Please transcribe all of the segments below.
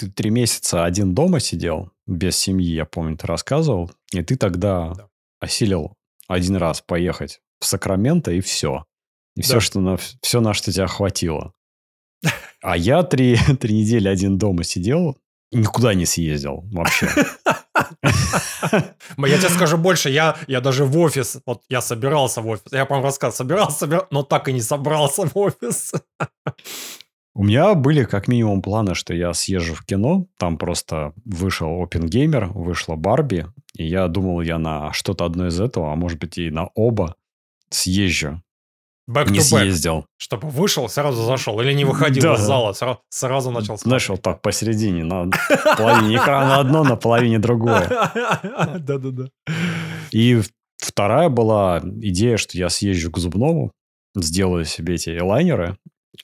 ты три месяца один дома сидел, без семьи, я помню, ты рассказывал, и ты тогда Да. осилил один раз поехать в Сакраменто, и все. И все, Да. что на, все, на что тебя хватило. А я три, три недели один дома сидел, никуда не съездил вообще. Я тебе скажу больше, я, я даже в офис, вот я собирался в офис, я, по-моему, рассказывал, собирался, собирался, но так и не собрался в офис. У меня были как минимум планы, что я съезжу в кино. Там просто вышел Опенгеймер, вышла Барби. И я думал, я на что-то одно из этого, а может быть и на оба съезжу. Back не to back. съездил. Чтобы вышел, сразу зашел. Или не выходил Да. из зала, сра- сразу начал Знаешь, вот так посередине, на половине экрана одно, на половине другое. Да-да-да. И вторая была идея, что я съезжу к зубному, сделаю себе эти элайнеры.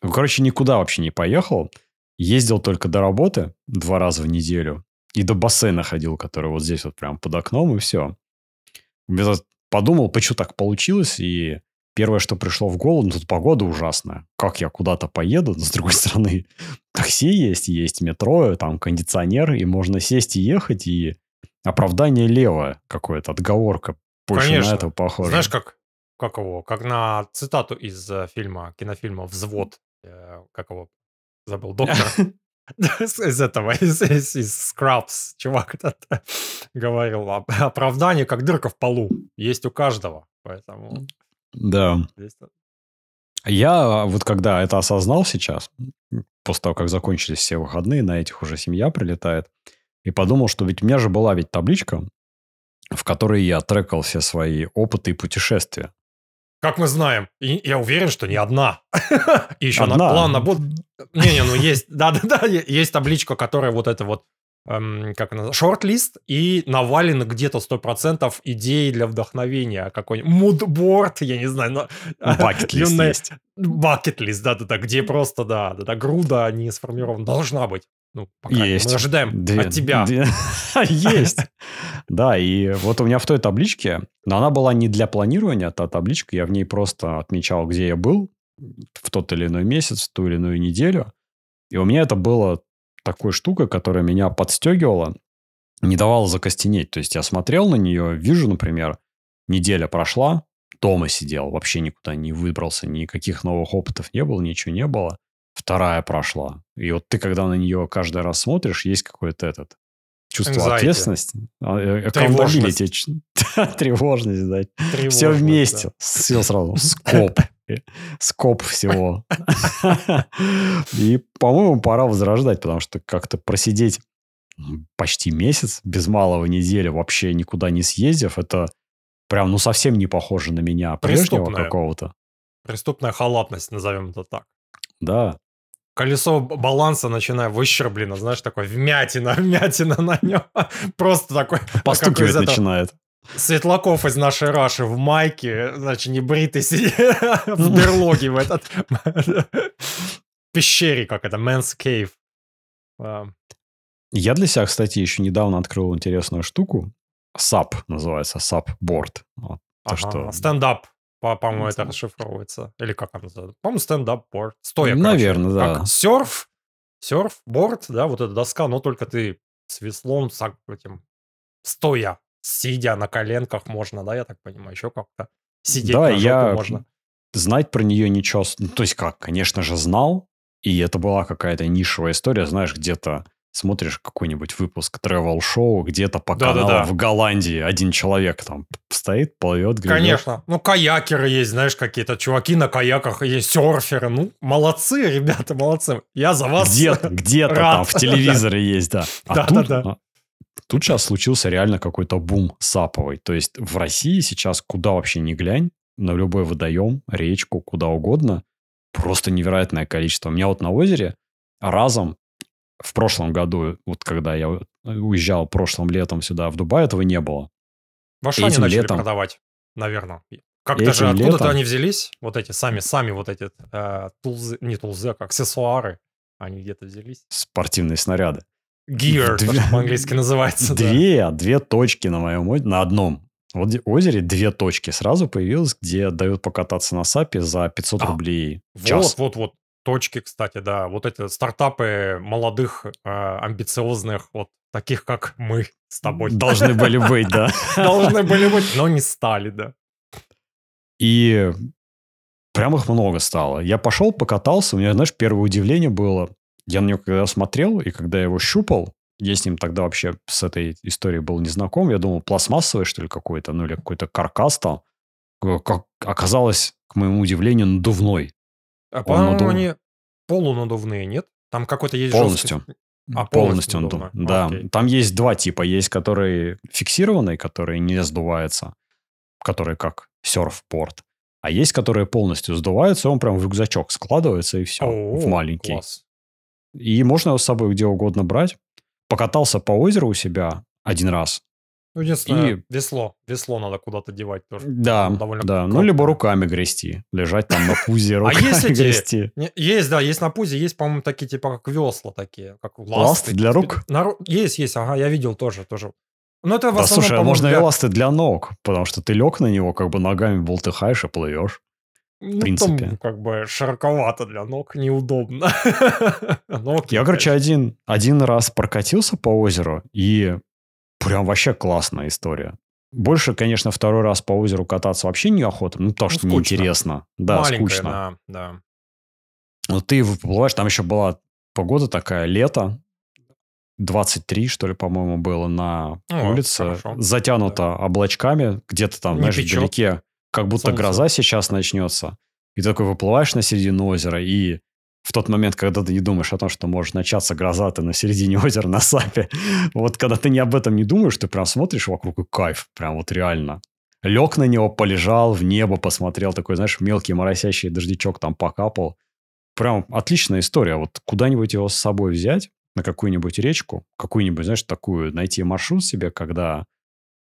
Ну, Короче, никуда вообще не поехал. Ездил только до работы два раза в неделю. И до бассейна ходил, который вот здесь вот прям под окном, и все. Подумал, почему так получилось, и первое, что пришло в голову, ну, тут погода ужасная. Как я куда-то поеду? С другой стороны, такси есть, есть метро, там кондиционер, и можно сесть и ехать, и оправдание левое какое-то, отговорка. Больше Конечно. на это похоже. Знаешь, как, как его, как на цитату из э, фильма, кинофильма «Взвод», э, как его, забыл, доктор, из этого, из, из, из Scrubs, чувак этот говорил, «Оп- оправдание как дырка в полу, есть у каждого, поэтому... Да. Я вот когда это осознал сейчас, после того, как закончились все выходные, на этих уже семья прилетает, и подумал, что ведь у меня же была ведь табличка, в которой я трекал все свои опыты и путешествия. Как мы знаем, и я уверен, что не одна. И еще на Одна. план на буд- Не-не, ну есть, да-да-да, есть табличка, которая вот это вот, эм, как она, шорт-лист, и навалено где-то 100% идей для вдохновения. Какой-нибудь мудборд, я не знаю, но... Бакет-лист Юная- есть. Бакет-лист, да-да-да, где просто, да, да-да, груда не сформирована. Должна быть. Ну, по крайней мере, Есть. Мы ожидаем Две- от тебя. две- Есть. Да, и вот у меня в той табличке, но она была не для планирования, та табличка, я в ней просто отмечал, где я был в тот или иной месяц, в ту или иную неделю. И у меня это было такой штукой, которая меня подстегивала, не давала закостенеть. То есть я смотрел на нее, вижу, например, неделя прошла, дома сидел, вообще никуда не выбрался, никаких новых опытов не было, ничего не было. Вторая прошла. И вот ты, когда на нее каждый раз смотришь, есть какой-то этот чувство Anxiety. ответственности. а, э, Тревожность. Тревожность, да. Все вместе. да. Все сразу. Скоп. Скоп всего. И, по-моему, пора возрождать, потому что как-то просидеть почти месяц, без малого неделя, вообще никуда не съездив, это прям, ну, совсем не похоже на меня прежнего какого-то. Преступная халатность, назовем это так. Да. Колесо баланса начиная выщерблено, знаешь, такой вмятина, вмятина на нем. Просто такой как Постукивать этого начинает. Светлаков из нашей Раши в майке, значит, не бритый сидит в берлоге в этот пещере, как это, Man's Cave. А, Я для себя, кстати, еще недавно открыл интересную штуку. SAP называется, Board. Вот. Ага, что... Стендап, по-моему, это Стендап. расшифровывается. Или как оно называется? По-моему, стендап-борд. Стоя, Наверно, короче. да. Как серф, серф-борд, да, вот эта доска, но только ты с веслом, с этим, стоя, сидя на коленках можно, да, я так понимаю, еще как-то сидеть Да, на я можно. знать про нее ничего... ну, то есть как, конечно же, знал, и это была какая-то нишевая история, знаешь, где-то смотришь какой-нибудь выпуск travel-шоу, где-то по Да-да-да. каналу в Голландии один человек там стоит, плывет, гребет. Конечно. Ну, каякеры есть, знаешь, какие-то чуваки на каяках, есть серферы. Ну, молодцы, ребята, молодцы. Я за вас. Где-то, где-то там в телевизоре есть, да. А Да, тут, да, да. а, тут сейчас случился реально какой-то бум саповый. То есть в России сейчас куда вообще не глянь, на любой водоем, речку, куда угодно, просто невероятное количество. У меня вот на озере разом в прошлом году, вот когда я уезжал прошлым летом сюда, в Дубай, этого не было. В Ашане Этим начали летом- продавать, наверное. Как-то же откуда-то летом- они взялись, вот эти сами, сами вот эти э, тулзы, не тулзы, а аксессуары, они где-то взялись. Спортивные снаряды. Gear, Две- то, что по-английски называется. да. Две, две точки на моем озере, на одном вот озере две точки сразу появилось, где дают покататься на САПе за 500 А, рублей в Вот, час. вот, вот. Точки, кстати, да. Вот эти стартапы молодых, а, амбициозных, вот таких, как мы с тобой. Должны были быть, да. Должны были быть, но не стали, да. И прям их много стало. Я пошел, покатался, у меня, знаешь, первое удивление было. Я на него когда смотрел, и когда я его щупал, я с ним тогда вообще с этой историей был не знаком. Я думал, пластмассовый, что ли, какой-то, ну, или какой-то каркас там. Как оказалось, к моему удивлению, надувной. А, по-моему, надув... они полунадувные, нет? Там какой-то есть Полностью. Жесткий... А, полностью, полностью надувной. Да. Окей. Там есть два типа. Есть, которые фиксированные, которые не сдуваются, которые как серф-порт. А есть, которые полностью сдуваются, он прям в рюкзачок складывается, и все, О, в маленький. Класс. И можно его с собой где угодно брать покатался по озеру у себя один раз. Ну, единственное, и... весло. Весло надо куда-то девать тоже. Да, довольно да. Крупное. Ну, либо руками грести. Лежать там на пузе руками а есть грести. Есть, да, есть на пузе. Есть, по-моему, такие, типа, как весла такие. Как ласты. Для рук? Есть, есть, ага, я видел тоже. тоже. Но это в да, основном, слушай, а можно для... и ласты для ног, потому что ты лег на него, как бы ногами болтыхаешь и плывешь. Ну, в принципе. Там, как бы широковато для ног, неудобно. Но Я, короче, один, один раз прокатился по озеру, и прям вообще классная история. Больше, конечно, второй раз по озеру кататься вообще неохота, ну, потому ну, что неинтересно. Да, Маленькая, скучно. Да, да. Но ты выплываешь, там еще была погода такая, лето, 23, что ли, по-моему, было на О, улице. Хорошо. Затянуто да. облачками, где-то там, Не знаешь, печет. вдалеке как будто Солнце. гроза сейчас начнется. И ты такой выплываешь на середину озера, и в тот момент, когда ты не думаешь о том, что может начаться гроза, ты на середине озера на сапе. Вот когда ты не об этом не думаешь, ты прям смотришь вокруг и кайф. Прям вот реально. Лег на него, полежал, в небо посмотрел, такой, знаешь, мелкий моросящий дождичок там покапал. Прям отличная история. Вот куда-нибудь его с собой взять, на какую-нибудь речку, какую-нибудь, знаешь, такую, найти маршрут себе, когда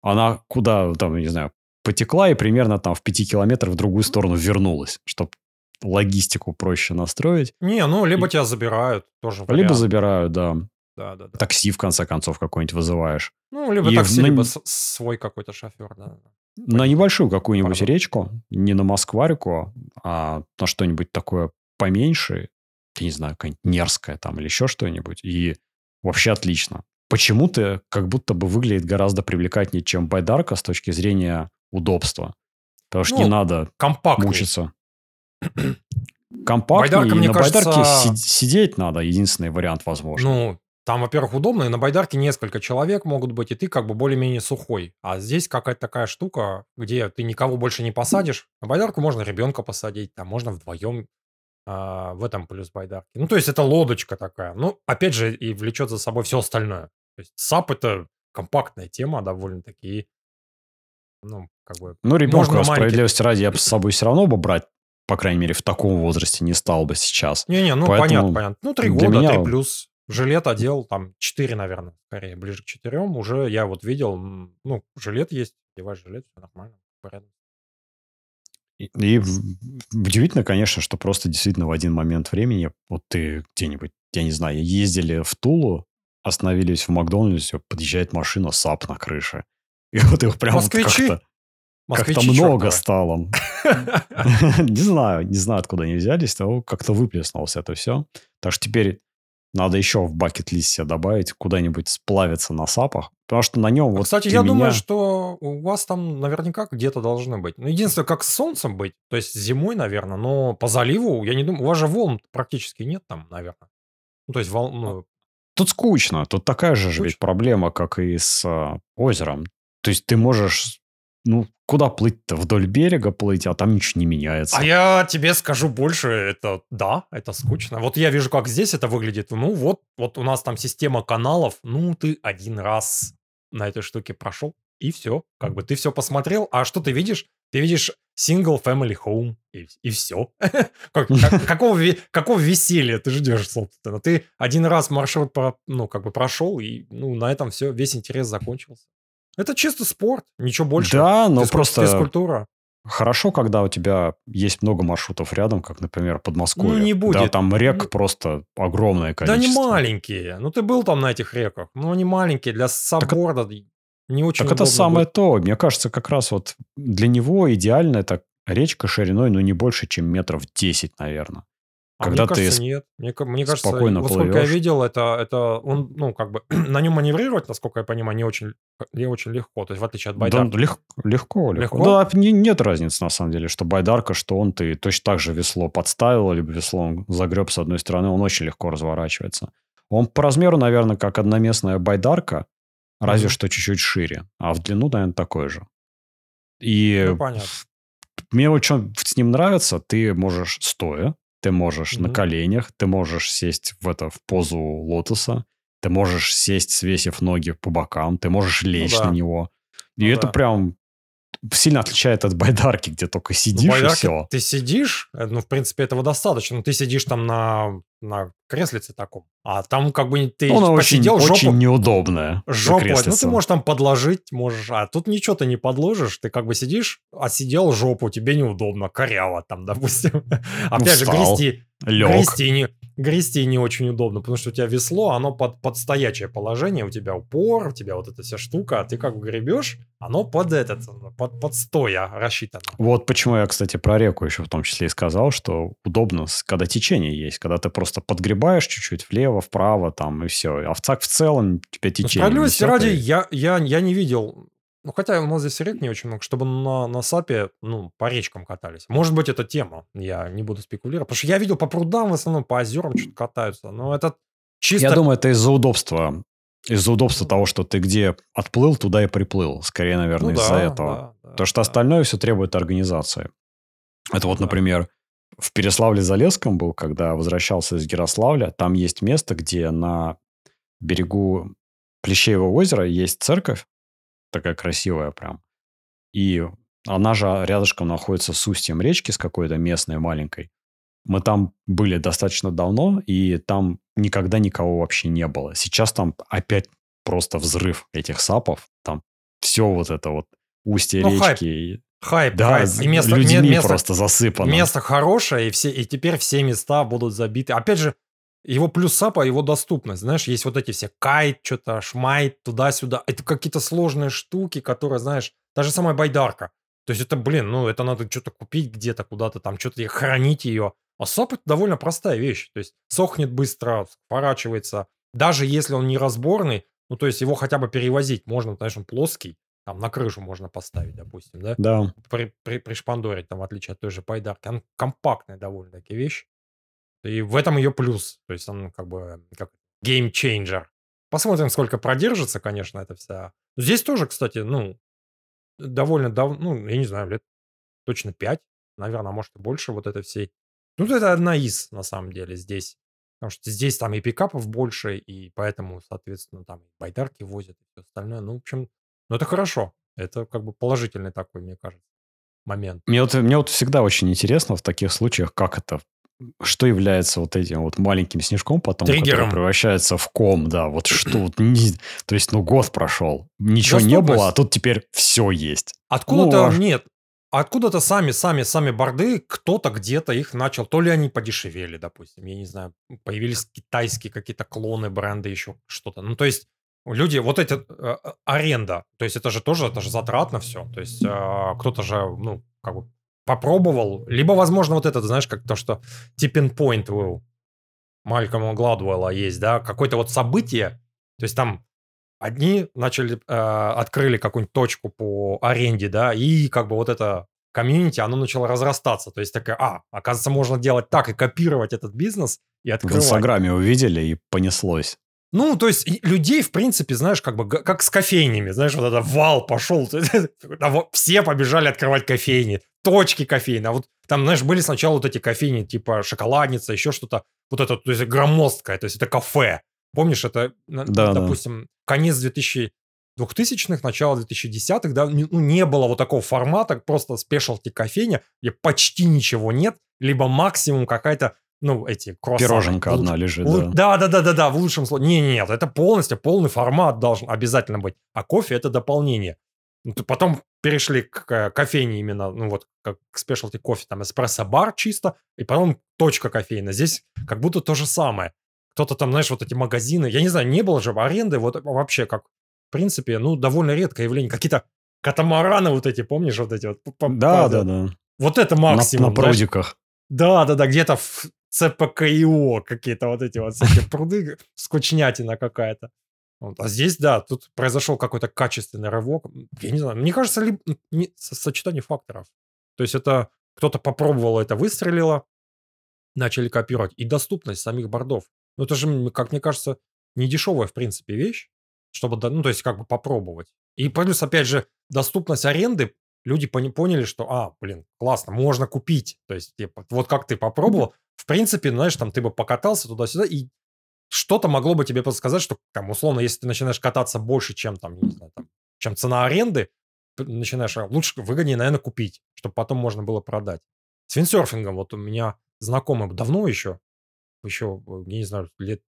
она куда, там, не знаю, потекла и примерно там в 5 километрах в другую сторону вернулась, чтобы логистику проще настроить. Не, ну, либо и... тебя забирают, тоже вариант. Либо забирают, да. Да, да, да. Такси, в конце концов, какой-нибудь вызываешь. Ну, либо и такси, в... либо свой какой-то шофер, да. На небольшую какую-нибудь Пардон. речку, не на Москварику, а на что-нибудь такое поменьше, я не знаю, какая-нибудь Нерская там или еще что-нибудь. И вообще отлично. Почему-то как будто бы выглядит гораздо привлекательнее, чем байдарка с точки зрения удобства. Потому что ну, не надо компактней. мучиться. Компактнее, Байдарка, мне на кажется... байдарке сидеть надо, единственный вариант возможно. Ну, там, во-первых, удобно, и на байдарке несколько человек могут быть, и ты как бы более-менее сухой. А здесь какая-то такая штука, где ты никого больше не посадишь. На байдарку можно ребенка посадить, там можно вдвоем а, в этом плюс байдарки. Ну, то есть это лодочка такая. Ну, опять же, и влечет за собой все остальное. То есть САП это компактная тема довольно-таки ну, как бы... Ну, ребенка, справедливости ради, я бы с собой все равно бы брать, по крайней мере, в таком возрасте не стал бы сейчас. Не-не, ну, Поэтому понятно, понятно. Ну, три года, меня... плюс. Жилет одел, там, четыре, наверное, скорее, ближе к четырем. Уже я вот видел, ну, жилет есть, одеваешь жилет, все нормально, порядок. И, и удивительно, конечно, что просто действительно в один момент времени, вот ты где-нибудь, я не знаю, ездили в Тулу, остановились в Макдональдсе, подъезжает машина САП на крыше. И вот их прям Москвичи? Вот как-то, много стало. Не знаю, не знаю, откуда они взялись, но как-то выплеснулось это все. Так что теперь надо еще в bucket list е добавить куда-нибудь сплавиться на сапах, потому что на нем... А, вот кстати, я меня... думаю, что у вас там наверняка где-то должны быть. Ну, единственное, как с солнцем быть, то есть зимой, наверное, но по заливу, я не думаю, у вас же волн практически нет там, наверное. Ну, то есть волн... Ну... Тут скучно, тут такая же, же ведь проблема, как и с э, озером. То есть ты можешь, ну, куда плыть-то? Вдоль берега плыть, а там ничего не меняется. А я тебе скажу больше, это да, это скучно. Вот я вижу, как здесь это выглядит. Ну вот, вот у нас там система каналов. Ну, ты один раз на этой штуке прошел, и все. Как бы ты все посмотрел, а что ты видишь? Ты видишь single family home, и, и все. как, как, какого, какого веселья ты ждешь, собственно? Ты один раз маршрут про, ну, как бы прошел, и ну, на этом все, весь интерес закончился. Это чисто спорт, ничего больше. Да, но Физкуль... просто... Физкультура. Хорошо, когда у тебя есть много маршрутов рядом, как, например, Подмосковье. Ну, не будет. Да, там рек ну... просто огромное количество. Да, не маленькие. Ну, ты был там на этих реках. Ну, они маленькие. Для сабборда так, не очень Так это самое будет. то. Мне кажется, как раз вот для него идеально это речка шириной, ну, не больше, чем метров 10, наверное. А Когда мне ты кажется, нет. Мне, мне кажется, спокойно вот сколько я видел, это, это он, ну, как бы, на нем маневрировать, насколько я понимаю, не очень, не очень легко. То есть, в отличие от Да, байдарки. лег- легко, легко. Легко? Да, не- нет разницы, на самом деле, что байдарка, что он, ты точно так же весло подставил, либо веслом загреб с одной стороны, он очень легко разворачивается. Он по размеру, наверное, как одноместная байдарка, разве Мгм. что чуть-чуть шире, а в длину, наверное, такой же. И Ну, понятно. мне вот что с ним нравится, ты можешь стоя, ты можешь на Мгм. коленях, ты можешь сесть в это в позу лотоса, ты можешь сесть, свесив ноги по бокам, ты можешь лечь Ну да. на него. И Ну это да. прям сильно отличает от байдарки, где только Ну, сидишь и байдарки все. ты сидишь, э, ну, в принципе, этого достаточно. Ты сидишь там на, на креслице таком, а там как бы ты Она очень, посидел, жопу, очень неудобная. жопу, ну, ты можешь там подложить, можешь, а тут ничего ты не подложишь, ты как бы сидишь, а сидел жопу, тебе неудобно, коряво там, допустим. Опять же, встал, грести, Лег. грести не, грести не очень удобно, потому что у тебя весло, оно под, под стоячее положение, у тебя упор, у тебя вот эта вся штука, а ты как гребешь, оно под этот, под, под стоя рассчитано. Вот почему я, кстати, про реку еще в том числе и сказал, что удобно, когда течение есть, когда ты просто подгребаешь чуть-чуть влево, вправо, там, и все. А в ЦАК в целом тебя Ну, течение справедливости ради, и- я, я, я не видел, ну, хотя у нас здесь рек не очень много, чтобы на, на САПе, ну, по речкам катались. Может быть, это тема, я не буду спекулировать, потому что я видел по прудам в основном, по озерам что-то катаются, но это чисто... Я думаю, это из-за удобства. Из-за удобства того, что ты где отплыл, туда и приплыл. Скорее, ну, наверное, из-за да, этого. да, да, Потому что да. остальное все требует организации. Это вот, Да. например, в Переславле-Залесском был, когда возвращался из Ярославля. Там есть место, где на берегу Плещеева озера есть церковь, такая красивая прям. И она же рядышком находится с устьем речки, с какой-то местной маленькой. Мы там были достаточно давно, и там никогда никого вообще не было. Сейчас там опять просто взрыв этих сапов. Там все вот это вот устье Ну, хайп. речки. и- Хайп, Да, хайп. И место, людьми ме- место, просто засыпано. место хорошее, и, все, и теперь все места будут забиты. Опять же, его плюс САПа, его доступность. Знаешь, есть вот эти все кайт, что-то, шмайт, туда-сюда. Это какие-то сложные штуки, которые, знаешь, та же самая байдарка. То есть это, блин, ну это надо что-то купить где-то, куда-то там, что-то хранить ее. А САП это довольно простая вещь. То есть сохнет быстро, сворачивается. Даже если он не разборный, ну то есть его хотя бы перевозить можно, знаешь, он плоский, там на крышу можно поставить, допустим, да? Да. при, при, пришпандорить, там, в отличие от той же байдарки. Она компактная довольно-таки вещь. И в этом ее плюс. То есть он как бы как game changer. Посмотрим, сколько продержится, конечно, это вся. Здесь тоже, кстати, ну, довольно давно, ну, я не знаю, лет точно 5, наверное, может и больше вот этой всей. Ну, это одна из, на самом деле, здесь. Потому что здесь там и пикапов больше, и поэтому, соответственно, там байдарки возят, и все остальное. Ну, в общем, ну, это хорошо. Это как бы положительный такой, мне кажется, момент. Мне вот, мне вот всегда очень интересно в таких случаях, как это, что является вот этим вот маленьким снежком потом, Триггером. который превращается в ком, да, вот что, вот не- то есть, ну, год прошел, ничего не было, а тут теперь все есть. Откуда-то Ну, нет. Откуда-то сами, сами, сами борды, кто-то где-то их начал. То ли они подешевели, допустим, я не знаю, появились китайские какие-то клоны бренда, еще что-то. Ну, то есть люди, вот эти э, э, аренда, то есть это же тоже, это же затратно все. То есть э, кто-то же, ну, как бы попробовал. Либо, возможно, вот это, знаешь, как то, что tipping point у Малькома Гладуэлла есть, да, какое-то вот событие, то есть там одни начали, э, открыли какую-нибудь точку по аренде, да, и как бы вот это комьюнити, оно начало разрастаться. То есть такая, а, оказывается, можно делать так и копировать этот бизнес и В открывать. Инстаграме увидели и понеслось. Ну, то есть людей, в принципе, знаешь, как бы как с кофейнями, знаешь, вот это вал пошел, все побежали открывать кофейни, точки кофейни, а вот там, знаешь, были сначала вот эти кофейни, типа шоколадница, еще что-то, вот это, то есть громоздкое, то есть это кафе. Помнишь, это, Да, да. допустим, конец 2000 2000-х, начало 2010-х, да, ну, не было вот такого формата, просто спешалти кофейня, где почти ничего нет, либо максимум какая-то, ну, эти круассаны. Пироженка Луч- одна лежит, Лу- да. Да, да, да, да, в лучшем случае. Не, нет, это полностью полный формат должен обязательно быть. А кофе это дополнение. Ну, то Потом перешли к э, кофейне именно, ну вот как к спешлти кофе, там эспрессо-бар чисто, и потом точка кофейна. Здесь как будто то же самое. Кто-то там, знаешь, вот эти магазины, я не знаю, не было же аренды, вот вообще как, в принципе, ну, довольно редкое явление. Какие-то катамараны вот эти, помнишь, вот эти вот? Да, да, да. Вот это На, максимум. на знаешь. прудиках. Да, да, да, где-то в ЦПКИО какие-то вот эти вот всякие пруды, скучнятина какая-то. Вот. А здесь, да, тут произошел какой-то качественный рывок. Я не знаю, мне кажется, ли, не, сочетание факторов. То есть это кто-то попробовал это, выстрелило, начали копировать. И доступность самих бордов. Ну это же, как мне кажется, не дешевая, в принципе, вещь, чтобы, ну, то есть как бы попробовать. И плюс, опять же, доступность аренды, люди поняли, что, а, блин, классно, можно купить. То есть, типа, вот как ты попробовал, в принципе, знаешь, там ты бы покатался туда-сюда, и что-то могло бы тебе подсказать, что там, условно, если ты начинаешь кататься больше, чем там, не знаю, там, чем цена аренды, начинаешь, а, лучше, выгоднее, наверное, купить, чтобы потом можно было продать. С виндсерфингом вот у меня знакомый давно еще, еще, я не знаю, лет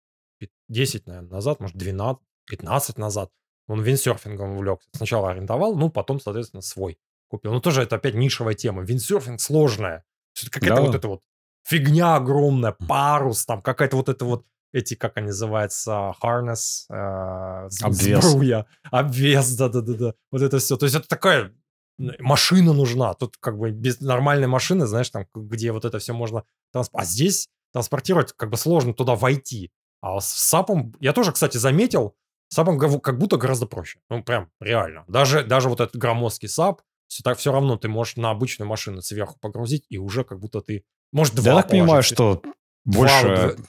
10, наверное, назад, может, 12, 15 назад, он виндсерфингом увлекся. Сначала арендовал, ну, потом, соответственно, свой купил. Но тоже это опять нишевая тема. Виндсерфинг сложная. Какая-то да. вот эта вот фигня огромная, парус, там какая-то вот это вот эти, как они называются, harness, э, обвес. Сбруя, обвес, да-да-да. Вот это все. То есть это такая машина нужна. Тут как бы без нормальной машины, знаешь, там, где вот это все можно... А здесь транспортировать как бы сложно туда войти. А с САПом, я тоже, кстати, заметил, САПом как будто гораздо проще. Ну, прям реально. Даже, даже вот этот громоздкий САП, все, так, все равно ты можешь на обычную машину сверху погрузить, и уже как будто ты... Может, два Я так понимаю, что больше... Два,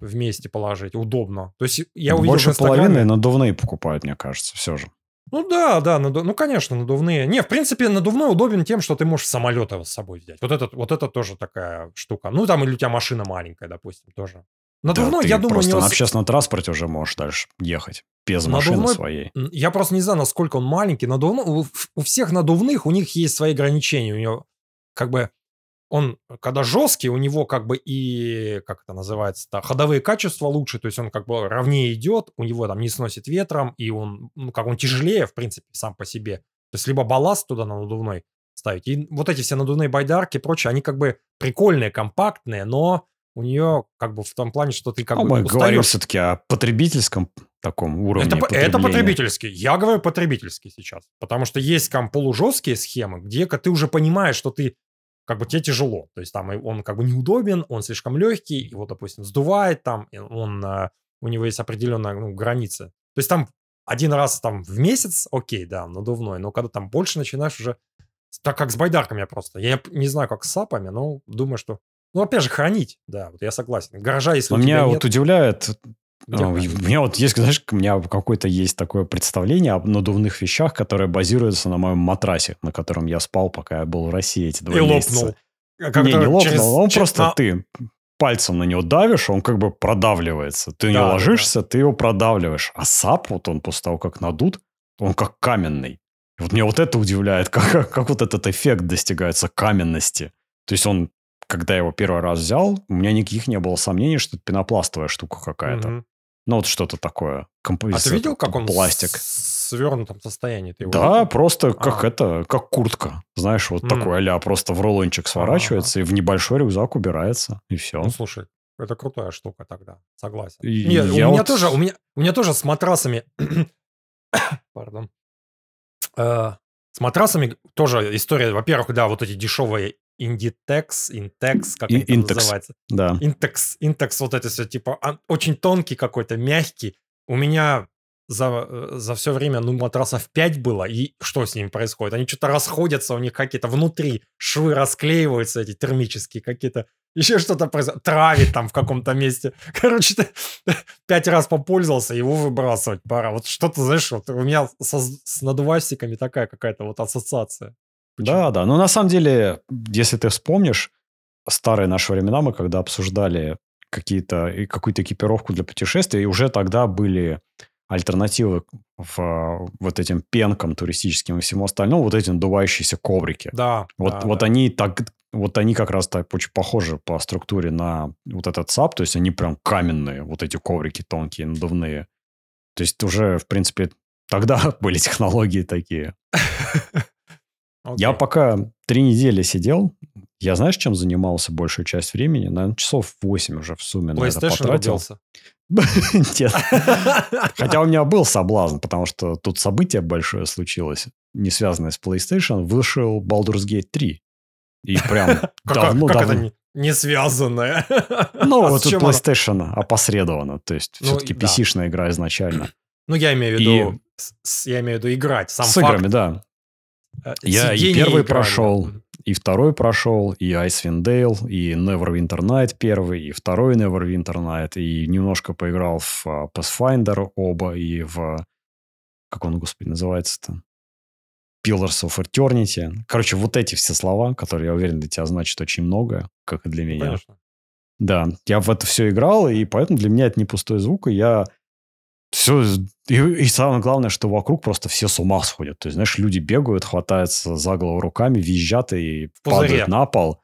вместе положить. Удобно. То есть я увидел Больше половины надувные покупают, мне кажется, все же. Ну да, да, наду... ну конечно, надувные. Не, в принципе, надувной удобен тем, что ты можешь самолет с собой взять. Вот это, вот это тоже такая штука. Ну там или у тебя машина маленькая, допустим, тоже. Надувной, да, я думаю, просто не... на общественном транспорте уже можешь дальше ехать без надувной... машины своей. Я просто не знаю, насколько он маленький. Надувной... У, у всех надувных у них есть свои ограничения. У него как бы он, когда жесткий, у него как бы и, как это называется, -то, ходовые качества лучше, то есть он как бы ровнее идет, у него там не сносит ветром, и он, ну, как он тяжелее, в принципе, сам по себе. То есть либо балласт туда на надувной ставить. И вот эти все надувные байдарки и прочее, они как бы прикольные, компактные, но у нее как бы в том плане, что ты как а бы мы устаешь. говорим все-таки о потребительском таком уровне это, это потребительский. Я говорю потребительский сейчас. Потому что есть там полужесткие схемы, где ты уже понимаешь, что ты как бы тебе тяжело. То есть там он как бы неудобен, он слишком легкий, его, допустим, сдувает там, он, э, у него есть определенная ну, граница. То есть там один раз там в месяц, окей, да, надувной, но когда там больше начинаешь уже, так как с байдарками я просто, я не знаю, как с сапами, но думаю, что, ну, опять же, хранить, да, вот я согласен. Гаража, если у меня нет... вот удивляет где а, у меня вот есть, знаешь, у меня какое-то есть такое представление об надувных вещах, которые базируются на моем матрасе, на котором я спал, пока я был в России эти два и месяца. лопнул. А не, не лопнул, через, он через... просто ты пальцем на него давишь, он как бы продавливается. Ты да, не ложишься, да. ты его продавливаешь. А сап, вот он после того, как надут, он как каменный. Вот меня вот это удивляет, как, как, как вот этот эффект достигается каменности. То есть он, когда я его первый раз взял, у меня никаких не было сомнений, что это пенопластовая штука какая-то. Угу. Ну, вот что-то такое. Композиция, а ты видел, как он пластик. в свернутом состоянии? Ты его да, видел? просто как а. это, как куртка. Знаешь, вот mm. такой а просто в рулончик сворачивается ага. и в небольшой рюкзак убирается, и все. Ну, слушай, это крутая штука тогда, согласен. И, Нет, у меня вот... тоже, у меня, у меня тоже с матрасами, пардон, э, с матрасами тоже история, во-первых, да, вот эти дешевые Inditex, Intex, как это называется? Да. Intex, Intex, вот это все, типа, а, очень тонкий какой-то, мягкий. У меня за, э, за все время, ну, матрасов 5 было, и что с ними происходит? Они что-то расходятся, у них какие-то внутри швы расклеиваются, эти термические какие-то, еще что-то происходит, травит там в каком-то месте. Короче, ты пять раз попользовался, его выбрасывать пора. Вот что-то, знаешь, вот у меня со, с надувастиками такая какая-то вот ассоциация. Почему? Да, да. Но на самом деле, если ты вспомнишь старые наши времена, мы когда обсуждали какие-то, какую-то экипировку для путешествий, и уже тогда были альтернативы в вот этим пенкам туристическим и всему остальному, вот эти надувающиеся коврики. Да. Вот, да, вот да. они так, вот они как раз так очень похожи по структуре на вот этот САП, то есть они прям каменные, вот эти коврики тонкие, надувные. То есть уже, в принципе, тогда были технологии такие. Okay. Я пока три недели сидел, я знаешь, чем занимался большую часть времени? Наверное, часов 8 уже в сумме PlayStation потратил. Нет. Хотя у меня был соблазн, потому что тут событие большое случилось, не связанное с PlayStation. Вышел Baldur's Gate 3. И прям давно... Как это не связанное. Ну, А вот тут? PlayStation опосредованно. То есть, Ну, все-таки. PC-шная игра изначально. Ну, я имею в виду, я имею в виду играть. Сам С факт, играми, да. Э, Я и первый играния. прошел, и второй прошел, и Icewind Dale, и Neverwinter Night первый, и второй Neverwinter Night, и немножко поиграл в а, Pathfinder оба, и в... Как он, господи, называется-то? Pillars of Eternity. Короче, вот эти все слова, которые, я уверен, для тебя значат очень многое, как и для Ну, меня. Конечно. Да, я в это все играл, и поэтому для меня это не пустой звук, и я все... И, и самое главное, что вокруг просто все с ума сходят. То есть, знаешь, люди бегают, хватаются за голову руками, визжат и падают на пол.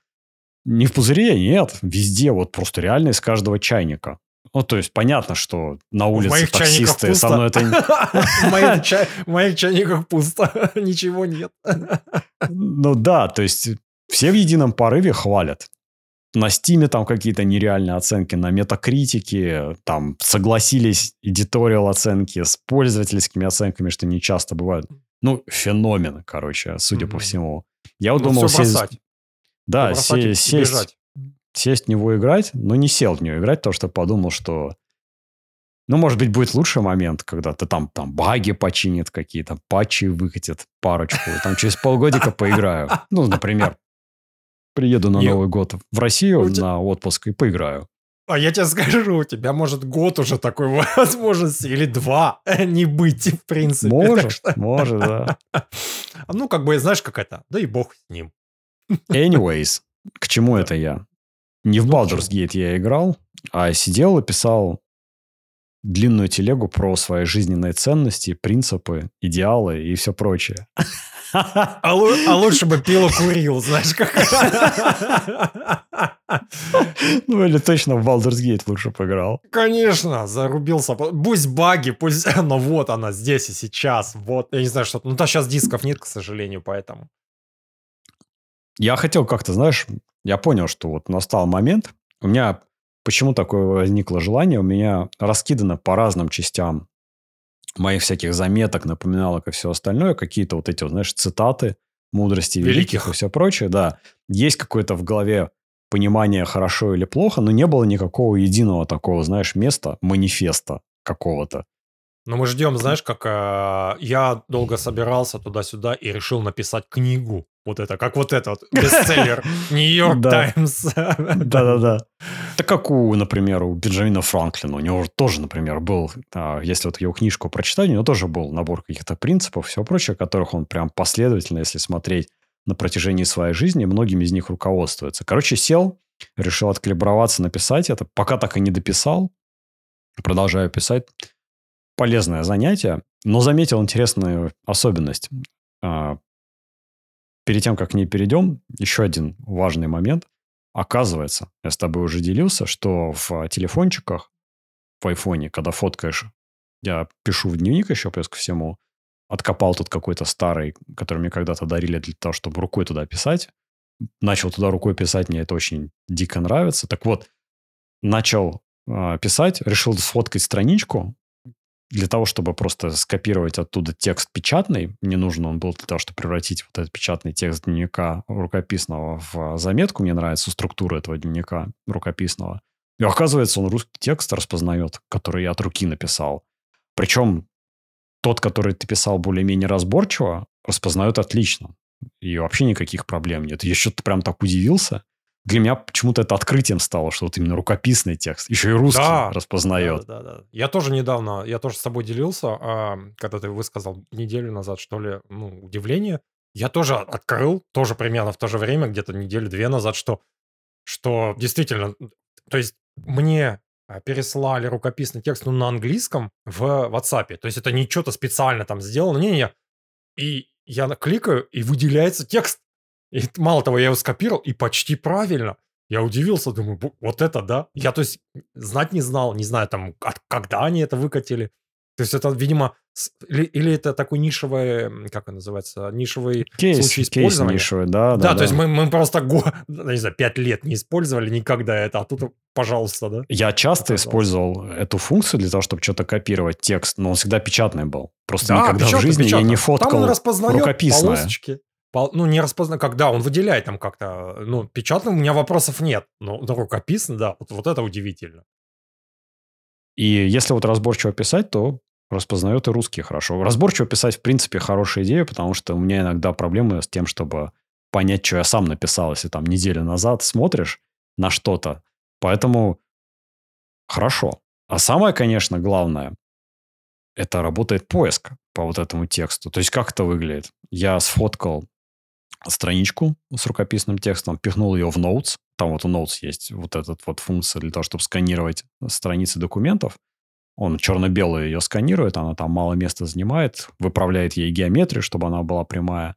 Не в пузыре, нет. Везде, вот просто реально из каждого чайника. Ну, то есть, понятно, что на улице таксисты со мной это... в моих чайниках пусто. Ничего нет. Ну да, то есть все в едином порыве хвалят. На Стиме там какие-то нереальные оценки, на Метакритике там согласились эдиториал оценки с пользовательскими оценками, что не часто бывают. Ну, феномен, короче, судя по Мгм. всему. Я вот Ну, думал сесть- бросать. Да, Всё бросать се- сесть, бежать. сесть в него играть, но не сел в нее играть, потому что подумал, что ну, может быть, будет лучший момент, когда ты там, там баги починит какие-то, патчи выкатит парочку, там через полгодика поиграю. Ну, например, приеду на Не- Новый год в Россию У те- на отпуск и поиграю. А я тебе скажу, у тебя может год уже такой возможности, или два, не быть, в принципе. Может, что- может, да. Ну, как бы, знаешь, как это, да и бог с ним. Anyways, к чему это я? Не в Ну, Baldur's Gate я играл, а сидел и писал длинную телегу про свои жизненные ценности, принципы, идеалы и все прочее. А, а лучше бы пил и курил, знаешь, как. Ну, или точно в Baldur's Gate лучше поиграл. Конечно, зарубился. Пусть баги, пусть... Но вот она здесь и сейчас. Вот, я не знаю, что... Ну, да, сейчас дисков нет, к сожалению, поэтому. Я хотел как-то, знаешь, я понял, что вот настал момент. У меня почему такое возникло желание? У меня раскидано по разным частям моих всяких заметок, напоминалок и все остальное, какие-то вот эти, вот, знаешь, цитаты мудрости великих, Великих. и все прочее, да. Есть какое-то в голове понимание, хорошо или плохо, но не было никакого единого такого, знаешь, места, манифеста какого-то. Но мы ждем, знаешь, как э, я долго собирался туда-сюда и решил написать книгу. Вот это, как вот этот бестселлер Нью-Йорк. Таймс. Да-да-да. Так как у, например, у Бенджамина Франклина. У него тоже, например, был, а, если вот его книжку прочитать, у него тоже был набор каких-то принципов, все прочее, которых он прям последовательно, если смотреть на протяжении своей жизни, многими из них руководствуется. Короче, сел, решил откалиброваться, написать это. Пока так и не дописал. Продолжаю писать. Полезное занятие. Но заметил интересную особенность. А, Перед тем, как к ней перейдем, еще один важный момент. Оказывается, я с тобой уже делился, что в телефончиках, в айфоне, когда фоткаешь, я пишу в дневник еще плюс ко всему, откопал тут какой-то старый, который мне когда-то дарили для того, чтобы рукой туда писать. Начал туда рукой писать, мне это очень дико нравится. Так вот, начал э, писать, решил сфоткать страничку, для того, чтобы просто скопировать оттуда текст печатный, мне нужен он был для того, чтобы превратить вот этот печатный текст дневника рукописного в заметку. Мне нравится структура этого дневника рукописного. И оказывается, он русский текст распознает, который я от руки написал. Причем тот, который ты писал более-менее разборчиво, распознает отлично. И вообще никаких проблем нет. Я что-то прям так удивился. Для меня почему-то это открытием стало, что вот именно рукописный текст, еще и русский Да, распознает. Да, да, да. Я тоже недавно, я тоже с тобой делился, а, когда ты высказал неделю назад, что ли, ну, удивление. Я тоже открыл, тоже примерно в то же время, где-то неделю-две назад, что, что действительно, то есть мне а, переслали рукописный текст ну, на английском в WhatsApp. То есть это не что-то специально там сделано. Не-не-не. И я кликаю, и выделяется текст. И мало того, я его скопировал, и почти правильно. Я удивился, думаю, «Бу- вот это да. Я, то есть, знать не знал, не знаю, там, от- когда они это выкатили. То есть это, видимо, или, или это такой нишевый, как он называется, нишевый Кейс, случай кейс использования. нишевый, да, Да, да. то есть мы, мы просто, го, не знаю, пять лет не использовали никогда это, а тут, пожалуйста, да. Я часто Оказалось. использовал эту функцию для того, чтобы что-то копировать текст, но он всегда печатный был. Просто Да, никогда в печатно, жизни я печатно. не Там он фоткал распознает рукописное. полосочки. Ну, не распознать, когда он выделяет там как-то, ну, печатно у меня вопросов нет, но, но рукописно, да, вот, вот это удивительно. И если вот разборчиво писать, то распознает и русский хорошо. Разборчиво писать, в принципе, хорошая идея, потому что у меня иногда проблемы с тем, чтобы понять, что я сам написал, если там неделю назад смотришь на что-то. Поэтому хорошо. А самое, конечно, главное, это работает поиск по вот этому тексту. То есть как это выглядит? Я сфоткал страничку с рукописным текстом, пихнул ее в Notes. Там вот у Notes есть вот эта вот функция для того, чтобы сканировать страницы документов. Он черно-белую ее сканирует, она там мало места занимает, выправляет ей геометрию, чтобы она была прямая.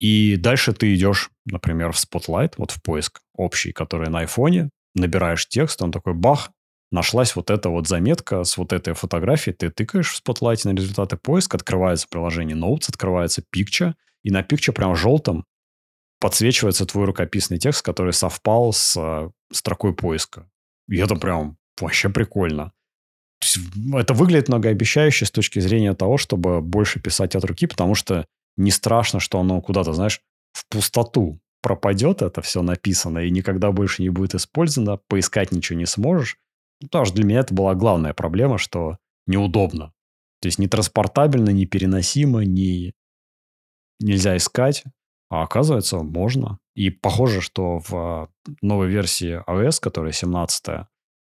И дальше ты идешь, например, в Spotlight, вот в поиск общий, который на айфоне, набираешь текст, он такой бах, нашлась вот эта вот заметка с вот этой фотографией, ты тыкаешь в Spotlight на результаты поиска, открывается приложение Notes, открывается Picture, и на Picture прям желтым подсвечивается твой рукописный текст, который совпал с э, строкой поиска. И это прям вообще прикольно. Это выглядит многообещающе с точки зрения того, чтобы больше писать от руки, потому что не страшно, что оно куда-то, знаешь, в пустоту пропадет это все написано и никогда больше не будет использовано, поискать ничего не сможешь. Ну, потому что для меня это была главная проблема, что неудобно. То есть не транспортабельно, не переносимо, не... нельзя искать. А оказывается, можно. И похоже, что в новой версии iOS, которая 17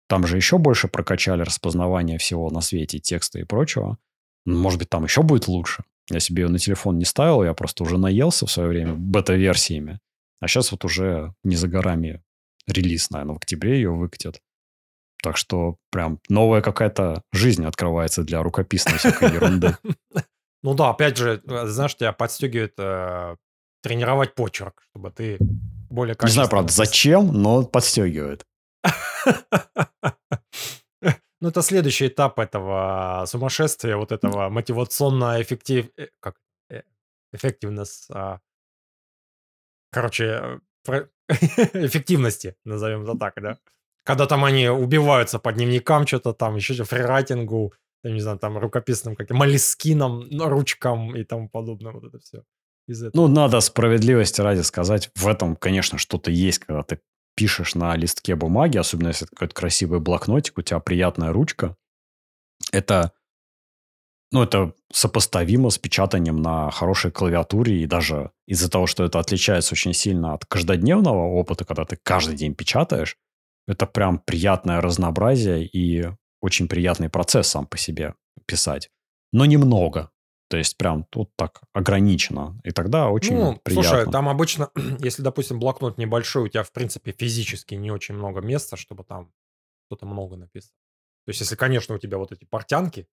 там же еще больше прокачали распознавание всего на свете, текста и прочего. Может быть, там еще будет лучше. Я себе ее на телефон не ставил, я просто уже наелся в свое время бета-версиями. А сейчас вот уже не за горами релиз, наверное, в октябре ее выкатят. Так что прям новая какая-то жизнь открывается для рукописной всякой ерунды. Ну да, опять же, э, знаешь, тебя подстегивает э, тренировать почерк, чтобы ты более Не знаю, правда, зачем, но подстегивает. Ну, это следующий этап этого сумасшествия, вот этого мотивационно эффектив... Э, как? Эффективность... А, короче, эффективности, назовем это так, да? Когда там они убиваются по дневникам, что-то там, еще фрирайтингу, я не знаю, там рукописным, как малискином, ручкам и тому подобное, вот это все. Из этого. Ну, надо справедливости ради сказать, в этом, конечно, что-то есть, когда ты пишешь на листке бумаги, особенно если это какой-то красивый блокнотик, у тебя приятная ручка. Это, ну, это сопоставимо с печатанием на хорошей клавиатуре, и даже из-за того, что это отличается очень сильно от каждодневного опыта, когда ты каждый день печатаешь, это прям приятное разнообразие и очень приятный процесс сам по себе писать. Но немного. То есть прям тут так ограничено. И тогда очень ну, приятно. Слушай, там обычно, если, допустим, блокнот небольшой, у тебя, в принципе, физически не очень много места, чтобы там что-то много написать. То есть, если, конечно, у тебя вот эти портянки,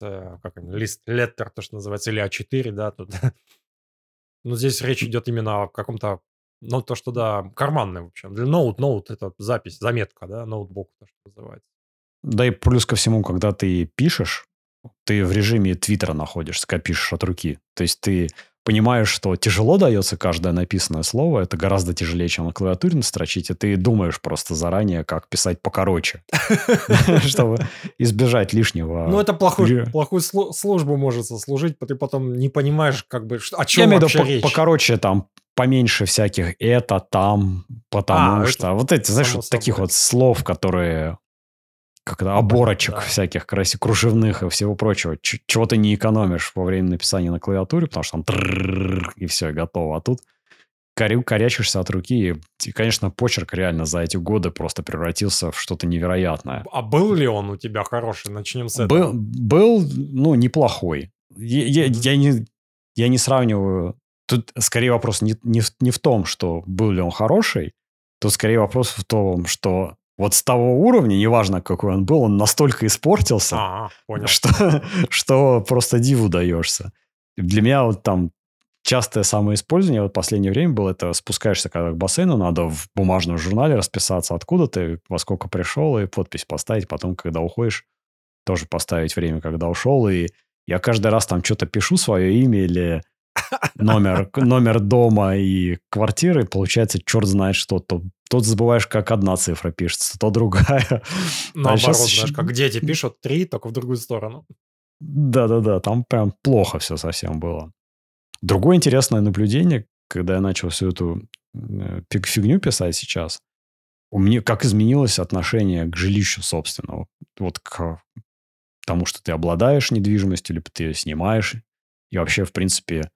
э, как они, лист, леттер, то, что называется, или А4, да, тут... Но здесь речь идет именно о каком-то ну, то, что, да, карманный, в общем. Для ноут, ноут – это запись, заметка, да, ноутбук, то, что называется. Да и плюс ко всему, когда ты пишешь, ты в режиме твиттера находишься, когда пишешь от руки. То есть ты понимаешь, что тяжело дается каждое написанное слово, это гораздо тяжелее, чем на клавиатуре настрочить, и ты думаешь просто заранее, как писать покороче, чтобы избежать лишнего. Ну, это плохую службу может сослужить, ты потом не понимаешь, как бы, о чем вообще речь. покороче там поменьше всяких это, там, потому а, что. Вот эти, знаешь, вот таких вот слов, которые как то оборочек да. всяких красивых, кружевных и всего прочего. Ч- чего ты не экономишь во время написания на клавиатуре, потому что там и все, готово. А тут корю, корячишься от руки. И, конечно, почерк реально за эти годы просто превратился в что-то невероятное. А был ли он у тебя хороший? Начнем с этого. Был, был ну, неплохой. Я, я, я, не, я не сравниваю Тут скорее вопрос не, не, в, не в том, что был ли он хороший, тут скорее вопрос в том, что вот с того уровня, неважно какой он был, он настолько испортился, а, понял. Что, что просто диву даешься. Для меня вот там частое самоиспользование вот в последнее время было, это спускаешься когда к бассейну, надо в бумажном журнале расписаться, откуда ты, во сколько пришел, и подпись поставить. Потом, когда уходишь, тоже поставить время, когда ушел. И я каждый раз там что-то пишу свое имя или номер, номер дома и квартиры, получается, черт знает что. То, тут забываешь, как одна цифра пишется, то другая. Наоборот, а сейчас... знаешь, как дети пишут три, только в другую сторону. Да-да-да, там прям плохо все совсем было. Другое интересное наблюдение, когда я начал всю эту э, фигню писать сейчас, у меня как изменилось отношение к жилищу собственному. Вот к тому, что ты обладаешь недвижимостью, либо ты ее снимаешь. И вообще, в принципе,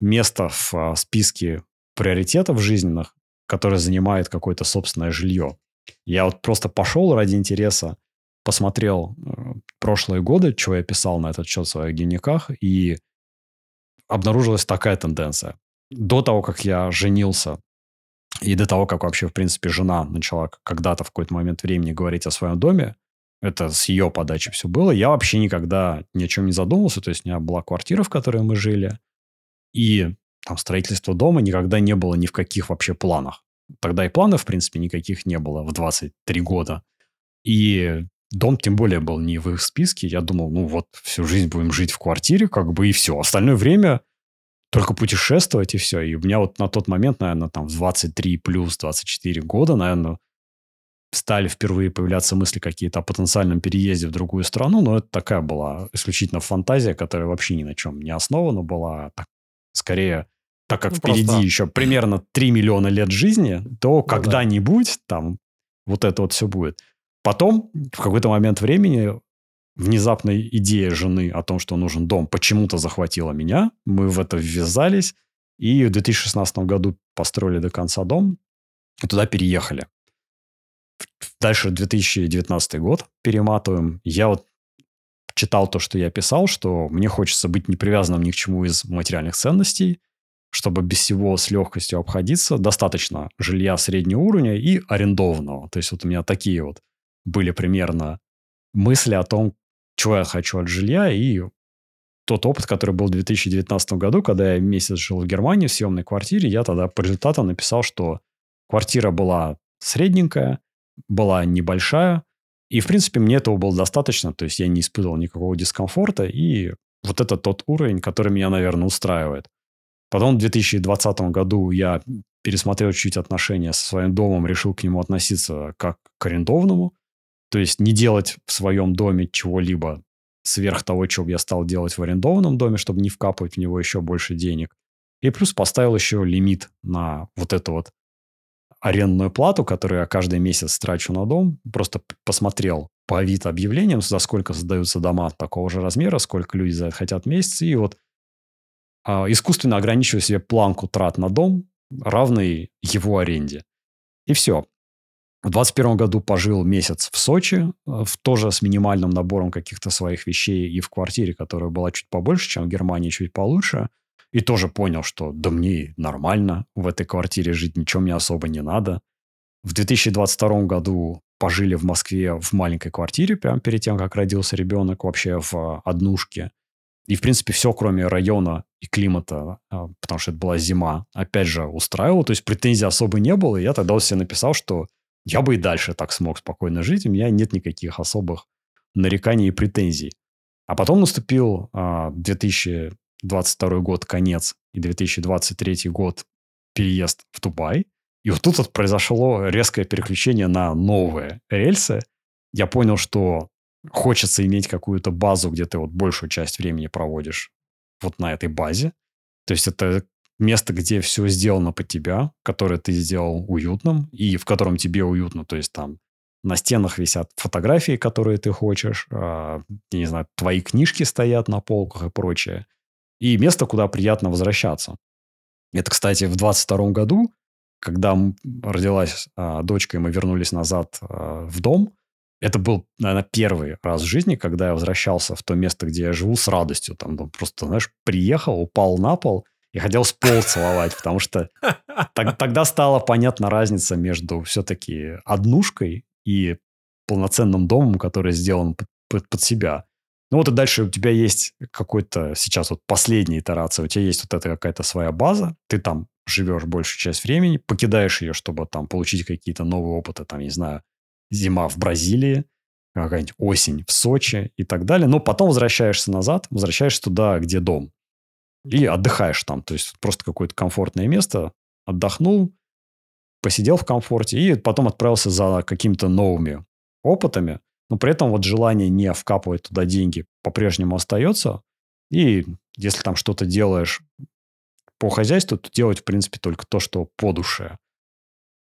место в а, списке приоритетов жизненных, которое занимает какое-то собственное жилье. Я вот просто пошел ради интереса, посмотрел э, прошлые годы, что я писал на этот счет в своих дневниках, и обнаружилась такая тенденция. До того, как я женился, и до того, как вообще, в принципе, жена начала когда-то в какой-то момент времени говорить о своем доме, это с ее подачи все было, я вообще никогда ни о чем не задумывался. То есть у меня была квартира, в которой мы жили, и там строительство дома никогда не было ни в каких вообще планах. Тогда и планов, в принципе, никаких не было в 23 года. И дом тем более был не в их списке. Я думал, ну вот, всю жизнь будем жить в квартире, как бы и все. Остальное время только путешествовать и все. И у меня вот на тот момент, наверное, там в 23 плюс 24 года, наверное, стали впервые появляться мысли какие-то о потенциальном переезде в другую страну, но это такая была исключительно фантазия, которая вообще ни на чем не основана была. Так, скорее, так как ну, впереди просто... еще примерно 3 миллиона лет жизни, то ну, когда-нибудь да. там вот это вот все будет. Потом, в какой-то момент времени, внезапная идея жены о том, что нужен дом, почему-то захватила меня. Мы в это ввязались. И в 2016 году построили до конца дом. И туда переехали. Дальше 2019 год перематываем. Я вот читал то, что я писал, что мне хочется быть не привязанным ни к чему из материальных ценностей, чтобы без всего с легкостью обходиться. Достаточно жилья среднего уровня и арендованного. То есть вот у меня такие вот были примерно мысли о том, чего я хочу от жилья, и тот опыт, который был в 2019 году, когда я месяц жил в Германии в съемной квартире, я тогда по результатам написал, что квартира была средненькая, была небольшая, и, в принципе, мне этого было достаточно, то есть я не испытывал никакого дискомфорта, и вот это тот уровень, который меня, наверное, устраивает. Потом в 2020 году я пересмотрел чуть отношения со своим домом, решил к нему относиться как к арендованному, то есть не делать в своем доме чего-либо сверх того, чего я стал делать в арендованном доме, чтобы не вкапывать в него еще больше денег. И плюс поставил еще лимит на вот эту вот арендную плату, которую я каждый месяц трачу на дом. Просто посмотрел по Авито объявлениям, за сколько создаются дома такого же размера, сколько люди хотят месяц. И вот искусственно ограничиваю себе планку трат на дом, равный его аренде. И все. В 2021 году пожил месяц в Сочи, э, в, тоже с минимальным набором каких-то своих вещей и в квартире, которая была чуть побольше, чем в Германии, чуть получше. И тоже понял, что да мне нормально в этой квартире жить, ничего мне особо не надо. В 2022 году пожили в Москве в маленькой квартире, прямо перед тем, как родился ребенок, вообще в однушке. И, в принципе, все, кроме района и климата, э, потому что это была зима, опять же, устраивало. То есть претензий особо не было. И я тогда себе написал, что я бы и дальше так смог спокойно жить, у меня нет никаких особых нареканий и претензий. А потом наступил а, 2022 год, конец, и 2023 год, переезд в Дубай. И вот тут вот произошло резкое переключение на новые рельсы. Я понял, что хочется иметь какую-то базу, где ты вот большую часть времени проводишь вот на этой базе. То есть это место, где все сделано под тебя, которое ты сделал уютным и в котором тебе уютно. То есть там на стенах висят фотографии, которые ты хочешь, э, я не знаю, твои книжки стоят на полках и прочее. И место, куда приятно возвращаться. Это, кстати, в 22 году, когда родилась э, дочка, и мы вернулись назад э, в дом, это был, наверное, первый раз в жизни, когда я возвращался в то место, где я живу с радостью. Там просто, знаешь, приехал, упал на пол – и хотел с пол целовать, потому что тогда стала понятна разница между все-таки однушкой и полноценным домом, который сделан под, под, под себя. Ну вот и дальше у тебя есть какой-то сейчас вот последняя итерация, у тебя есть вот эта какая-то своя база, ты там живешь большую часть времени, покидаешь ее, чтобы там получить какие-то новые опыты, там, не знаю, зима в Бразилии, какая-нибудь осень в Сочи и так далее, но потом возвращаешься назад, возвращаешься туда, где дом и отдыхаешь там. То есть просто какое-то комфортное место, отдохнул, посидел в комфорте и потом отправился за какими-то новыми опытами. Но при этом вот желание не вкапывать туда деньги по-прежнему остается. И если там что-то делаешь по хозяйству, то делать, в принципе, только то, что по душе.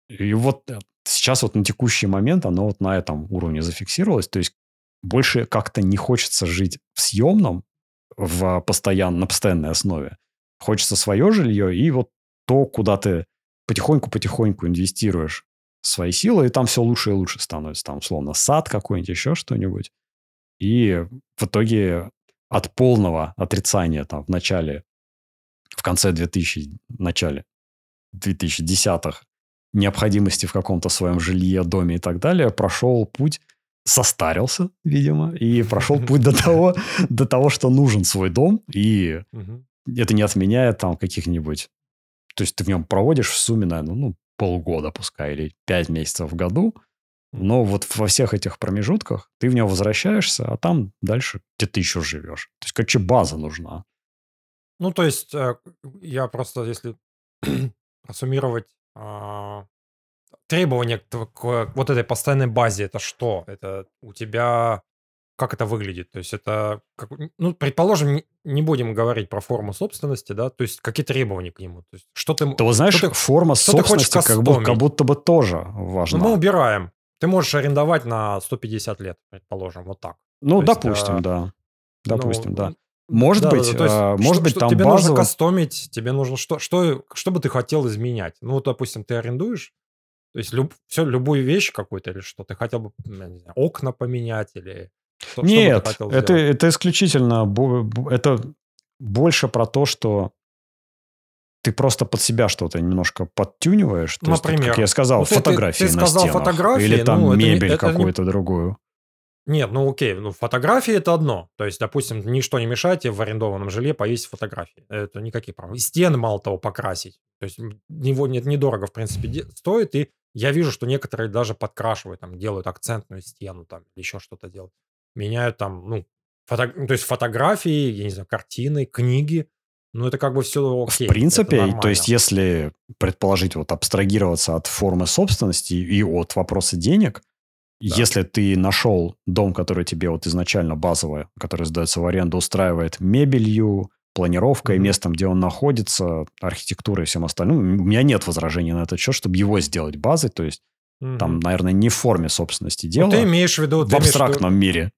И вот э, сейчас вот на текущий момент оно вот на этом уровне зафиксировалось. То есть больше как-то не хочется жить в съемном в постоян, на постоянной основе. Хочется свое жилье и вот то, куда ты потихоньку-потихоньку инвестируешь свои силы, и там все лучше и лучше становится. Там, условно, сад какой-нибудь, еще что-нибудь. И в итоге от полного отрицания там в начале, в конце 2000, начале 2010-х необходимости в каком-то своем жилье, доме и так далее, прошел путь, состарился, видимо, и прошел путь до того, до того, что нужен свой дом, и это не отменяет там каких-нибудь... То есть ты в нем проводишь в сумме, наверное, ну, полгода пускай, или пять месяцев в году, но вот во всех этих промежутках ты в него возвращаешься, а там дальше где ты еще живешь. То есть, короче, база нужна. Ну, то есть, э, я просто, если суммировать требования к, к вот этой постоянной базе, это что? Это у тебя как это выглядит? То есть это, как, ну, предположим, не, не будем говорить про форму собственности, да, то есть какие требования к нему? То есть что ты... Ты вот знаешь, что ты, форма что собственности ты как, будто, как будто бы тоже важна. Ну, мы убираем. Ты можешь арендовать на 150 лет, предположим, вот так. Ну, то допустим, есть, да. Допустим, ну, да. Может да, быть, да, есть, а, может что, быть, там тебе базово... нужно кастомить, тебе нужно что, что, что бы ты хотел изменять? Ну, вот, допустим, ты арендуешь, то есть люб, все, любую вещь какую-то или что, ты хотел бы, знаю, окна поменять или что, Нет, что это, это исключительно, это больше про то, что ты просто под себя что-то немножко подтюниваешь. То Например. Есть, как я сказал, ну, фотографии ты, ты на сказал стенах. Фотографии, или там ну, мебель это, какую-то не... другую. Нет, ну окей, ну фотографии это одно. То есть, допустим, ничто не мешает тебе в арендованном жилье повесить фотографии. Это никаких проблем. И стены, мало того, покрасить. То есть, него нет недорого, в принципе, стоит. И я вижу, что некоторые даже подкрашивают, там, делают акцентную стену, там, еще что-то делают. Меняют там, ну, фото... то есть фотографии, я не знаю, картины, книги. Ну, это как бы все окей. В принципе, то есть, если предположить, вот абстрагироваться от формы собственности и от вопроса денег, да. Если ты нашел дом, который тебе вот изначально базовый, который сдается в аренду, устраивает мебелью, планировкой, mm-hmm. местом, где он находится, архитектурой и всем остальным, у меня нет возражений на этот счет, чтобы его сделать базой. То есть mm-hmm. там, наверное, не в форме собственности дело. Ну, ты имеешь в виду... В абстрактном виду... мире.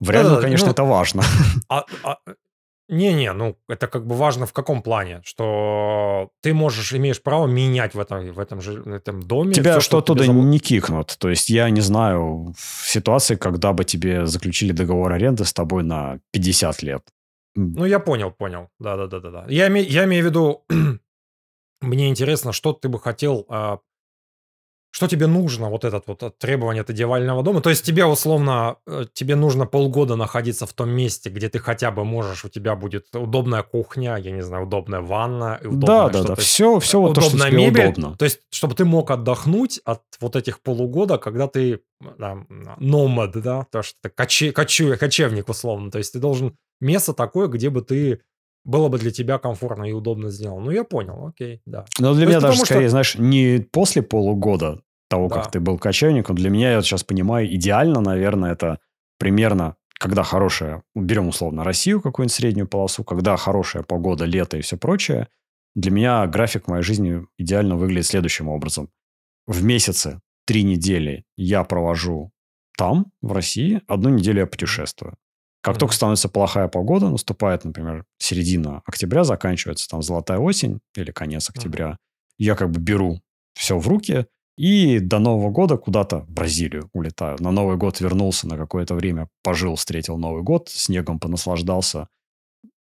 В реальном, да, конечно, ну, это важно. А, а, не-не, ну это как бы важно в каком плане, что ты можешь, имеешь право менять в этом, в этом же в этом доме. Тебя все, что оттуда зав... не кикнут. То есть я не знаю ситуации, когда бы тебе заключили договор аренды с тобой на 50 лет. Ну я понял, понял. Да-да-да-да. Я, име, я имею в виду, мне интересно, что ты бы хотел а, что тебе нужно, вот этот вот требование от идеального дома. То есть тебе условно, э, тебе нужно полгода находиться в том месте, где ты хотя бы можешь, у тебя будет удобная кухня, я не знаю, удобная ванна. Удобная да, да, да, все, все вот то, что тебе мебель. удобно. То есть, чтобы ты мог отдохнуть от вот этих полугода, когда ты да, номад, да, то, что ты коче, кочу, кочевник условно. То есть ты должен место такое, где бы ты было бы для тебя комфортно и удобно сделано. Ну, я понял, окей, да. Но для То меня даже, скорее, что... знаешь, не после полугода того, да. как ты был кочевником. Для меня, я сейчас понимаю, идеально, наверное, это примерно, когда хорошая, берем условно Россию, какую-нибудь среднюю полосу, когда хорошая погода, лето и все прочее, для меня график моей жизни идеально выглядит следующим образом. В месяце три недели я провожу там, в России, одну неделю я путешествую. Как mm-hmm. только становится плохая погода, наступает, например, середина октября, заканчивается там золотая осень или конец октября, mm-hmm. я как бы беру все в руки, и до Нового года куда-то в Бразилию улетаю. На Новый год вернулся на какое-то время, пожил, встретил Новый год, снегом понаслаждался,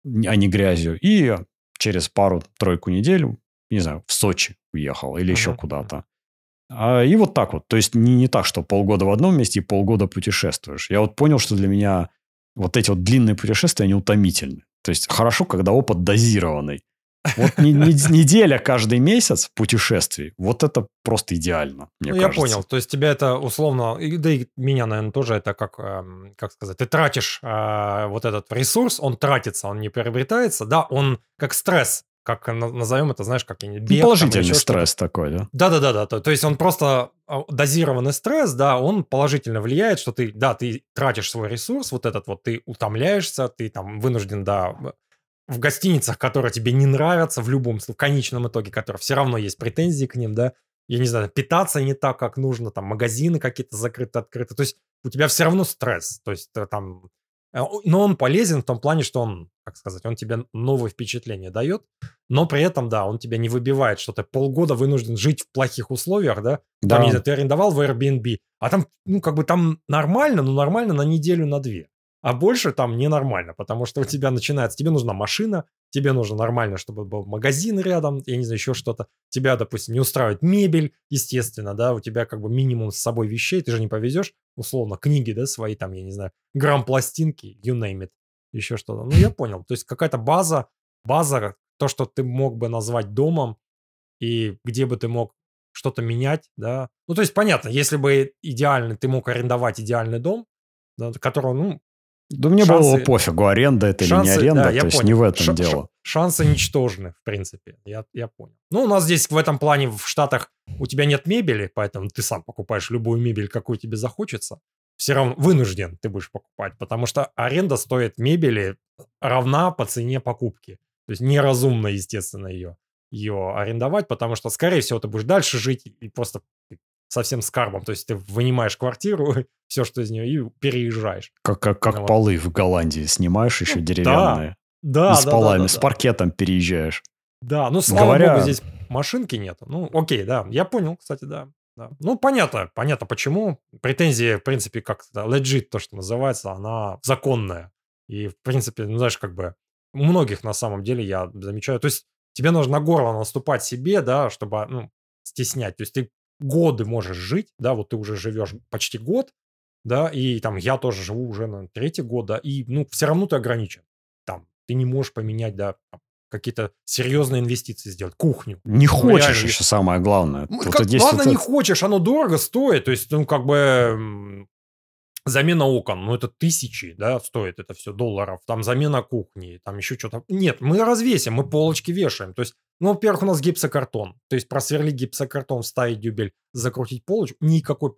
а не грязью. И через пару-тройку недель, не знаю, в Сочи уехал или uh-huh. еще куда-то. А, и вот так вот. То есть не, не так, что полгода в одном месте и полгода путешествуешь. Я вот понял, что для меня вот эти вот длинные путешествия, они утомительны. То есть хорошо, когда опыт дозированный. Вот не, не, неделя каждый месяц путешествий, вот это просто идеально, мне ну, кажется. Я понял, то есть тебя это условно, да и меня, наверное, тоже это как, эм, как сказать, ты тратишь э, вот этот ресурс, он тратится, он не приобретается, да, он как стресс, как назовем это, знаешь, как бег. Ну, положительный там, стресс такой, да? Да-да-да, то, то есть он просто а, дозированный стресс, да, он положительно влияет, что ты, да, ты тратишь свой ресурс, вот этот вот, ты утомляешься, ты там вынужден, да, в гостиницах, которые тебе не нравятся в любом в конечном итоге, которые все равно есть претензии к ним, да, я не знаю, питаться не так, как нужно, там магазины какие-то закрыты, открыты, то есть у тебя все равно стресс, то есть э, там, э, но он полезен в том плане, что он, как сказать, он тебе новые впечатления дает, но при этом, да, он тебя не выбивает, что ты полгода вынужден жить в плохих условиях, да, Да. там, не знаю, ты арендовал в Airbnb, а там, ну, как бы там нормально, но нормально на неделю, на две. А больше там ненормально, потому что у тебя начинается, тебе нужна машина, тебе нужно нормально, чтобы был магазин рядом, я не знаю, еще что-то. Тебя, допустим, не устраивает мебель, естественно, да, у тебя как бы минимум с собой вещей, ты же не повезешь, условно, книги, да, свои там, я не знаю, грамм пластинки, you name it, еще что-то. Ну, я понял, то есть какая-то база, база, то, что ты мог бы назвать домом, и где бы ты мог что-то менять, да. Ну, то есть, понятно, если бы идеальный, ты мог арендовать идеальный дом, да, которого, ну, Да мне Шансы- было пофигу, аренда это или не Шансы, аренда, да, то есть понял. не в этом Ша- дело. ша- шансы ничтожны, в принципе. Я, я понял. Ну, у нас здесь в этом плане в Штатах у тебя нет мебели, поэтому ты сам покупаешь любую мебель, какую тебе захочется. Все равно вынужден ты будешь покупать, потому что аренда стоит мебели равна по цене покупки. То есть неразумно, естественно, ее, ее арендовать, потому что, скорее всего, ты будешь дальше жить и просто совсем с карбом. То есть ты вынимаешь квартиру, все, что из нее, и переезжаешь. Как, как, как вот. полы в Голландии снимаешь еще Ну, деревянные. Да, и с да, да, полами, да, с да. паркетом переезжаешь. Да, ну слава Говоря- богу, здесь машинки нет. Ну, окей, да, я понял, кстати, да. да. Ну, понятно, понятно, почему. Претензия, в принципе, как то legit, то, что называется, она законная. И, в принципе, ну, знаешь, как бы у многих на самом деле я замечаю. То есть тебе нужно на горло наступать себе, да, чтобы, ну, стеснять. То есть ты годы можешь жить, да, вот ты уже живешь почти год, да, и там я тоже живу уже на третий год, да, и, ну, все равно ты ограничен. Там, ты не можешь поменять, да, какие-то серьезные инвестиции сделать, кухню. Не хочешь реально, еще самое главное. Ну, Вот как- есть ладно, вот не хочешь, оно дорого стоит. То есть, ну, как бы замена окон, ну, это тысячи, да, стоит это все долларов. Там замена кухни, там еще что-то. Нет, мы развесим, мы полочки вешаем. То есть, ну, во-первых, у нас гипсокартон. То есть, просверлить гипсокартон, вставить дюбель, закрутить полочку, никакой...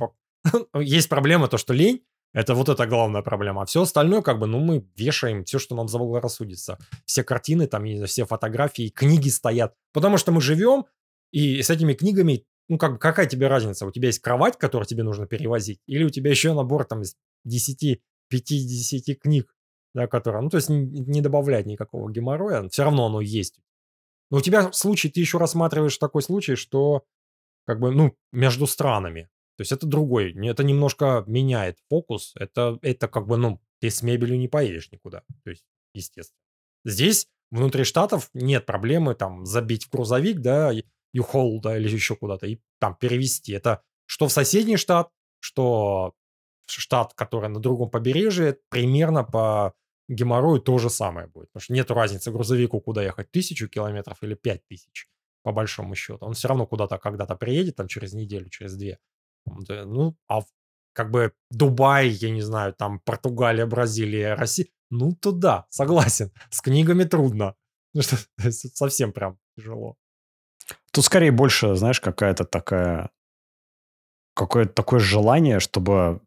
Есть проблема, то, что лень, это вот это главная проблема. А все остальное, как бы, ну, мы вешаем все, что нам заблагорассудится. Все картины, там, все фотографии, книги стоят. Потому что мы живем, и с этими книгами, ну, как бы, какая тебе разница? У тебя есть кровать, которую тебе нужно перевозить, или у тебя еще набор там из 10, 50 книг, да, которые, ну, то есть не, не добавлять никакого геморроя, все равно оно есть. Но у тебя случай, ты еще рассматриваешь такой случай, что, как бы, ну, между странами. То есть это другой, это немножко меняет фокус, это, это как бы, ну, ты с мебелью не поедешь никуда, то есть, естественно. Здесь, внутри штатов, нет проблемы там забить в грузовик, да, U-Haul, да, или еще куда-то, и там перевести. Это что в соседний штат, что штат, который на другом побережье, примерно по геморрою то же самое будет. Потому что нет разницы грузовику, куда ехать, тысячу километров или пять тысяч, по большому счету. Он все равно куда-то когда-то приедет, там через неделю, через две. Ну, а как бы Дубай, я не знаю, там Португалия, Бразилия, Россия, ну туда, согласен. С книгами трудно. Ну что, совсем прям тяжело. Тут скорее больше, знаешь, какая-то такая... Какое-то такое желание, чтобы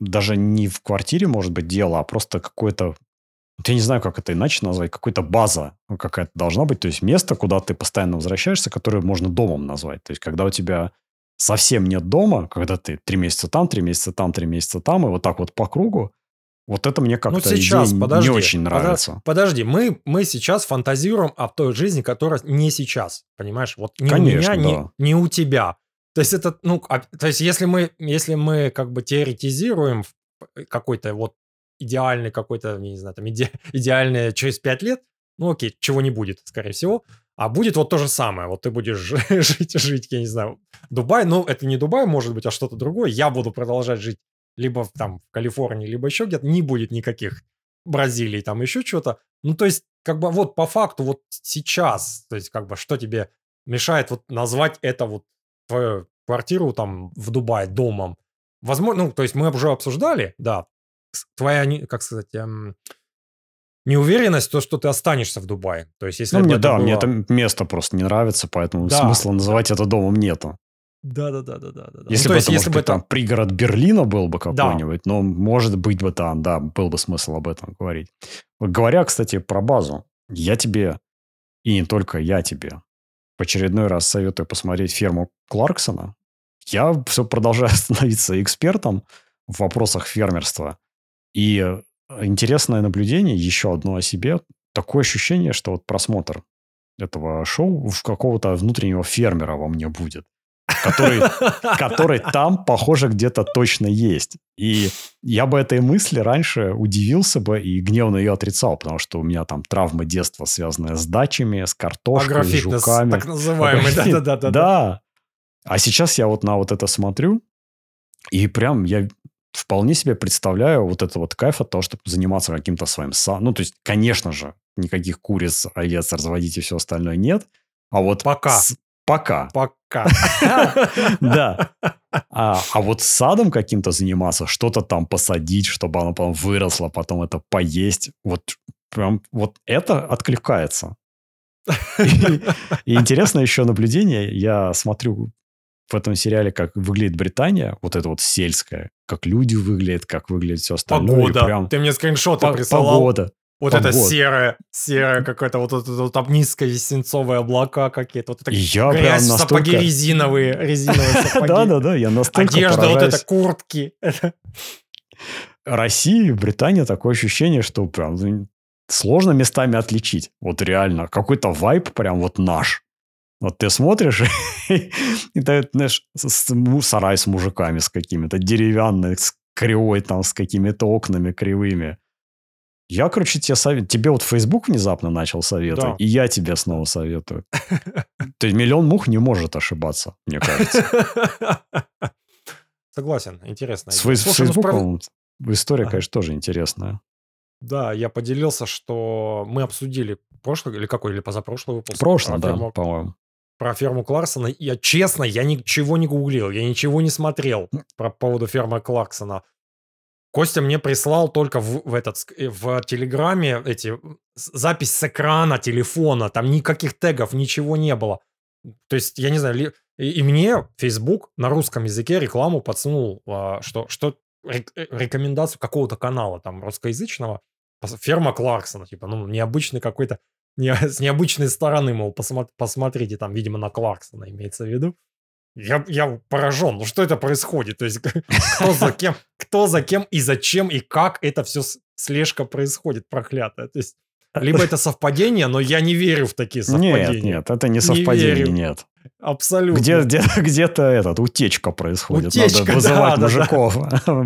даже не в квартире, может быть, дело, а просто какое-то... вот Я не знаю, как это иначе назвать. Какая-то база какая-то должна быть. То есть место, куда ты постоянно возвращаешься, которое можно домом назвать. То есть когда у тебя совсем нет дома, когда ты три месяца там, три месяца там, три месяца там, и вот так вот по кругу, вот это мне как-то ну сейчас, подожди. не очень нравится. Подожди, мы, мы сейчас фантазируем о той жизни, которая не сейчас, понимаешь? Вот не Конечно, у меня, да. не, не у тебя. То есть это, ну, а- то есть если мы, если мы как бы теоретизируем в какой-то вот идеальный какой-то, не знаю, там иде- идеальное через пять лет, ну окей, чего не будет, скорее всего, а будет вот то же самое. Вот ты будешь жи- жить, жить, я не знаю, Дубай, ну это не Дубай, может быть, а что-то другое. Я буду продолжать жить либо в- там в Калифорнии, либо еще где-то. Не будет никаких Бразилии, там еще что-то. Ну то есть как бы вот по факту вот сейчас, то есть как бы что тебе мешает вот назвать это вот твою квартиру там в Дубае домом? Возможно, ну то есть мы уже обсуждали, да, твоя, как сказать, эм, неуверенность, то, что ты останешься в Дубае. То есть если Ну, мне, да, мне было- это место просто не нравится, поэтому Да. смысла называть это домом нету. Да, да, да, да, да, да. Если ну, бы то есть, это, если может бы быть, там это... пригород Берлина был бы Да. какой-нибудь, но, может быть, бы там, да, был бы смысл об этом говорить. Говоря, кстати, про базу. Я тебе, и не только я тебе, в очередной раз советую посмотреть ферму Кларксона. Я все продолжаю становиться экспертом в вопросах фермерства. И интересное наблюдение, еще одно о себе. Такое ощущение, что вот просмотр этого шоу в какого-то внутреннего фермера во мне будет. Который, который там, похоже, где-то точно есть. И я бы этой мысли раньше удивился бы и гневно ее отрицал, потому что у меня там травмы детства, связанные с дачами, с картошкой, с жуками. так называемый, да-да-да. Да. А сейчас я вот на вот это смотрю, и прям я вполне себе представляю вот это вот кайф от того, чтобы заниматься каким-то своим садом. Ну, то есть, конечно же, никаких куриц, овец разводить и все остальное нет. А вот... Пока. С... Пока. Пока. Да. А, а вот садом каким-то заниматься, что-то там посадить, чтобы оно потом выросло, потом это поесть, вот прям вот это откликается. И, и интересное еще наблюдение. Я смотрю в этом сериале, как выглядит Британия, вот это вот сельская, как люди выглядят, как выглядит все остальное. Погода. Прям... Ты мне скриншоты присылал. Погода. Вот Погода. это серое, серое какое-то, вот это вот там низкое свинцовые облака какие-то, вот это я прям грязь, настолько... сапоги резиновые, резиновые сапоги. Да-да-да, я настолько Одежда, вот это куртки. Россия и Британия такое ощущение, что прям ну, сложно местами отличить. Вот реально, какой-то вайп прям вот наш. Вот ты смотришь, и ты, знаешь, сарай с мужиками с какими-то, деревянный, с кривой там, с какими-то окнами кривыми. Я, короче, тебе советую. Тебе вот Facebook внезапно начал советовать, Да. и я тебе снова советую. То есть миллион мух не может ошибаться, мне кажется. Согласен, интересно. С фейс- Слушай, ну, Фейсбуком история, Ага. конечно, тоже интересная. Да, я поделился, что мы обсудили прошлый или какой, или позапрошлый выпуск. Прошлое, про да, ферму- по-моему. про ферму Кларксона. Я честно, я ничего не гуглил, я ничего не смотрел про по поводу фермы Кларксона. Костя мне прислал только в, в этот э, в Телеграме эти запись с экрана телефона, там никаких тегов, ничего не было. То есть я не знаю, и, и мне Facebook на русском языке рекламу подсунул, а, что что э, рекомендацию какого-то канала там русскоязычного, ферма Кларксона, типа ну необычный какой-то не, с необычной стороны, мол, посмо- посмотрите, там, видимо, на Кларксона имеется в виду. Я, я поражен, ну что это происходит? То есть кто за кем, кто за кем и зачем и как это все слежка происходит, проклятая. То есть либо это совпадение, но я не верю в такие совпадения. Нет, нет, это не совпадение, верю. нет. Абсолютно. Где, где, где-то этот, утечка происходит. Утечка, Надо да, вызывать да, да. мужиков,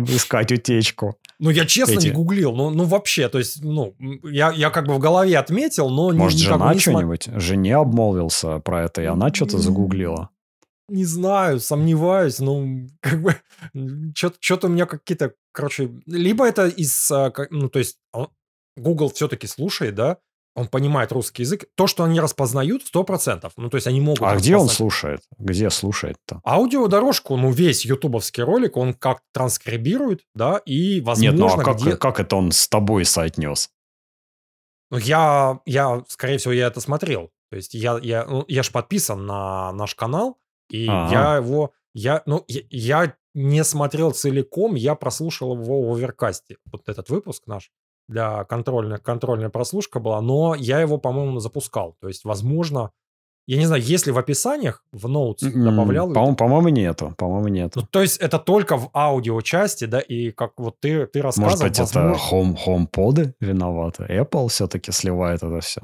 искать утечку. Ну, я честно Эти- не гуглил. Ну, ну, вообще, то есть, ну, я, я как бы в голове отметил, но... ни- Может, никак жена не что-нибудь? Жене обмолвился про это, и она что-то загуглила. Не знаю, сомневаюсь, ну, как бы, что-то у меня какие-то, короче, либо это из, а, ну, то есть, он- Google все-таки слушает, да, он понимает русский язык, то, что они распознают, 100%, ну, то есть, они могут А где он слушает? Где слушает-то? Аудиодорожку, ну, весь ютубовский ролик, он как транскрибирует, да, и, возможно, Нет, ну а как, где... как это он с тобой соотнес? Ну, я, я, скорее всего, я это смотрел. То есть я, я, ну, я ж подписан на наш канал, и я его, я, ну, я, я не смотрел целиком, я прослушал его в оверкасте. Вот этот выпуск наш для контрольной, контрольная прослушка была, но я его, по-моему, запускал. То есть, возможно, я не знаю, если в описаниях, в ноутс добавлял... По-моему, по-моему, нету. По-моему, нету. Ну, то есть это только в аудиочасти, да, и как вот ты, ты рассказывал, Может быть, это возможно- home, HomePod виноваты? Apple все-таки сливает это все.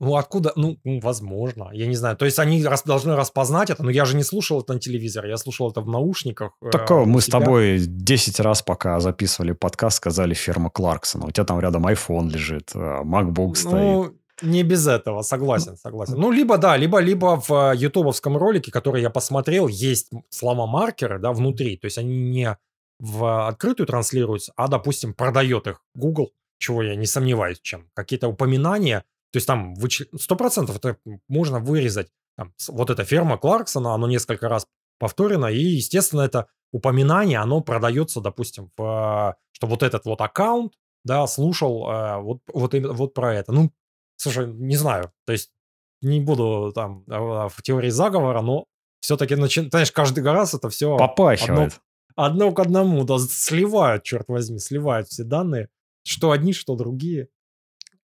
Ну, откуда? Ну, возможно. Я не знаю. То есть они рас- должны распознать это, но я же не слушал это на телевизоре, я слушал это в наушниках. э, Так у мы с тобой 10 раз, пока записывали подкаст, сказали ферма Кларксона. У тебя там рядом iPhone лежит, э, MacBook стоит. Ну, не без этого, согласен, согласен. Ну, либо да, либо, либо в э, ютубовском ролике, который я посмотрел, есть слова-маркеры, да, внутри. То есть они не в открытую транслируются, а, допустим, продает их Google, чего я не сомневаюсь, чем. Какие-то упоминания, то есть там сто процентов это можно вырезать. Там, вот эта ферма Кларксона, оно несколько раз повторено, и, естественно, это упоминание, оно продается, допустим, в, что вот этот вот аккаунт, да, слушал э, вот, вот, вот про это. Ну, слушай, не знаю, то есть не буду там э, в теории заговора, но все-таки, знаешь, каждый раз это все Попахивает. одно к одному, да, сливают, черт возьми, сливают все данные, что одни, что другие.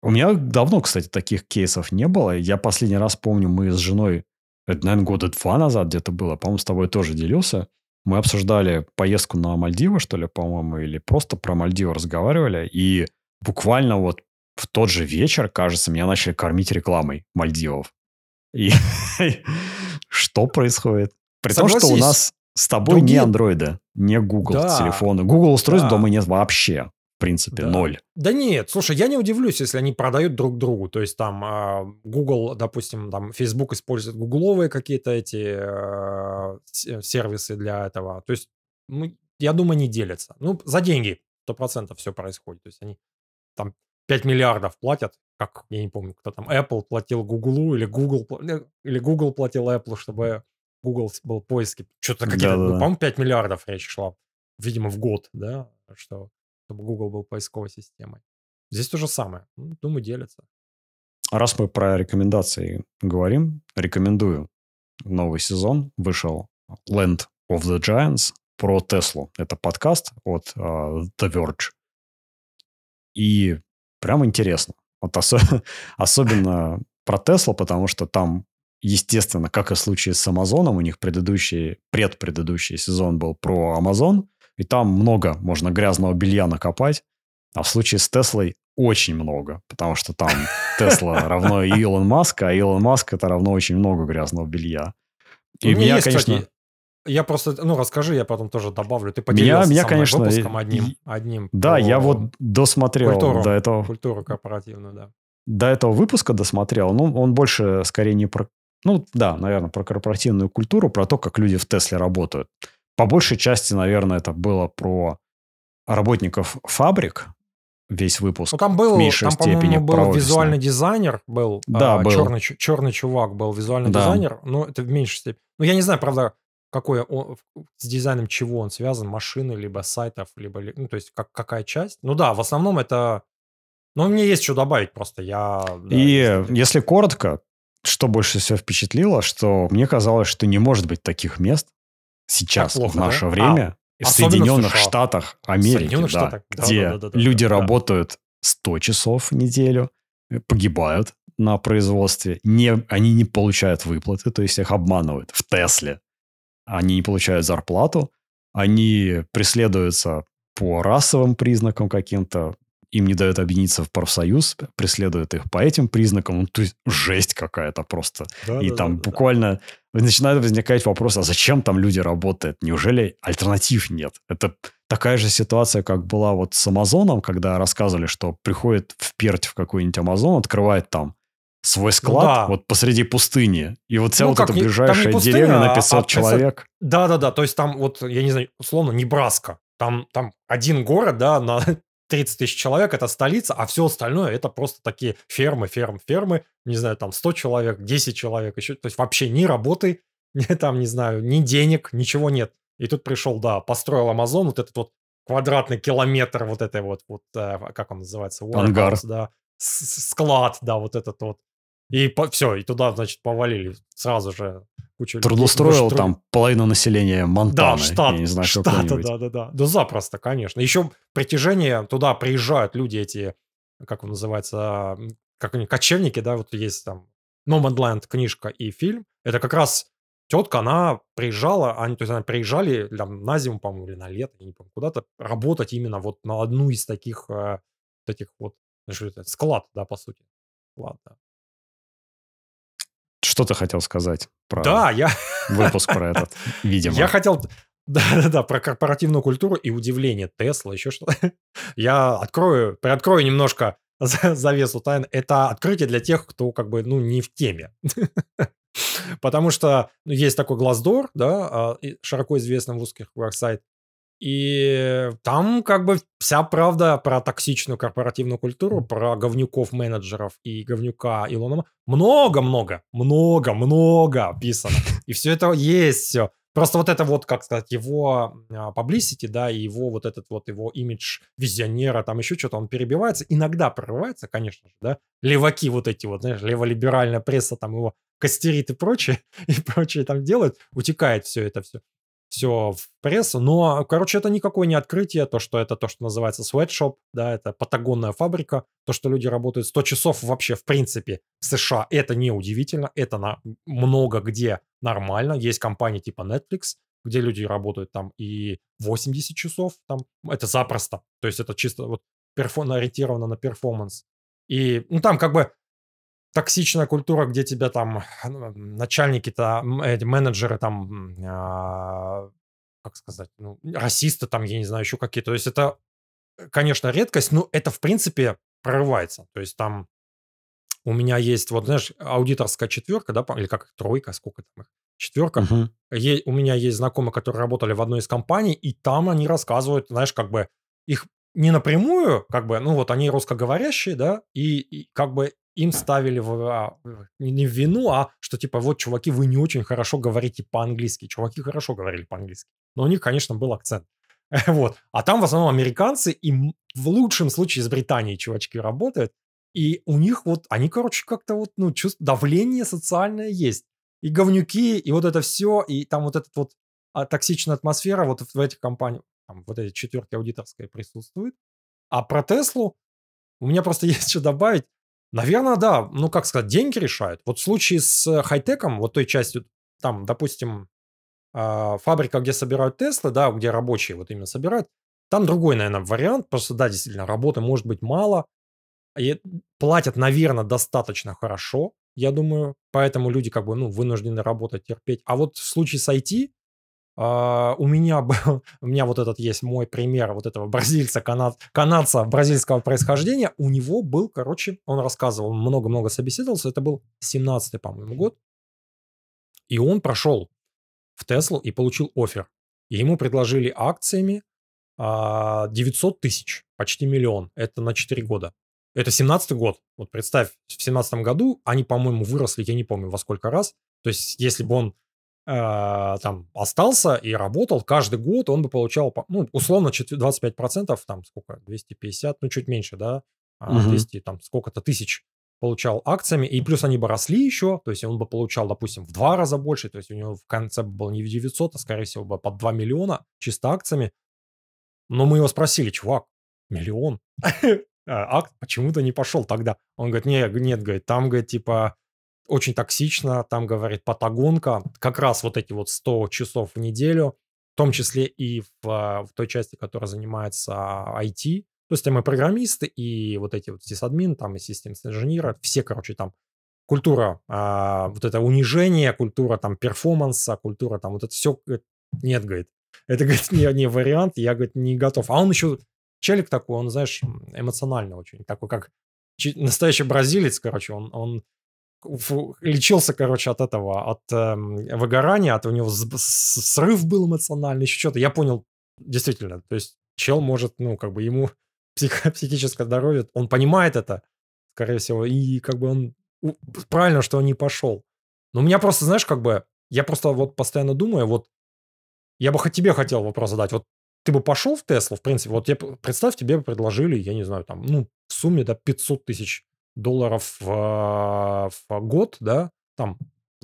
У меня давно, кстати, таких кейсов не было. Я последний раз помню, мы с женой, это, наверное, года два назад где-то было, по-моему, с тобой тоже делился. Мы обсуждали поездку на Мальдивы, что ли, по-моему, или просто про Мальдивы разговаривали. И буквально вот в тот же вечер, кажется, меня начали кормить рекламой Мальдивов. И что происходит? При том, что у нас с тобой не андроиды, не Google телефоны. Google устройств дома нет вообще принципе, да. ноль. Да нет, слушай, я не удивлюсь, если они продают друг другу. То есть там э, Google, допустим, там Facebook использует гугловые какие-то эти э, сервисы для этого. То есть, ну, я думаю, не делятся. Ну, за деньги сто процентов все происходит. То есть они там 5 миллиардов платят, как, я не помню, кто там, Apple платил Google или Google, э, или Google платил Apple, чтобы Google был поиски. Что-то какие-то, ну, по-моему, 5 миллиардов речь шла, видимо, в год, да, что чтобы Google был поисковой системой. Здесь то же самое. Ну, думаю, делятся. Раз мы про рекомендации говорим, рекомендую. Новый сезон вышел Land of the Giants про Теслу. Это подкаст от uh, The Verge. И прям интересно. Вот ос- особенно про Теслу, потому что там, естественно, как и в случае с Амазоном, у них предыдущий, предпредыдущий сезон был про Амазон, и там много можно грязного белья накопать. А в случае с Теслой очень много, потому что там Тесла равно Илон Маск, а Илон Маск это равно очень много грязного белья. И меня, есть, конечно... Кстати, я просто, ну, расскажи, я потом тоже добавлю. Ты поделился меня, меня, конечно, выпуском одним. одним да, я вот досмотрел культуру, до этого. Культуру корпоративную, да. До этого выпуска досмотрел. Ну, он больше, скорее, не про... Ну, да, наверное, про корпоративную культуру, про то, как люди в Тесле работают. По большей части, наверное, это было про работников фабрик, весь выпуск. Ну, там был, в меньшей там, степени был визуальный дизайнер, был, да, а, был. Черный, черный чувак был визуальный да. дизайнер, но это в меньшей степени. Ну, я не знаю, правда, какой он, с дизайном чего он связан, машины, либо сайтов, либо, ну, то есть как, какая часть. Ну да, в основном это... Ну, мне есть что добавить просто, я... Да, И если... если коротко, что больше всего впечатлило, что мне казалось, что не может быть таких мест, сейчас, плохо, в наше да? время, а, в Соединенных в Штатах Америки, Соединенных да, Штатах. где да, да, да, люди да, работают 100 часов в неделю, э, погибают на производстве, не, они не получают выплаты, то есть их обманывают в Тесле. Они не получают зарплату, они преследуются по расовым признакам каким-то, им не дают объединиться в профсоюз, преследуют их по этим признакам. Ну, то есть жесть какая-то просто. Да, и да, там да, буквально да. начинает возникать вопрос, а зачем там люди работают? Неужели альтернатив нет? Это такая же ситуация, как была вот с Амазоном, когда рассказывали, что приходит в Перть в какой-нибудь Амазон, открывает там свой склад ну, да. вот посреди пустыни. И вот вся ну, вот эта не, ближайшая пустыня, деревня на 500 а, человек. Да-да-да, то есть там вот, я не знаю, условно, Небраска. Там, там один город, да, на 30 тысяч человек – это столица, а все остальное – это просто такие фермы, фермы, фермы, не знаю, там 100 человек, 10 человек еще. То есть вообще ни работы, ни там, не знаю, ни денег, ничего нет. И тут пришел, да, построил Амазон, вот этот вот квадратный километр вот этой вот, вот э, как он называется? Ангар. Да, склад, да, вот этот вот. И по, все, и туда, значит, повалили сразу же куча Трудоустроил людей. там половину населения Монтаны. Да, штат. Я не знаю, штата, да, да, да. Да запросто, конечно. Еще притяжение, туда приезжают люди эти, как он называется, как они, кочевники, да, вот есть там Nomadland книжка и фильм. Это как раз тетка, она приезжала, они, то есть она приезжали там, на зиму, по-моему, или на лето, я не помню, куда-то работать именно вот на одну из таких, э, таких вот, что это, склад, да, по сути. Склад, да. Что ты хотел сказать про да, я... выпуск про этот, видимо? Я хотел... Да-да-да, про корпоративную культуру и удивление Тесла, еще что-то. Я открою, приоткрою немножко завесу тайн. Это открытие для тех, кто как бы, ну, не в теме. Потому что ну, есть такой Glassdoor, да, а, широко известный в узких сайт, и там как бы вся правда про токсичную корпоративную культуру, про говнюков-менеджеров и говнюка Илона. Много-много, много-много описано. И все это есть, все. Просто вот это вот, как сказать, его а, publicity, да, и его вот этот вот его имидж визионера, там еще что-то, он перебивается, иногда прорывается, конечно же, да, леваки вот эти вот, знаешь, леволиберальная пресса там его костерит и прочее, и прочее там делают, утекает все это все. Все в прессу. Но, короче, это никакое не открытие, то, что это то, что называется sweatshop, да, это патагонная фабрика, то, что люди работают 100 часов вообще, в принципе, в США, это не удивительно, это на много где нормально. Есть компании типа Netflix, где люди работают там и 80 часов, там, это запросто. То есть это чисто вот перфон, ориентировано на перформанс. И, ну, там как бы токсичная культура, где тебя там ну, начальники-то, эти менеджеры там, а, как сказать, ну, расисты там, я не знаю, еще какие. То есть это, э, конечно, редкость, но это, в принципе, прорывается. То есть там у меня есть, вот, знаешь, аудиторская четверка, да, или как тройка, сколько там их, четверка. Мгм. Е- у меня есть знакомые, которые работали в одной из компаний, и там они рассказывают, знаешь, как бы их не напрямую, как бы, ну вот они русскоговорящие, да, и, и как бы им ставили в, а, не, в вину, а что типа вот, чуваки, вы не очень хорошо говорите по-английски. Чуваки хорошо говорили по-английски. Но у них, конечно, был акцент. Вот. А там в основном американцы, и в лучшем случае из Британии чувачки работают. И у них вот, они, короче, как-то вот, ну, чувство, давление социальное есть. И говнюки, и вот это все, и там вот этот вот а, токсичная атмосфера вот в этих компаниях, там вот эти четверки аудиторской присутствует. А про Теслу у меня просто есть что добавить. Наверное, да. Ну, как сказать, деньги решают. Вот в случае с э, хай-теком, вот той частью, там, допустим, а, фабрика, где собирают Теслы, да, где рабочие вот именно собирают, там другой, наверное, вариант. Просто, да, действительно, работы может быть мало. И платят, наверное, достаточно хорошо, я думаю. Поэтому люди как бы, ну, вынуждены работать, терпеть. А вот в случае с IT, а, у меня был, у меня вот этот есть мой пример вот этого бразильца, канад, канадца бразильского происхождения. У него был, короче, он рассказывал, много-много собеседовался. Это был 17-й, по-моему, год. И он прошел в Теслу и получил офер. И ему предложили акциями 900 а, тысяч, почти миллион. Это на 4 года. Это 17-й год. Вот представь, в 17 году они, по-моему, выросли, я не помню во сколько раз. То есть, если бы он там остался и работал каждый год, он бы получал, ну, условно, 25%, там сколько, 250, ну, чуть меньше, да, угу. 200, там, сколько-то тысяч получал акциями, и плюс они бы росли еще, то есть он бы получал, допустим, в два раза больше, то есть у него в конце был не 900, а, скорее всего, бы под 2 миллиона чисто акциями. Но мы его спросили, чувак, миллион? А, акт почему-то не пошел тогда. Он говорит, нет, нет, говорит, там, говорит, типа, очень токсично, там, говорит, патагонка, как раз вот эти вот 100 часов в неделю, в том числе и в, в той части, которая занимается IT, то есть там и программисты, и вот эти вот сисадмин, там и системные инженеры, все, короче, там культура, а, вот это унижение, культура там перформанса, культура там вот это все, нет, говорит, это, говорит, не, не вариант, я, говорит, не готов. А он еще, челик такой, он, знаешь, эмоционально очень, такой как настоящий бразилец, короче, он, он лечился, короче, от этого, от э, выгорания, от у него срыв был эмоциональный, еще что-то. Я понял, действительно, то есть чел может, ну, как бы ему псих, психическое здоровье, он понимает это, скорее всего, и как бы он правильно, что он не пошел. Но у меня просто, знаешь, как бы, я просто вот постоянно думаю, вот я бы тебе хотел вопрос задать, вот ты бы пошел в Теслу, в принципе, вот я, представь, тебе предложили, я не знаю, там, ну, в сумме, да, 500 тысяч долларов в, в год, да, там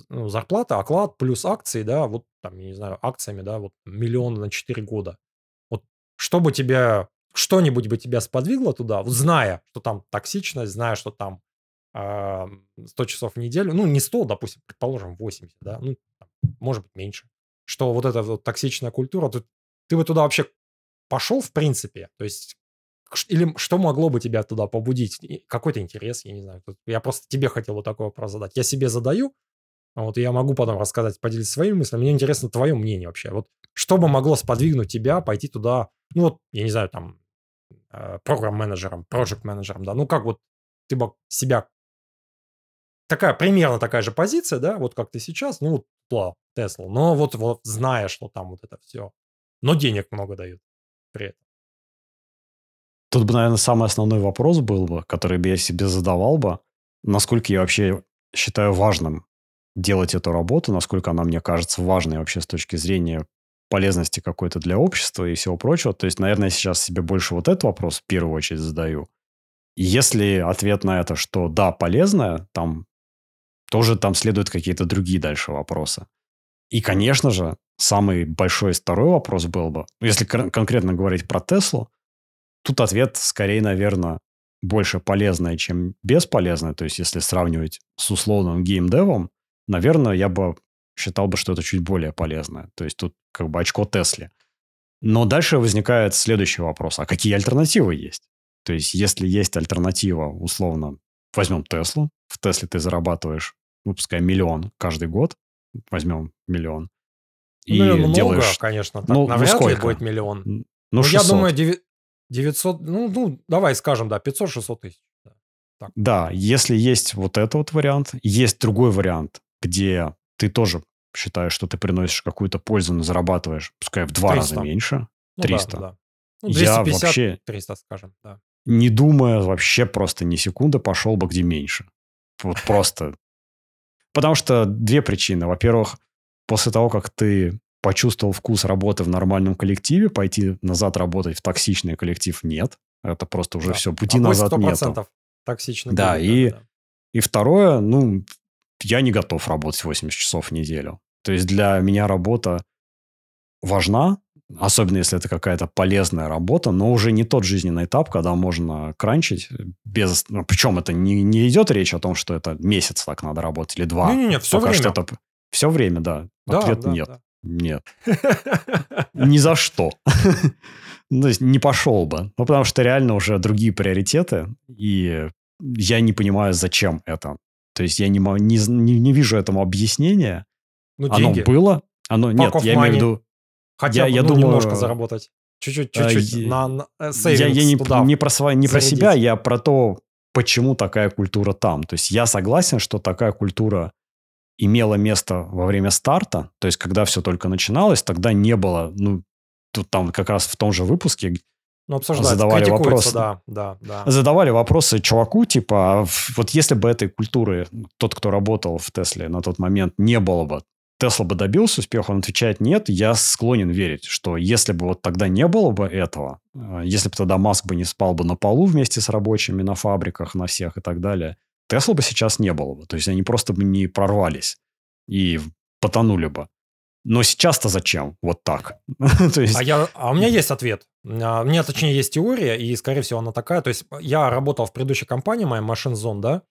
ну, зарплата, оклад плюс акции, да, вот там, я не знаю, акциями, да, вот миллион на 4 года. Вот чтобы тебя, что-нибудь бы тебя сподвигло туда, вот зная, что там токсичность, зная, что там э, 100 часов в неделю, ну, не 100, допустим, предположим, 80, да, ну, может быть, меньше, что вот эта вот токсичная культура, ты, ты бы туда вообще пошел, в принципе, то есть или что могло бы тебя туда побудить? Какой-то интерес, я не знаю. Я просто тебе хотел вот такой вопрос задать. Я себе задаю, а вот я могу потом рассказать, поделиться своими мыслями. Мне интересно твое мнение вообще. Вот что бы могло сподвигнуть тебя пойти туда, ну вот, я не знаю, там, э, программ-менеджером, проект-менеджером, да, ну как вот ты бы себя... Такая, примерно такая же позиция, да, вот как ты сейчас, ну вот, Тесла, но вот, вот зная, что там вот это все, но денег много дают при этом. Тут бы, наверное, самый основной вопрос был бы, который бы я себе задавал бы, насколько я вообще считаю важным делать эту работу, насколько она мне кажется важной вообще с точки зрения полезности какой-то для общества и всего прочего. То есть, наверное, я сейчас себе больше вот этот вопрос в первую очередь задаю. если ответ на это, что да, полезное, там тоже там следуют какие-то другие дальше вопросы. И, конечно же, самый большой второй вопрос был бы, если конкретно говорить про Теслу, тут ответ скорее, наверное, больше полезное, чем бесполезное. То есть, если сравнивать с условным геймдевом, наверное, я бы считал бы, что это чуть более полезное. То есть, тут как бы очко Тесли. Но дальше возникает следующий вопрос. А какие альтернативы есть? То есть, если есть альтернатива, условно, возьмем Теслу. В Тесле ты зарабатываешь, ну, пускай миллион каждый год. Возьмем миллион. Ну, и много, делаешь... конечно. Так, ну, навряд ну, ли будет миллион. Ну, ну 600. я думаю, 900, ну, ну, давай скажем, да, 500-600 тысяч. Так. Да, если есть вот этот вот вариант, есть другой вариант, где ты тоже считаешь, что ты приносишь какую-то пользу, но зарабатываешь, пускай в два 300. раза меньше. 300. Ну, да, да. Ну, 250, Я вообще, 300, скажем, да. Не думая вообще просто ни секунды, пошел бы где меньше. Вот просто. Потому что две причины. Во-первых, после того, как ты почувствовал вкус работы в нормальном коллективе, пойти назад работать в токсичный коллектив нет. Это просто уже да. все, пути а назад 100% нету. токсичный. Да, и, да. и второе, ну, я не готов работать 80 часов в неделю. То есть для меня работа важна, особенно если это какая-то полезная работа, но уже не тот жизненный этап, когда можно кранчить без... Ну, причем это не, не идет речь о том, что это месяц так надо работать или два. Не-не-не, все время. Что это... Все время, да. да Ответ да, нет. Да. Нет. Ни за что. Ну, то есть не пошел бы. Ну, потому что реально уже другие приоритеты, и я не понимаю, зачем это. То есть я не, не, не, не вижу этому объяснения. Ну, оно деньги. было. Оно, нет, я имею в виду... Хотя я, бы, я ну, думаю, немножко заработать. Чуть-чуть, а, чуть-чуть. А, на, на э, я, я не, туда не про, не про себя, я про то, почему такая культура там. То есть я согласен, что такая культура имело место во время старта, то есть когда все только начиналось, тогда не было, ну, тут там как раз в том же выпуске ну, задавали вопросы. Да, да, да. Задавали вопросы чуваку, типа, а вот если бы этой культуры, тот, кто работал в Тесле на тот момент, не было бы, Тесла бы добился успеха, он отвечает нет, я склонен верить, что если бы вот тогда не было бы этого, э, если бы тогда Маск бы не спал бы на полу вместе с рабочими на фабриках, на всех и так далее, Тесла бы сейчас не было бы. То есть они просто бы не прорвались и потонули бы. Но сейчас-то зачем? Вот так. то есть... а, я, а у меня есть ответ. А, у меня, точнее, есть теория, и, скорее всего, она такая. То есть я работал в предыдущей компании, моя Zone, да,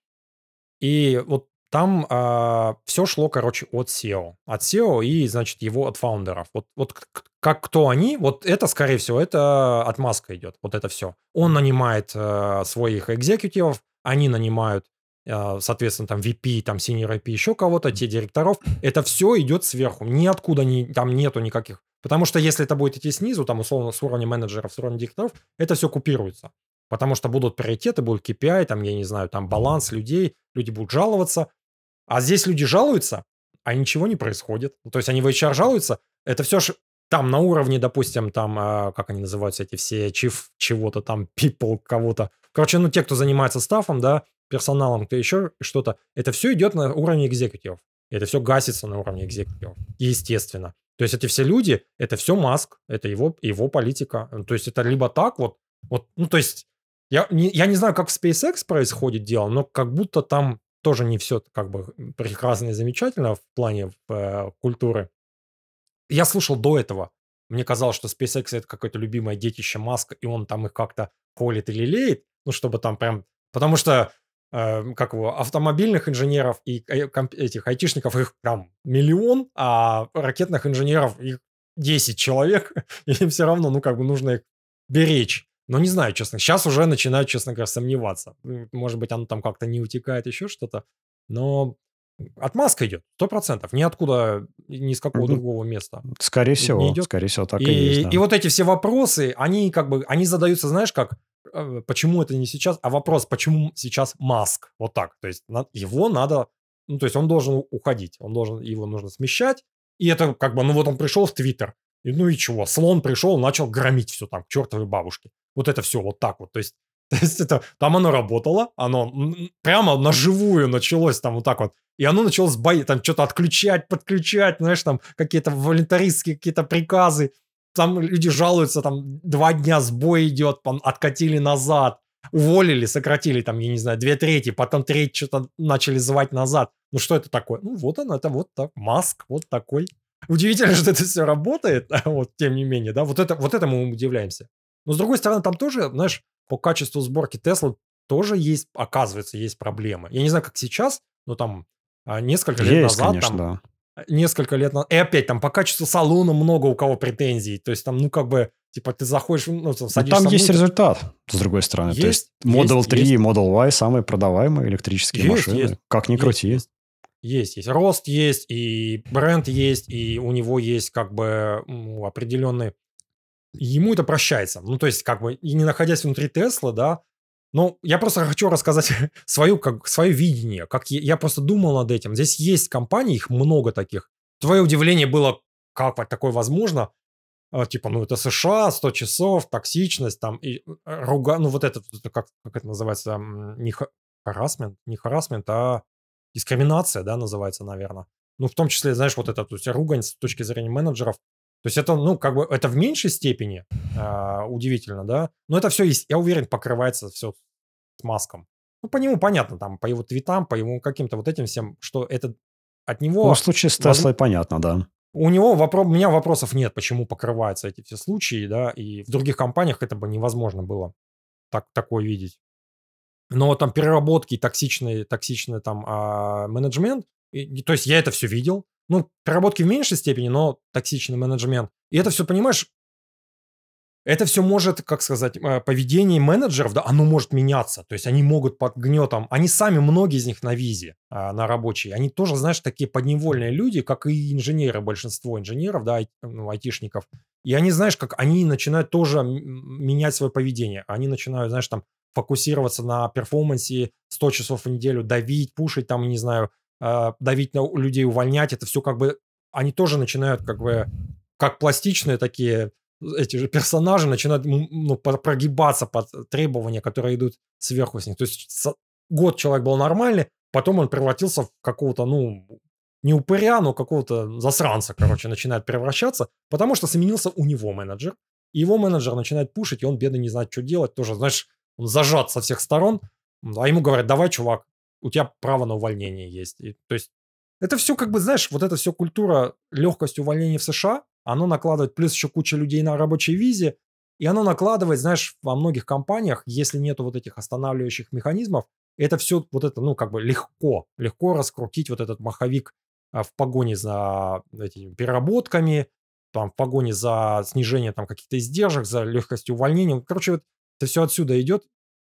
и вот там а, все шло, короче, от SEO. От SEO и, значит, его от фаундеров. Вот, вот как кто они, вот это, скорее всего, это от Маска идет. Вот это все. Он нанимает а, своих экзекутивов, они нанимают соответственно, там VP, там senior IP, еще кого-то, те директоров, это все идет сверху, ниоткуда не, там нету никаких. Потому что если это будет идти снизу, там условно с уровня менеджеров, с уровня директоров, это все купируется. Потому что будут приоритеты, будут KPI, там, я не знаю, там баланс людей, люди будут жаловаться. А здесь люди жалуются, а ничего не происходит. То есть они в HR жалуются, это все же там на уровне, допустим, там, а, как они называются, эти все chief чего-то там, people кого-то. Короче, ну, те, кто занимается стафом, да, персоналом, кто еще что-то, это все идет на уровне экзекутивов. Это все гасится на уровне экзекутивов. Естественно. То есть эти все люди, это все Маск, это его, его политика. То есть это либо так вот, вот ну то есть я не, я не знаю, как в SpaceX происходит дело, но как будто там тоже не все как бы прекрасно и замечательно в плане э, культуры. Я слушал до этого, мне казалось, что SpaceX это какое-то любимое детище Маска, и он там их как-то колет и лелеет, ну, чтобы там прям... Потому что как его, автомобильных инженеров и э, этих айтишников их там миллион, а ракетных инженеров их 10 человек, и им все равно, ну, как бы нужно их беречь. Но не знаю, честно. Сейчас уже начинаю, честно говоря, сомневаться. Может быть, оно там как-то не утекает, еще что-то. Но отмазка идет, сто процентов. Ниоткуда, ни с какого другого места. Скорее всего, идет. скорее всего, так и, и есть. Да. И вот эти все вопросы, они как бы, они задаются, знаешь, как, почему это не сейчас, а вопрос, почему сейчас Маск, вот так, то есть его надо, ну, то есть он должен уходить, он должен, его нужно смещать, и это как бы, ну, вот он пришел в Твиттер, и ну и чего, слон пришел, начал громить все там, к чертовой бабушке, вот это все вот так вот, то есть то есть это, там оно работало, оно прямо на живую началось там вот так вот. И оно началось бои, там что-то отключать, подключать, знаешь, там какие-то волонтаристские какие-то приказы там люди жалуются, там два дня сбой идет, откатили назад, уволили, сократили там, я не знаю, две трети, потом треть что-то начали звать назад. Ну что это такое? Ну вот он, это вот так, Маск, вот такой. удивительно, что это все работает, а вот тем не менее, да, вот это, вот это мы удивляемся. Но с другой стороны, там тоже, знаешь, по качеству сборки Тесла тоже есть, оказывается, есть проблемы. Я не знаю, как сейчас, но там а, несколько лет Есть, назад, конечно, там, да. Несколько лет назад, и опять там по качеству салона много у кого претензий, то есть там, ну, как бы, типа, ты заходишь, ну, там, Но садишься там в есть внутрь, результат, с другой стороны. То есть Есть, Model есть, 3 есть. и Model Y самые продаваемые электрические Есть, машины. есть. Как ни Есть, крути. есть. Есть, есть. Рост есть, и бренд есть, и у него есть как бы ну, определенный... Ему это прощается. Ну, то есть, как бы, и не находясь внутри Тесла, да, ну, я просто хочу рассказать свою, как, свое видение, как я, я просто думал над этим. Здесь есть компании, их много таких. Твое удивление было, как такое возможно? А, типа, ну, это США, 100 часов, токсичность, там, и э, руга... Ну, вот это, как, как это называется, не ха- харасмент, не харасмент, а дискриминация, да, называется, наверное. Ну, в том числе, знаешь, вот это, то есть ругань с точки зрения менеджеров. То есть это, ну, как бы, это в меньшей степени а, удивительно, да, но это все, я уверен, покрывается все с маском. Ну, по нему понятно, там, по его твитам, по его каким-то вот этим всем, что это от него... Ну, в случае с воз- Теслой понятно, да. у него вопро- у меня вопросов нет, почему покрываются эти все случаи, да, и в других компаниях это бы невозможно было так, такое видеть. Но там переработки, токсичный, токсичный там а, менеджмент, и то есть я это все видел. Ну, переработки в меньшей степени, но токсичный менеджмент. И это все, понимаешь, это все может, как сказать, э, поведение менеджеров, да, оно может меняться. То есть они могут под гнетом, они сами, многие из них на визе, а, на рабочие, они тоже, знаешь, такие подневольные люди, как и инженеры, большинство инженеров, да, ну, айтишников. И они, знаешь, как они начинают тоже менять свое поведение. Они начинают, знаешь, там, фокусироваться на перформансе 100 часов в неделю, давить, пушить, там, не знаю, давить на людей, увольнять. Это все как бы, они тоже начинают как бы, как пластичные такие эти же персонажи начинают ну, прогибаться под требования, которые идут сверху с них. То есть год человек был нормальный, потом он превратился в какого-то, ну, не упыря, но какого-то засранца, короче, начинает превращаться, потому что сменился у него менеджер, и его менеджер начинает пушить, и он, бедный, не знает, что делать. Тоже, знаешь, он зажат со всех сторон, а ему говорят, давай, чувак, у тебя право на увольнение есть. И, то есть это все как бы, знаешь, вот это все культура легкости увольнения в США, оно накладывает плюс еще куча людей на рабочей визе, и оно накладывает, знаешь, во многих компаниях, если нету вот этих останавливающих механизмов, это все вот это, ну, как бы легко, легко раскрутить вот этот маховик а, в погоне за этими переработками, там, в погоне за снижение там каких-то издержек, за легкостью увольнения. Короче, вот это все отсюда идет.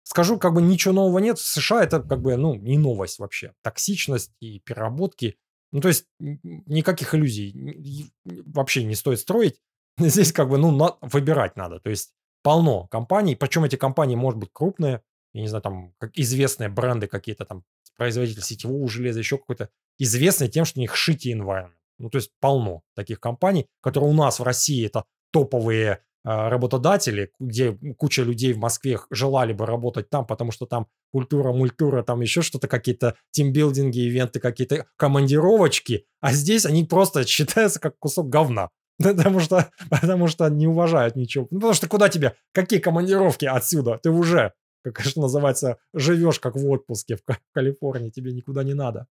Скажу, как бы ничего нового нет. В США это как бы, ну, не новость вообще. Токсичность и переработки. Ну, то есть никаких иллюзий вообще не стоит строить. Здесь как бы, ну, на- выбирать надо. То есть полно компаний, причем эти компании, может быть, крупные, я не знаю, там, как известные бренды какие-то там, производитель сетевого железа, еще какой-то, известный тем, что у них шити environment. Ну, то есть полно таких компаний, которые у нас в России это топовые работодатели, где куча людей в Москве желали бы работать там, потому что там культура, мультура, там еще что-то, какие-то тимбилдинги, ивенты, какие-то командировочки, а здесь они просто считаются как кусок говна. Потому что, потому что не уважают ничего. Ну, потому что куда тебе? Какие командировки отсюда? Ты уже, как что называется, живешь как в отпуске в Калифорнии, тебе никуда не надо.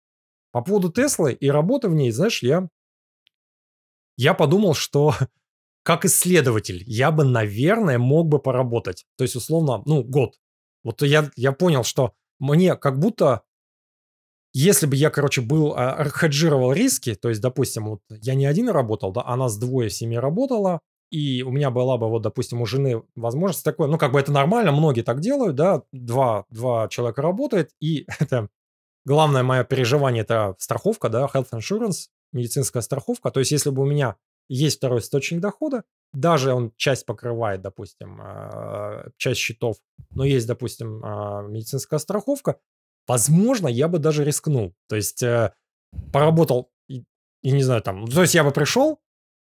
По поводу Теслы и работы в ней, знаешь, я, я подумал, что как исследователь я бы, наверное, мог бы поработать. То есть, условно, ну, год. Вот я, я понял, что мне как будто, если бы я, короче, был, а, хеджировал риски, то есть, допустим, вот я не один работал, да, а нас двое в семье работало, и у меня была бы, вот, допустим, у жены возможность такой, ну, как бы это нормально, многие так делают, да, два, два человека работает, и это главное мое переживание это страховка, да, health insurance, медицинская страховка. То есть, если бы у меня есть второй источник дохода, даже он часть покрывает, допустим, а, часть счетов, но есть, допустим, а, медицинская страховка, возможно, я бы даже рискнул. То есть, э, поработал, и, и не знаю, там, то есть я бы пришел,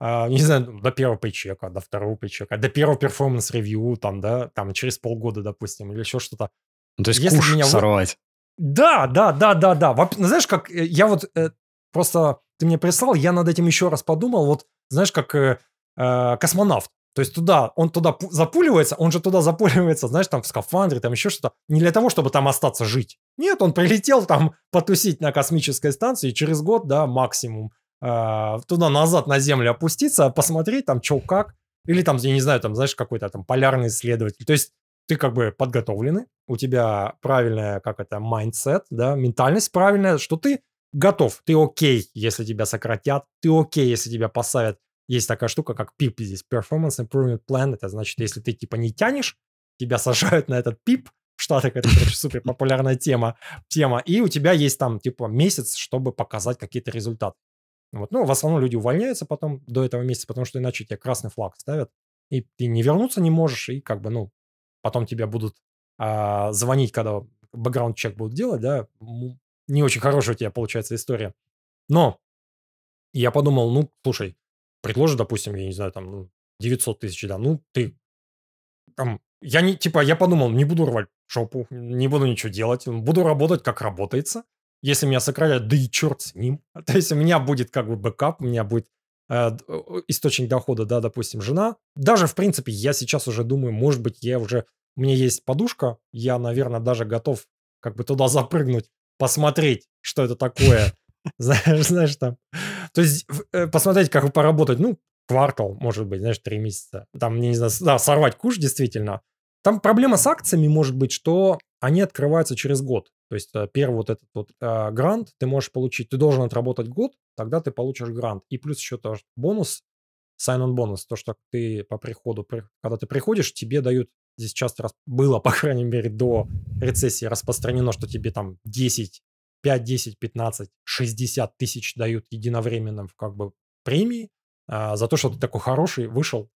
а, не знаю, до первого paycheck а, до второго paycheck а, до первого performance review, там, да, там, через полгода, допустим, или еще что-то. Ну, то есть Если куш меня сорвать. Да, да, да, да, да. Ну, Знаешь, как э, я вот э, просто ты мне прислал, я над этим еще раз подумал. Вот знаешь, как э, э, космонавт. То есть туда, он туда пу- запуливается, он же туда запуливается, знаешь, там в скафандре, там еще что-то. Не для того, чтобы там остаться жить. Нет, он прилетел там потусить на космической станции, и через год, да, максимум, э, туда-назад на землю опуститься, посмотреть там, что как. Или там, я не знаю, там, знаешь, какой-то там полярный исследователь. То есть ты как бы подготовленный, у тебя правильная, как это, mindset, да, ментальность правильная, что ты готов, ты окей, если тебя сократят, ты окей, если тебя поставят. Есть такая штука, как PIP здесь, Performance Improvement Plan, это значит, если ты типа не тянешь, тебя сажают на этот PIP, в Штатах это, короче, супер популярная тема, тема, и у тебя есть там типа месяц, чтобы показать какие-то результаты. Вот. Ну, в основном люди увольняются потом до этого месяца, потому что иначе тебе красный флаг ставят, и ты не вернуться не можешь, и как бы, ну, потом тебя будут а, звонить, когда бэкграунд-чек будут делать, да, не очень хорошая у тебя получается история. Но я подумал, ну, слушай, предложи, допустим, я не знаю, там, ну, 900 тысяч, да, ну, ты там, я не, типа, я подумал, не буду рвать жопу, не буду ничего делать, буду работать, как работается. Если меня сократят, да и черт с ним. То есть у меня будет как бы бэкап, у меня будет э, источник дохода, да, допустим, жена. Даже, в принципе, я сейчас уже думаю, может быть, я уже, у меня есть подушка, я, наверное, даже готов как бы туда запрыгнуть, посмотреть, что это такое. Знаешь, знаешь, там. То есть э, посмотреть, как поработать, ну, квартал, может быть, знаешь, три месяца. Там, не знаю, да, сорвать куш действительно. Там проблема с акциями может быть, что они открываются через год. То есть э, первый вот этот вот э, грант ты можешь получить, ты должен отработать год, тогда ты получишь грант. И плюс еще тоже бонус, sign-on бонус, то, что ты по приходу, когда ты приходишь, тебе дают, здесь часто было, по крайней мере, до рецессии распространено, что тебе там 10, 5, 10, 15, 60 тысяч дают единовременно как бы премии а, за то, что ты такой хороший, вышел,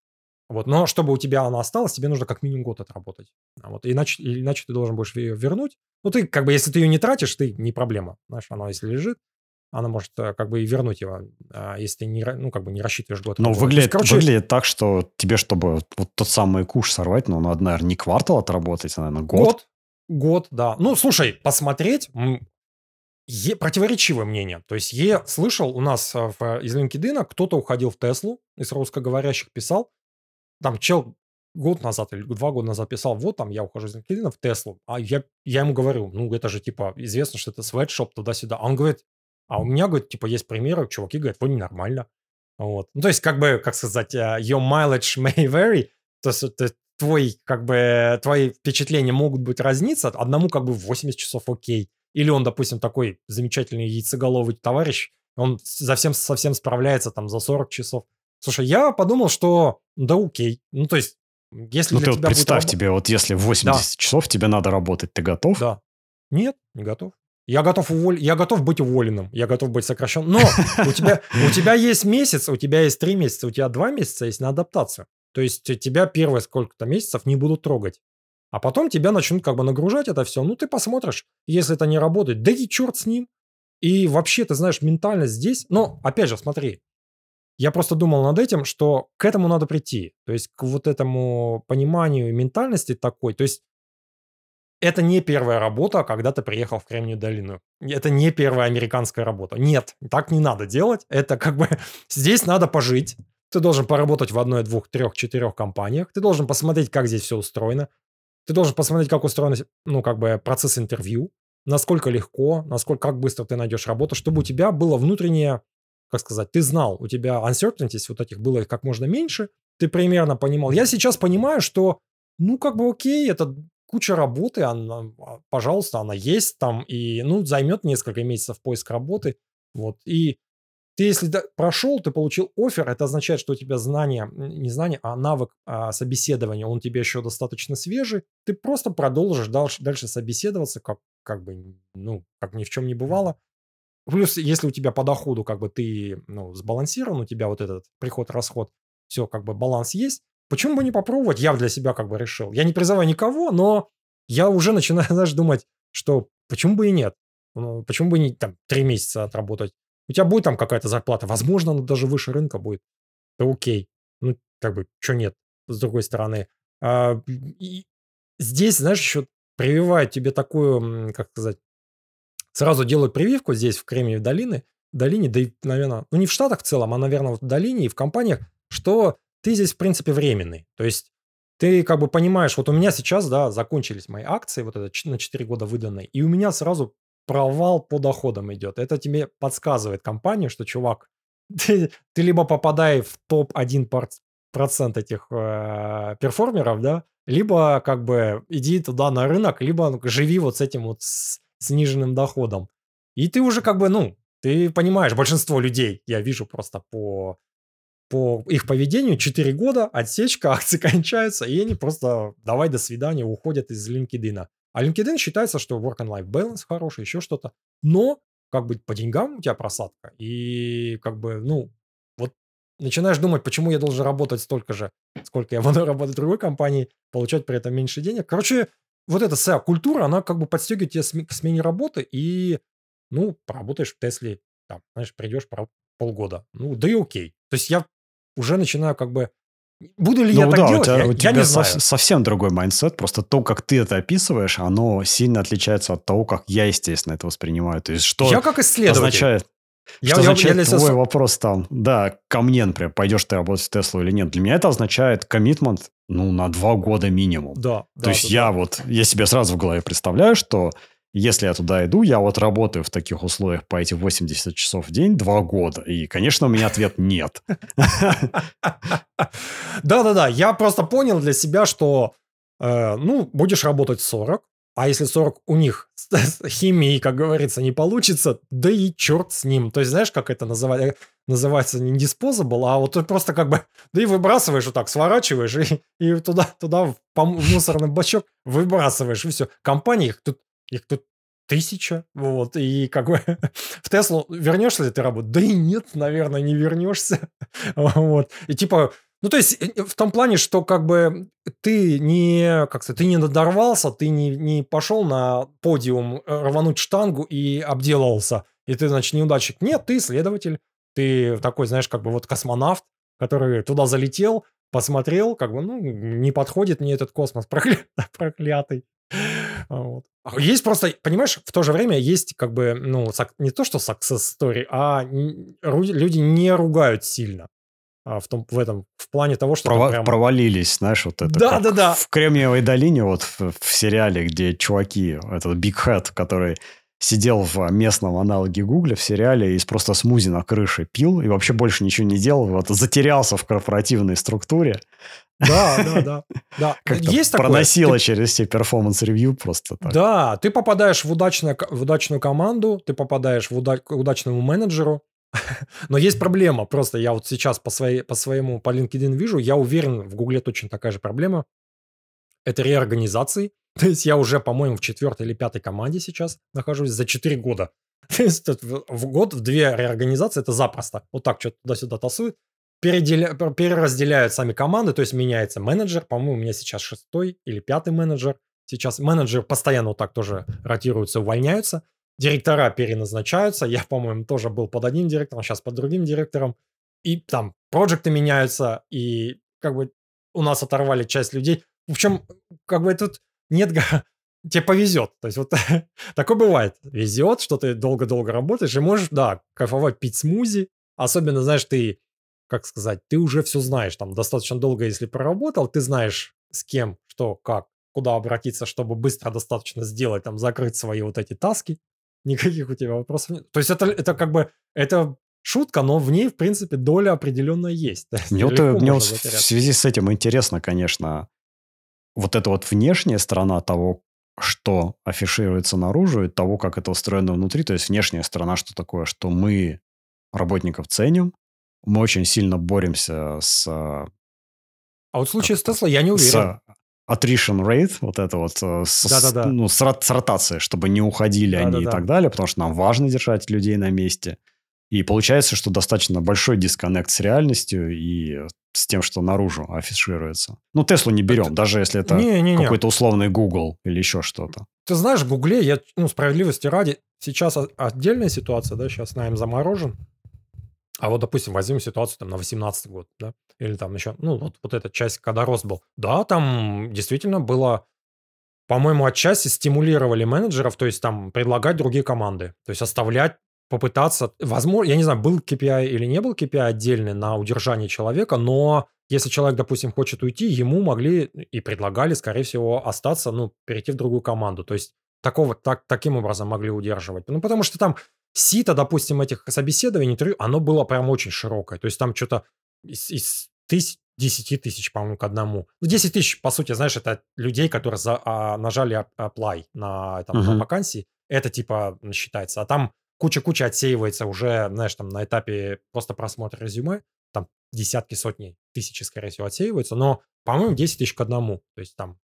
вот. Но чтобы у тебя она осталась, тебе нужно как минимум год отработать. А вот. Иначе, иначе ты должен будешь ее вернуть. Ну, ты, как бы, если ты ее не тратишь, ты не проблема. Знаешь, она если лежит, она может э, как бы и вернуть его, а если ты не, ну, как бы не рассчитываешь год. Но выглядит, есть, короче... выглядит так, что тебе, чтобы вот тот самый куш сорвать, ну, надо, наверное, не квартал отработать, а, наверное, год. Год, год, да. Ну, слушай, посмотреть, Е противоречивое мнение. То есть я слышал у нас э, в, из LinkedIn кто-то уходил в Теслу, из русскоговорящих писал, там чел год назад или два года назад писал, вот там я ухожу из LinkedIn в Теслу. А я, я ему говорю, ну это же типа известно, что это свэтшоп туда-сюда. А он говорит, а у меня, говорит, типа есть примеры, чуваки говорят, вроде нормально. Вот. Ну, то есть, как бы, как сказать, э, your mileage may vary, то есть то, твой, как бы, твои впечатления могут быть разниться, одному как бы 80 часов окей. Или он, допустим, такой замечательный яйцеголовый товарищ, он совсем, совсем справляется там за 40 часов. Слушай, я подумал, что да окей. Ну, то есть, если ну, ты вот представь будет... тебе, вот если 80 да. часов тебе надо работать, ты готов? Да. Нет, не готов. Я готов, уволь... я готов быть уволенным, я готов быть сокращен. Но у тебя, у тебя есть месяц, у тебя есть три месяца, у тебя два месяца есть на адаптацию. То есть тебя первые сколько-то месяцев не будут трогать. А потом тебя начнут как бы нагружать это все. Ну, ты посмотришь, если это не работает, да и черт с ним. И вообще, ты знаешь, ментальность здесь... Но, опять же, смотри, я просто думал над этим, что к этому надо прийти. То есть к вот этому пониманию ментальности такой. То есть это не первая работа, когда ты приехал в Кремниевую долину. Это не первая американская работа. Нет, так не надо делать. Это как бы здесь надо пожить. Ты должен поработать в одной, двух, трех, четырех компаниях. Ты должен посмотреть, как здесь все устроено. Ты должен посмотреть, как устроен, ну, как бы процесс интервью, насколько легко, насколько, как быстро ты найдешь работу, чтобы у тебя было внутреннее как сказать, ты знал, у тебя uncertainties вот этих было как можно меньше, ты примерно понимал. Я сейчас понимаю, что, ну, как бы окей, это куча работы, она, а, пожалуйста, она есть там, и, ну, займет несколько месяцев поиск работы, вот, и ты, если прошел, ты получил офер, это означает, что у тебя знание, не знание, а навык а, собеседования, он тебе еще достаточно свежий, ты просто продолжишь дальше, дальше собеседоваться, как, как бы, ну, как ни в чем не бывало, Плюс, если у тебя по доходу как бы ты ну, сбалансирован, у тебя вот этот приход-расход, все, как бы баланс есть, почему бы не попробовать? Я для себя как бы решил. Я не призываю никого, но я уже начинаю, знаешь, думать, что почему бы и нет? Ну, почему бы не там три месяца отработать? У тебя будет там какая-то зарплата, возможно, она даже выше рынка будет. Да окей. Ну, как бы, что нет, с другой стороны. А, и здесь, знаешь, еще прививает тебе такую, как сказать, сразу делают прививку здесь, в Кремниевой долине, долине, да и, наверное, ну не в Штатах в целом, а, наверное, в долине и в компаниях, что ты здесь, в принципе, временный. То есть ты как бы понимаешь, вот у меня сейчас, да, закончились мои акции, вот это на 4 года выданные, и у меня сразу провал по доходам идет. Это тебе подсказывает компания, что, чувак, ты, ты либо попадай в топ-1 процент этих э, перформеров, да, либо как бы иди туда на рынок, либо живи вот с этим вот с, сниженным доходом. И ты уже как бы, ну, ты понимаешь, большинство людей, я вижу просто по, по их поведению, 4 года, отсечка, акции кончаются, и они просто давай до свидания, уходят из LinkedIn. А LinkedIn считается, что work and life balance хороший, еще что-то. Но как бы по деньгам у тебя просадка. И как бы, ну, вот начинаешь думать, почему я должен работать столько же, сколько я буду работать в другой компании, получать при этом меньше денег. Короче, вот эта вся культура, она как бы подстегивает тебя к смене работы, и, ну, поработаешь в Тесле, там, знаешь, придешь полгода. Ну, да и окей. То есть я уже начинаю как бы Буду ли ну, я так да, делать, у тебя, я, у тебя я не знаю. совсем другой mindset. Просто то, как ты это описываешь, оно сильно отличается от того, как я, естественно, это воспринимаю. То есть, что я как исследователь. означает... Я, что я, означает я, я твой себя... вопрос там, да, ко мне, например, пойдешь ты работать в Теслу или нет. Для меня это означает commitment, ну, на два года минимум. Да. То да, есть да, я да. вот, я себе сразу в голове представляю, что если я туда иду, я вот работаю в таких условиях по эти 80 часов в день два года. И, конечно, у меня ответ нет. Да-да-да, я просто понял для себя, что, э, ну, будешь работать 40, а если 40 у них с химией, как говорится, не получится, да и черт с ним. То есть, знаешь, как это называется? называется не disposable, а вот ты просто как бы, да и выбрасываешь вот так, сворачиваешь и, и туда, туда в, в мусорный бачок выбрасываешь, и все. Компаний их тут их тут тысяча, вот, и как бы в Теслу вернешься ли ты работать? Да и нет, наверное, не вернешься, вот, и типа, ну, то есть, э, в том плане, что как бы ты не, как сказать, ты не надорвался, ты не, не пошел на подиум э, рвануть штангу и обделался, и ты, значит, неудачник. Нет, ты исследователь, ты такой, знаешь, как бы вот космонавт, который туда залетел, посмотрел, как бы, ну, не подходит мне этот космос проклятый. Вот. А есть просто, понимаешь, в то же время есть как бы, ну, не то что success story, а люди не ругают сильно. А в, том, в этом, в плане того, что... Прова- прям... Провалились, знаешь, вот это. Да, да, да. В Кремниевой долине, вот в, в сериале, где чуваки, этот Big Head, который сидел в местном аналоге Гугля в сериале и просто смузи на крыше пил и вообще больше ничего не делал, вот затерялся в корпоративной структуре. Да, да, да. да. Как-то Есть проносило через все performance review просто так. Да, ты попадаешь в, удачную, в удачную команду, ты попадаешь в уда... к удачному менеджеру, но есть проблема. Просто я вот сейчас по, своей, по своему, по LinkedIn вижу, я уверен, в Гугле точно такая же проблема. Это реорганизации. То есть я уже, по-моему, в четвертой или пятой команде сейчас нахожусь за 4 года. То есть в год в две реорганизации это запросто. Вот так что-то туда-сюда тасуют переделя... переразделяют сами команды, то есть меняется менеджер. По-моему, у меня сейчас шестой или пятый менеджер. Сейчас менеджеры постоянно вот так тоже ротируются, увольняются. Директора переназначаются. Я, по-моему, тоже был под одним директором, сейчас под другим директором. И там проекты меняются, и как бы у нас оторвали часть людей. В общем, как бы тут нет... Тебе повезет. То есть вот такое бывает. Везет, что ты долго-долго работаешь и можешь, да, кайфовать, пить смузи. Особенно, знаешь, ты как сказать, ты уже все знаешь, там достаточно долго, если проработал, ты знаешь с кем, что, как, куда обратиться, чтобы быстро достаточно сделать, там, закрыть свои вот эти таски, никаких у тебя вопросов нет. То есть это, это как бы, это шутка, но в ней, в принципе, доля определенная есть. Мне, вот, мне вот в связи с этим интересно, конечно, вот эта вот внешняя сторона того, что афишируется наружу, и того, как это устроено внутри. То есть внешняя сторона, что такое, что мы работников ценим, мы очень сильно боремся с... А вот в случае с Tesla я не уверен. С attrition rate, вот это вот, э, с, да, да, да. ну, с, с ротацией, чтобы не уходили да, они да, и да. так далее, потому что нам важно держать людей на месте. И получается, что достаточно большой дисконнект с реальностью и с тем, что наружу афишируется. Ну, Теслу не берем, это... даже если это не, не, не. какой-то условный Google или еще что-то. Ты знаешь, в Гугле, я, ну, справедливости ради, сейчас отдельная ситуация, да, сейчас найм заморожен, а вот, допустим, возьмем ситуацию там на 18 год, да, или там еще, ну, вот, вот эта часть, когда рост был. Да, там действительно было, по-моему, отчасти стимулировали менеджеров, то есть там предлагать другие команды, то есть оставлять, попытаться, возможно, я не знаю, был KPI или не был KPI отдельный на удержание человека, но если человек, допустим, хочет уйти, ему могли и предлагали, скорее всего, остаться, ну, перейти в другую команду. То есть такого, так, таким образом могли удерживать. Ну, потому что там сито, допустим, этих собеседований, интервью, оно было прям очень широкое. То есть там что-то из, из тысяч, 10 тысяч, по-моему, к одному. Ну, 10 тысяч, по сути, знаешь, это людей, которые за, а, нажали apply на, там, uh-huh. на вакансии. Это типа считается. А там куча-куча отсеивается уже, знаешь, там на этапе просто просмотра резюме. Там десятки, сотни, тысячи, скорее всего, отсеиваются. Но, по-моему, 10 тысяч к одному. То есть там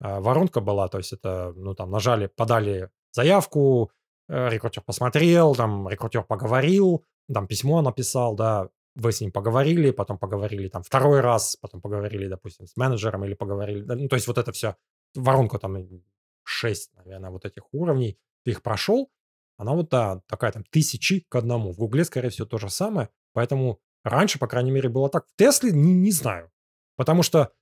э, воронка была, то есть это, ну, там нажали, подали заявку, рекрутер посмотрел, там рекрутер поговорил, там письмо написал, да, вы с ним поговорили, потом поговорили там второй раз, потом поговорили, допустим, с менеджером или поговорили, ну, то есть вот это все, воронка там 6, наверное, вот этих уровней, ты их прошел, она вот, да, такая там тысячи к одному. В Гугле, скорее всего, то же самое, поэтому раньше, по крайней мере, было так. В Тесле не, не знаю, потому что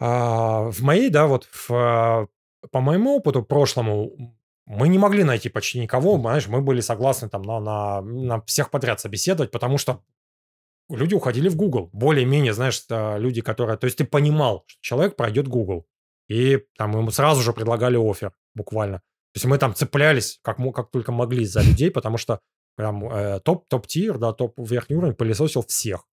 а, в моей, да, вот в, по моему опыту прошлому мы не могли найти почти никого, знаешь, мы были согласны там на, на, на всех подряд собеседовать, потому что люди уходили в Google. Более-менее, знаешь, люди, которые... То есть ты понимал, что человек пройдет Google. И там ему сразу же предлагали офер, буквально. То есть мы там цеплялись, как, как только могли, за людей, потому что прям э, топ, топ-тир, да, топ верхний уровень пылесосил всех.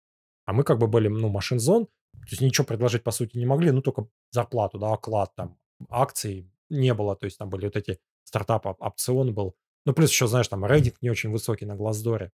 А мы как бы были, ну, машин-зон, то есть ничего предложить, по сути, не могли, ну, только зарплату, да, оклад, там, акций не было, то есть там были вот эти стартап опцион был. Ну, плюс еще, знаешь, там рейтинг не очень высокий на Глаздоре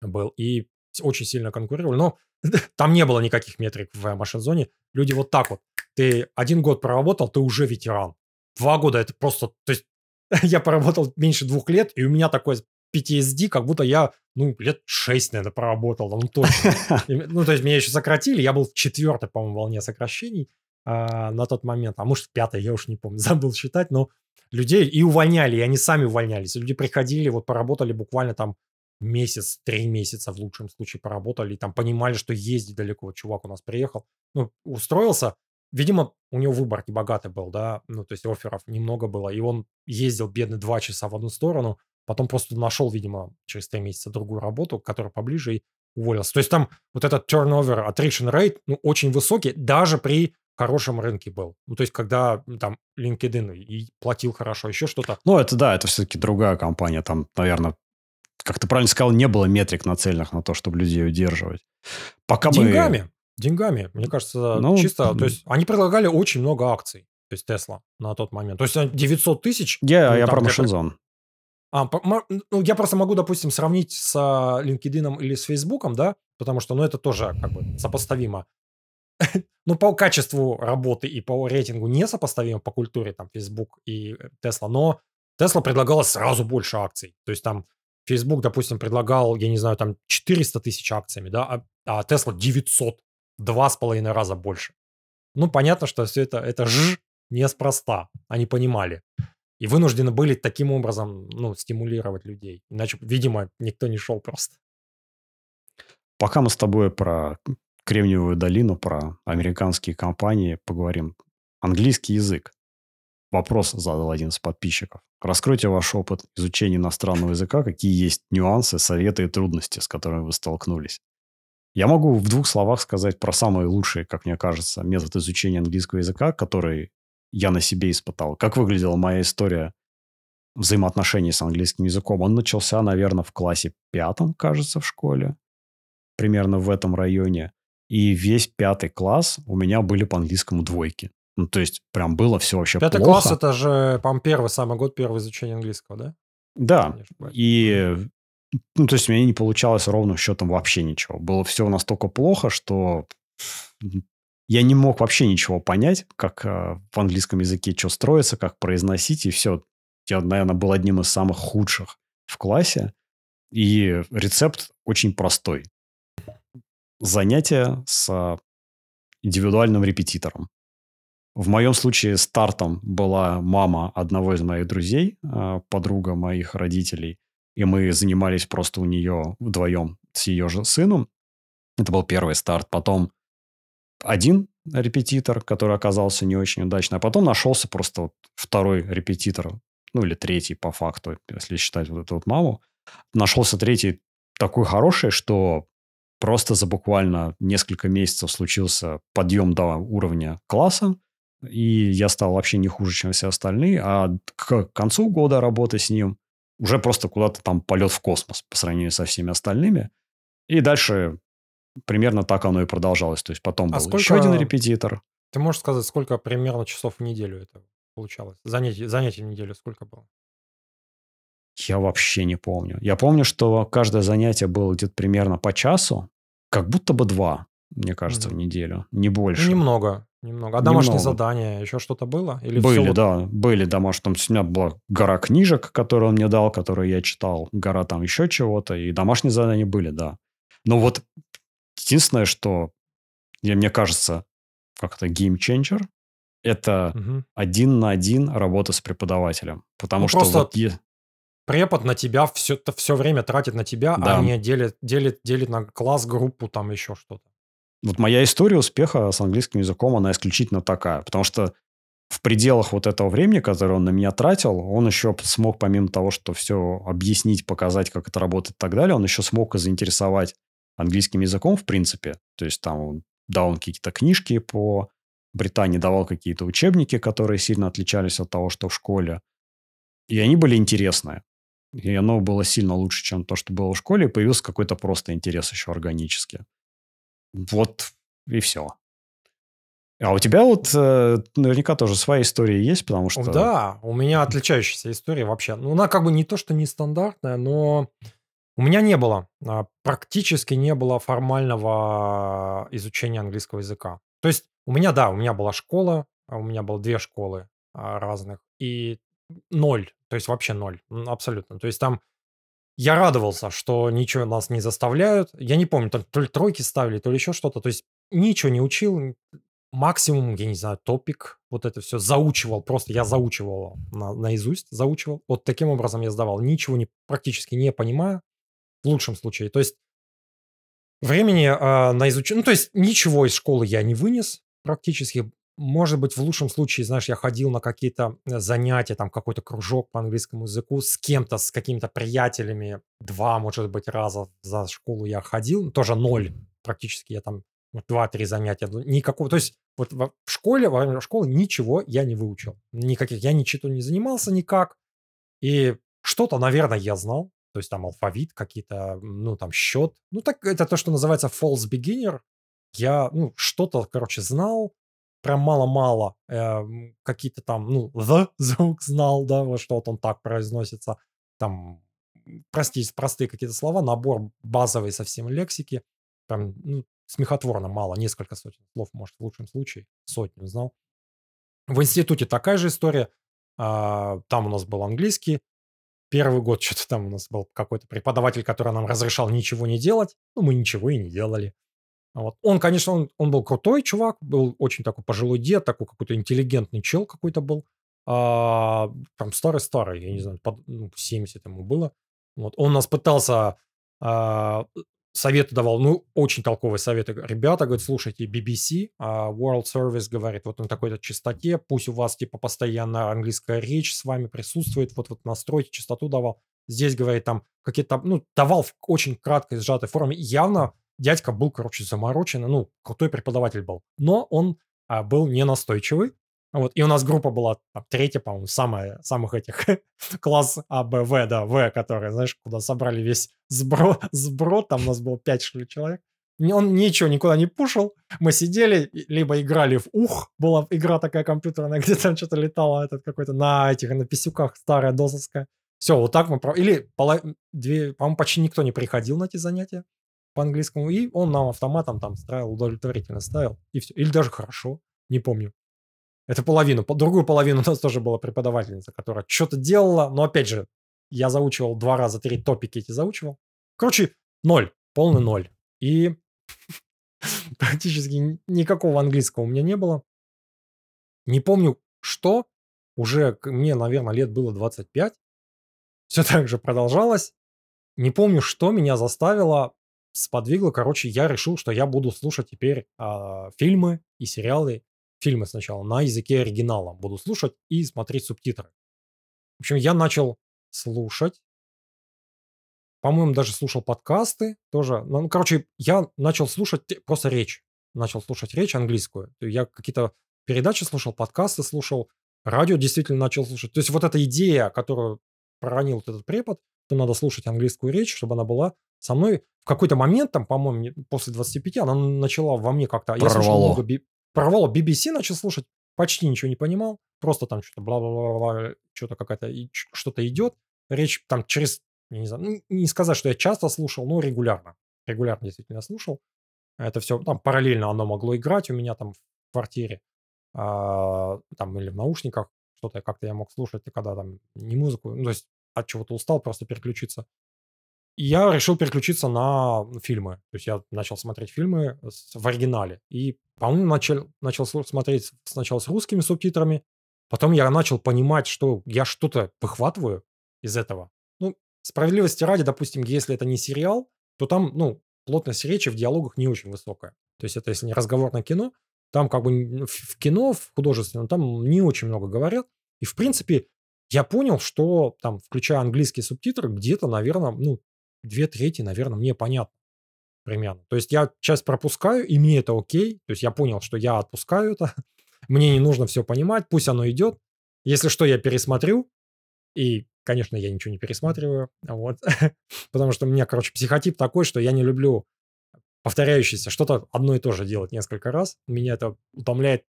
был. И очень сильно конкурировали. Но там не было никаких метрик в машин-зоне. Люди вот так вот. Ты один год проработал, ты уже ветеран. Два года это просто... То есть я поработал меньше двух лет, и у меня такой PTSD, как будто я, ну, лет шесть, наверное, проработал, ну, точно. Ну, то есть меня еще сократили, я был в четвертой, по-моему, волне сокращений а, на тот момент, а может, в пятой, я уж не помню, забыл считать, но людей и увольняли, и они сами увольнялись. Люди приходили, вот поработали буквально там месяц, три месяца в лучшем случае поработали, и там понимали, что ездить далеко. Чувак у нас приехал, ну, устроился. Видимо, у него выбор не богатый был, да, ну, то есть офферов немного было, и он ездил, бедный, два часа в одну сторону, потом просто нашел, видимо, через три месяца другую работу, которая поближе, и уволился. То есть там вот этот turnover, attrition rate, ну, очень высокий, даже при хорошем рынке был. Ну, то есть, когда там LinkedIn и платил хорошо, еще что-то. Ну, это да, это все-таки другая компания. Там, наверное, как ты правильно сказал, не было метрик нацеленных на то, чтобы людей удерживать. Пока деньгами, мы... деньгами, мне кажется, ну, чисто. То есть, они предлагали очень много акций, то есть Tesla на тот момент. То есть, 900 тысяч... Я, ну, я про Машинзон. А, ну, я просто могу, допустим, сравнить с LinkedIn или с Facebook, да, потому что, ну, это тоже как бы сопоставимо. Ну, по качеству работы и по рейтингу не сопоставимо по культуре, там, Facebook и Tesla, но Tesla предлагала сразу больше акций. То есть там Facebook, допустим, предлагал, я не знаю, там 400 тысяч акциями, да, а, а Tesla 900, два с половиной раза больше. Ну, понятно, что все это, это ж неспроста, они понимали. И вынуждены были таким образом, ну, стимулировать людей. Иначе, видимо, никто не шел просто. Пока мы с тобой про Кремниевую долину, про американские компании поговорим. Английский язык. Вопрос задал один из подписчиков. Раскройте ваш опыт изучения иностранного языка, какие есть нюансы, советы и трудности, с которыми вы столкнулись. Я могу в двух словах сказать про самый лучший, как мне кажется, метод изучения английского языка, который я на себе испытал. Как выглядела моя история взаимоотношений с английским языком? Он начался, наверное, в классе пятом, кажется, в школе. Примерно в этом районе. И весь пятый класс у меня были по английскому двойки. Ну, то есть, прям было все вообще Пятый плохо. класс – это же, по-моему, первый самый год первого изучения английского, да? Да. И, ну, то есть, у меня не получалось ровным счетом вообще ничего. Было все настолько плохо, что я не мог вообще ничего понять, как э, в английском языке что строится, как произносить, и все. Я, наверное, был одним из самых худших в классе. И рецепт очень простой занятия с индивидуальным репетитором. В моем случае стартом была мама одного из моих друзей, а, подруга моих родителей, и мы занимались просто у нее вдвоем с ее же сыном. Это был первый старт. Потом один репетитор, который оказался не очень удачный, а потом нашелся просто вот второй репетитор, ну или третий по факту, если считать вот эту вот маму. Нашелся третий такой хороший, что Просто за буквально несколько месяцев случился подъем до уровня класса, и я стал вообще не хуже, чем все остальные. А к концу года работы с ним уже просто куда-то там полет в космос по сравнению со всеми остальными. И дальше примерно так оно и продолжалось. То есть потом А был еще один сколько репетитор. ты можешь сказать, сколько примерно часов в неделю это получалось? Занятий занятий в неделю сколько было? Я вообще не помню. Я помню, что каждое занятие было где-то примерно по часу, как будто бы два, мне кажется, в Мгм. неделю, не Ну, больше. немного, немного. А домашние Немного. задания, еще что-то было? Или все Были, вот да, были домашние. Там у меня была гора книжек, которые он мне дал, которые я читал, гора там еще чего-то, и домашние задания были, да. Но вот единственное, что я, мне кажется, как это геймченджер, это Мгм. один на один работа с преподавателем. Потому Ну, что просто вот препод на тебя все, все время тратит на тебя, а да, не делит, делит, делит на класс, группу, там еще что-то. вот моя история успеха с английским языком, она исключительно такая. Потому что в пределах вот этого времени, которое он на меня тратил, он еще смог, помимо того, что все объяснить, показать, как это работает и так далее, он еще смог и заинтересовать английским языком, в принципе. То есть там дал он какие-то книжки по Британии, давал какие-то учебники, которые сильно отличались от того, что в школе. И они были интересные. И оно было сильно лучше, чем то, что было в школе. И появился какой-то просто интерес еще органически. Вот и все. А у тебя вот э, наверняка тоже своя история есть, потому что... Да, у меня отличающаяся история вообще. Ну, она как бы не то, что нестандартная, но у меня не было, а, практически не было формального изучения английского языка. То есть у меня, да, у меня была школа, а у меня было две школы а, разных, и ноль, то есть вообще ноль, абсолютно. То есть там я радовался, что ничего нас не заставляют. Я не помню, то ли тройки ставили, то ли еще что-то. То есть ничего не учил, максимум, я не знаю, топик, вот это все заучивал, просто я заучивал на, наизусть, заучивал. Вот таким образом я сдавал. Ничего не, практически не понимаю, в лучшем случае. То есть времени а, на изучение, ну то есть ничего из школы я не вынес практически. Может быть, в лучшем случае, знаешь, я ходил на какие-то э, занятия, там какой-то кружок по английскому языку с кем-то, с какими-то приятелями. Два, может быть, раза за школу я ходил, тоже ноль практически. Я там вот два-три занятия, ну, никакого. То есть вот во- в школе, во время школы ничего я не выучил. Никаких, я ничего не занимался никак. И что-то, наверное, я знал. То есть там алфавит какие-то, ну там счет. Ну так это то, что называется false beginner. Я, ну, что-то, короче, знал, прям мало-мало. Эм, какие-то там, ну, the звук знал, да, вот что вот он так произносится. Там, м, прости, простые какие-то слова, набор базовой совсем лексики. Там, ну, смехотворно мало, несколько сотен слов, может, в лучшем случае, сотню знал. В институте такая же история. А, Там у нас был английский. Первый год что-то там у нас был какой-то преподаватель, который нам разрешал ничего не делать. Ну, мы ничего и не делали. Вот. Он, конечно, он, он был крутой чувак, был очень такой пожилой дед, такой какой-то интеллигентный чел какой-то был. А, там старый-старый, я не знаю, под, ну, 70 ему было. Вот. Он нас пытался, а, советы давал, ну, очень толковые советы. Ребята, говорит, слушайте, BBC, а, World Service говорит, вот на такой-то частоте, пусть у вас, типа, постоянно английская речь с вами присутствует, вот, вот настройте частоту давал. Здесь, говорит, там какие-то, ну, давал в очень краткой, сжатой форме. Явно дядька был, короче, замороченный, ну, крутой преподаватель был. Но он а, был не настойчивый. Вот, и у нас группа была там, третья, по-моему, самая, самых этих, класс А, Б, В, да, В, которые, знаешь, куда собрали весь сброд, сброд, там у нас было 5, что ли, человек. Он ничего никуда не пушил. Мы сидели, либо играли в ух, была игра такая компьютерная, где там что-то летало, этот какой-то на этих, на писюках, старая досовская. Все, вот так мы... Или, две, по-моему, почти никто не приходил на эти занятия по английскому, и он нам автоматом там ставил, удовлетворительно ставил, и все. Или даже хорошо, не помню. Это половину. По- Другую половину у нас тоже была преподавательница, которая что-то делала, но опять же, я заучивал два раза, три топики эти заучивал. Короче, ноль, полный ноль. И практически никакого английского у меня не было. Не помню, что. Уже мне, наверное, лет было 25. Все так же продолжалось. Не помню, что меня заставило, сподвигло. Короче, я решил, что я буду слушать теперь а, фильмы и сериалы. Фильмы сначала на языке оригинала буду слушать и смотреть субтитры. В общем, я начал слушать. По-моему, даже слушал подкасты тоже. Ну, короче, я начал слушать просто речь. Начал слушать речь английскую. Я какие-то передачи слушал, подкасты слушал, радио действительно начал слушать. То есть вот эта идея, которую проронил вот этот препод, что надо слушать английскую речь, чтобы она была со мной. В какой-то момент, там, по-моему, после 25, она начала во мне как-то... Я слушал Прорвало. много... би- Прорвало BBC, начал слушать, почти ничего не понимал, просто там что-то бла-бла-бла, что-то какая-то, что-то идет. Речь там через, я не знаю, не сказать, что я часто слушал, но регулярно. Регулярно действительно слушал. Это все, там параллельно оно могло играть у меня там в квартире, а, там или в наушниках, что-то как-то я мог слушать, когда там не музыку, ну, то есть от чего-то устал, просто переключиться. Я решил переключиться на фильмы. То есть я начал смотреть фильмы в оригинале. И, по-моему, начал, начал смотреть сначала с русскими субтитрами, потом я начал понимать, что я что-то выхватываю из этого. Ну, справедливости ради, допустим, если это не сериал, то там, ну, плотность речи в диалогах не очень высокая. То есть это если не разговорное кино, там как бы в кино, в художественном, там не очень много говорят. И, в принципе, я понял, что там, включая английские субтитры, где-то, наверное, ну, две трети, наверное, мне понятно примерно. То есть я часть пропускаю, и мне это окей. То есть я понял, что я отпускаю это. Мне не нужно все понимать, пусть оно идет. Если что, я пересмотрю. И, конечно, я ничего не пересматриваю. Вот. Потому что у меня, короче, психотип такой, что я не люблю повторяющееся, что-то одно и то же делать несколько раз. Меня это утомляет,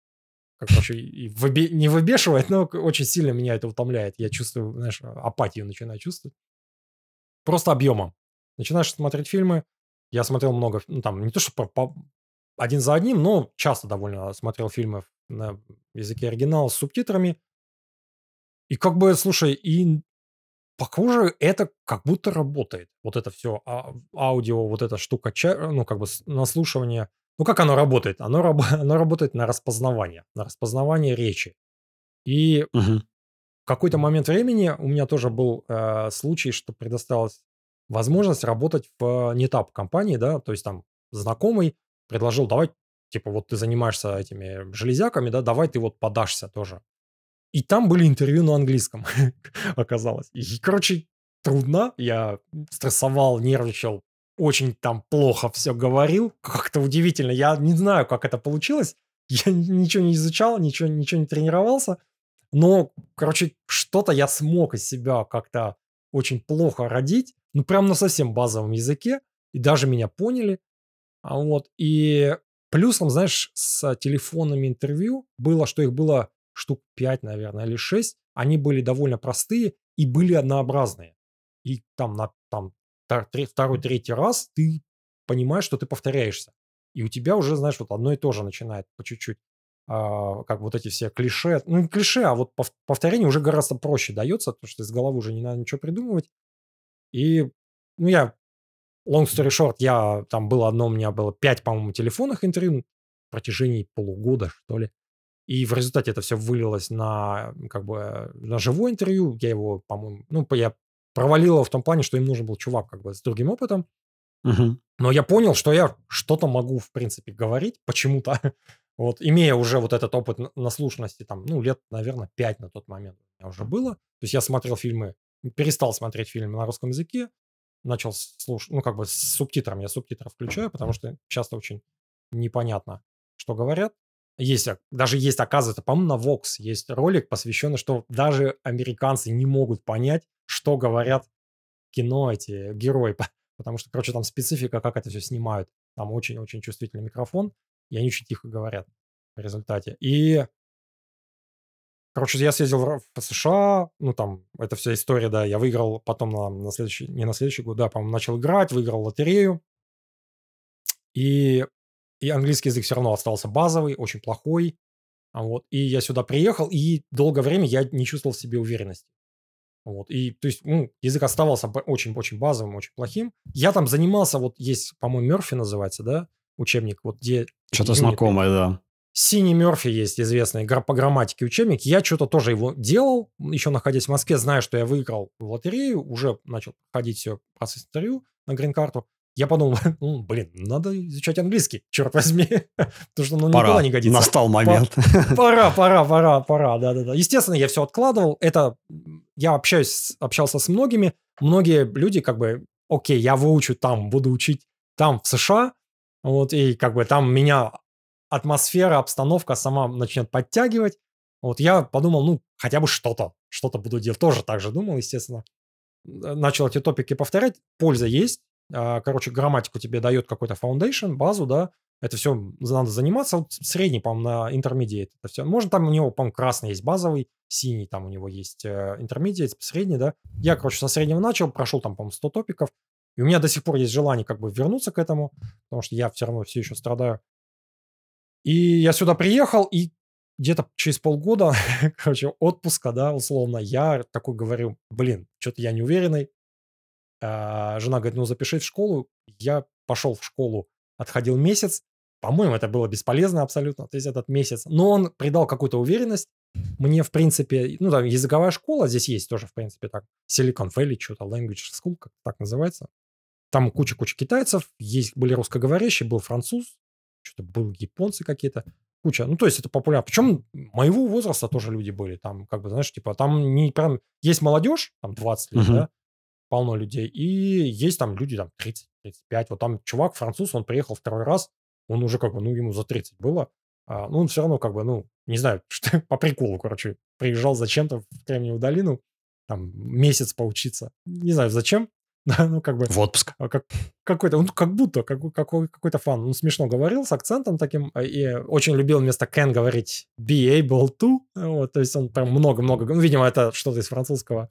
как, короче, и выбе- не выбешивает, но очень сильно меня это утомляет. Я чувствую, знаешь, апатию начинаю чувствовать. Просто объемом. Начинаешь смотреть фильмы. Я смотрел много, ну, там, не то, что по- по- один за одним, но часто довольно смотрел фильмы на языке оригинала с субтитрами. И как бы, слушай, и похоже, это как будто работает. Вот это все аудио, вот эта штука, ну, как бы наслушивание. Ну, как оно работает? Оно, раб- оно работает на распознавание, на распознавание речи. И Мгм. в какой-то момент времени у меня тоже был э, случай, что предоставилась возможность работать в нетап компании, да, то есть там знакомый предложил, давай, типа, вот ты занимаешься этими железяками, да, давай ты вот подашься тоже. И там были интервью на английском, оказалось. И, короче, трудно, я стрессовал, нервничал, очень там плохо все говорил, как-то удивительно, я не знаю, как это получилось, я ничего не изучал, ничего, ничего не тренировался, но, короче, что-то я смог из себя как-то очень плохо родить, ну, прям на совсем базовом языке, и даже меня поняли. А вот, и плюсом, знаешь, с телефонными интервью было, что их было штук 5, наверное, или 6. Они были довольно простые и были однообразные. И там на там, тар- тре- второй, третий раз ты понимаешь, что ты повторяешься. И у тебя уже, знаешь, вот одно и то же начинает по чуть-чуть а, как вот эти все клише, ну не клише, а вот пов- повторение уже гораздо проще дается, потому что из головы уже не надо ничего придумывать. И, ну я, long story short, я, там было одно, у меня было 5, по-моему, телефонных интервью в протяжении полугода, что ли. И в результате это все вылилось на, как бы, на живое интервью. Я его, по-моему, ну, я провалил его в том плане, что им нужен был чувак, как бы, с другим опытом. Мгм. Но я понял, что я что-то могу, в принципе, говорить почему-то. Вот, имея уже вот этот опыт на- наслушанности, там, ну, лет, наверное, 5 на тот момент у меня уже было. То есть я смотрел фильмы, перестал смотреть фильмы на русском языке, начал слушать, ну, как бы с субтитрами. Я субтитры включаю, потому что часто очень непонятно, что говорят. Есть, а, даже есть, оказывается, по-моему, на Vox есть ролик, посвященный, что даже американцы не могут понять, что говорят кино эти герои, по- потому что, короче, там специфика, как это все снимают. Там очень-очень чувствительный микрофон, и они очень тихо говорят в результате. И, короче, я съездил в США, ну, там, это вся история, да, я выиграл потом на, на следующий, не на следующий год, да, по-моему, начал играть, выиграл лотерею, и, и английский язык все равно остался базовый, очень плохой, а вот, и я сюда приехал, и долгое время я не чувствовал в себе уверенности. Вот, и, то есть, ну, язык оставался очень-очень базовым, очень плохим. Я там занимался, вот есть, по-моему, Мерфи называется, да, учебник, вот где... Что-то знакомое, да. Синий Мерфи есть известный по грамматике учебник. Я что-то тоже его делал, еще находясь в Москве, зная, что я выиграл в лотерею, уже начал ходить все процесс интервью на грин-карту. Я подумал, ну, блин, надо изучать английский, черт возьми, потому что ну, никуда Пора. не годится. Настал момент. Пора, пора, пора, пора, да-да-да. Естественно, я все откладывал. Это я общаюсь, общался с многими. Многие люди как бы, окей, я выучу там, буду учить там в США, вот, и как бы там меня атмосфера, обстановка сама начнет подтягивать. Вот я подумал, ну, хотя бы что-то, что-то буду делать. Тоже так же думал, естественно. начал эти топики повторять, польза есть. А, короче, грамматику тебе дает какой-то foundation, базу, да, это все надо заниматься. Вот средний, по-моему, на intermediate это все. Можно там у него, по-моему, красный есть базовый, синий там у него есть э, intermediate, средний, да. Я, короче, со среднего начал, прошел там, по-моему, 100 топиков. И у меня до сих пор есть желание как бы вернуться к этому, потому что я все равно все еще страдаю. И я сюда приехал, и где-то через полгода, короче, отпуска, да, условно, я такой говорю, блин, что-то я не уверенный. А, жена говорит, ну запишись в школу. Я пошел в школу, отходил месяц. По-моему, это было бесполезно абсолютно, то есть этот месяц. Но он придал какую-то уверенность. Мне, в принципе, ну, там, языковая школа здесь есть тоже, в принципе, так. Silicon Valley, что-то, Language School, как так называется. Там куча-куча китайцев, есть, были русскоговорящие, был француз, что-то был японцы какие-то куча. Ну, то есть это популярно. Причем моего возраста тоже люди были. Там, как бы, знаешь, типа, там не прям... Есть молодежь, там 20 лет, uh-huh. да, полно людей, и есть там люди, там, 30-35. Вот там чувак, француз, он приехал второй раз, он уже как бы, ну, ему за 30 было. А, ну, он все равно как бы, ну, не знаю, что, по приколу, короче, приезжал зачем-то в Кремниевую долину, там, месяц поучиться. Не знаю, зачем, Да, ну как бы... В отпуск. А как, какой-то, он как будто, как, какой, какой-то фан. Он смешно говорил с акцентом таким, а, и очень любил вместо can говорить be able to. Вот, то есть он прям много-много... Ну, видимо, это что-то из французского.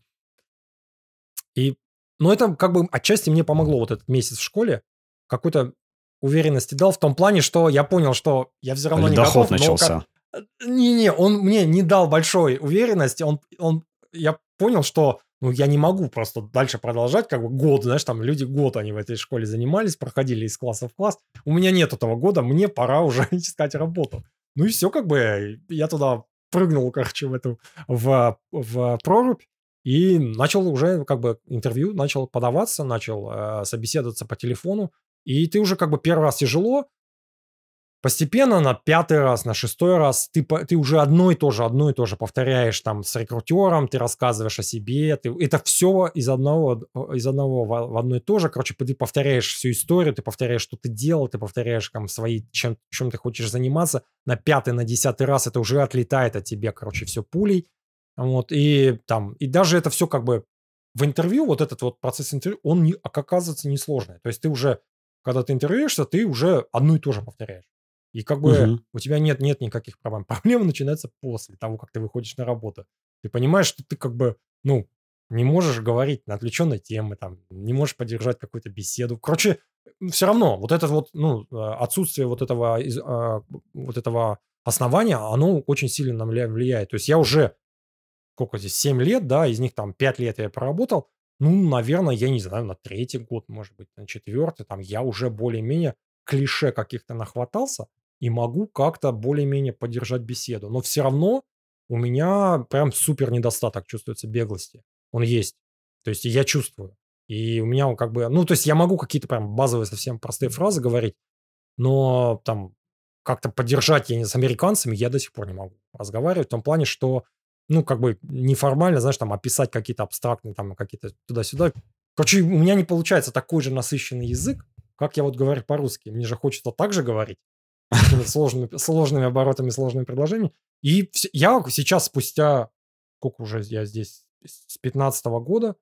И, ну, это как бы отчасти мне помогло вот этот месяц в школе. Какой-то уверенности дал в том плане, что я понял, что я все равно Ледоход не готов. начался. Не-не, он мне не дал большой уверенности. Он, он, я понял, что ну, я не могу просто дальше продолжать, как бы год, знаешь, там люди год они в этой школе занимались, проходили из класса в класс. У меня нет этого года, мне пора уже искать работу. Ну и все, как бы, я туда прыгнул, короче, в эту, в, в прорубь, и начал уже как бы интервью, начал подаваться, начал э, собеседоваться по телефону, и ты уже как бы первый раз тяжело, Постепенно на пятый раз, на шестой раз ты, ты уже одно и то же, одно и то же повторяешь там с рекрутером, ты рассказываешь о себе, ты, это все из одного, из одного в, в одно и то же. Короче, ты повторяешь всю историю, ты повторяешь, что ты делал, ты повторяешь там свои, чем, чем ты хочешь заниматься. На пятый, на десятый раз это уже отлетает от тебя, короче, все пулей. Вот, и там, и даже это все как бы в интервью, вот этот вот процесс интервью, он, не, оказывается, несложный. То есть ты уже, когда ты интервьюешься, ты уже одно и то же повторяешь. И как бы угу. у тебя нет, нет никаких проблем. Проблема начинается после того, как ты выходишь на работу. Ты понимаешь, что ты как бы, ну, не можешь говорить на отвлеченные темы, там, не можешь поддержать какую-то беседу. Короче, все равно вот это вот, ну, а, отсутствие вот этого, а, вот этого основания, оно очень сильно на меня влияет. То есть я уже, сколько здесь, 7 лет, да, из них там 5 лет я проработал, ну, наверное, я не знаю, на третий год, может быть, на четвертый, там я уже более-менее клише каких-то нахватался, и могу как-то более-менее поддержать беседу. Но все равно у меня прям супер недостаток чувствуется беглости. Он есть. То есть я чувствую. И у меня он как бы... Ну, то есть я могу какие-то прям базовые совсем простые фразы говорить, но там как-то поддержать я не с американцами я до сих пор не могу разговаривать в том плане, что ну, как бы неформально, знаешь, там описать какие-то абстрактные, там, какие-то туда-сюда. Короче, у меня не получается такой же насыщенный язык, как я вот говорю по-русски. Мне же хочется так же говорить, сложными, сложными оборотами, сложными предложениями. И я сейчас спустя, сколько уже я здесь, с 15 -го года,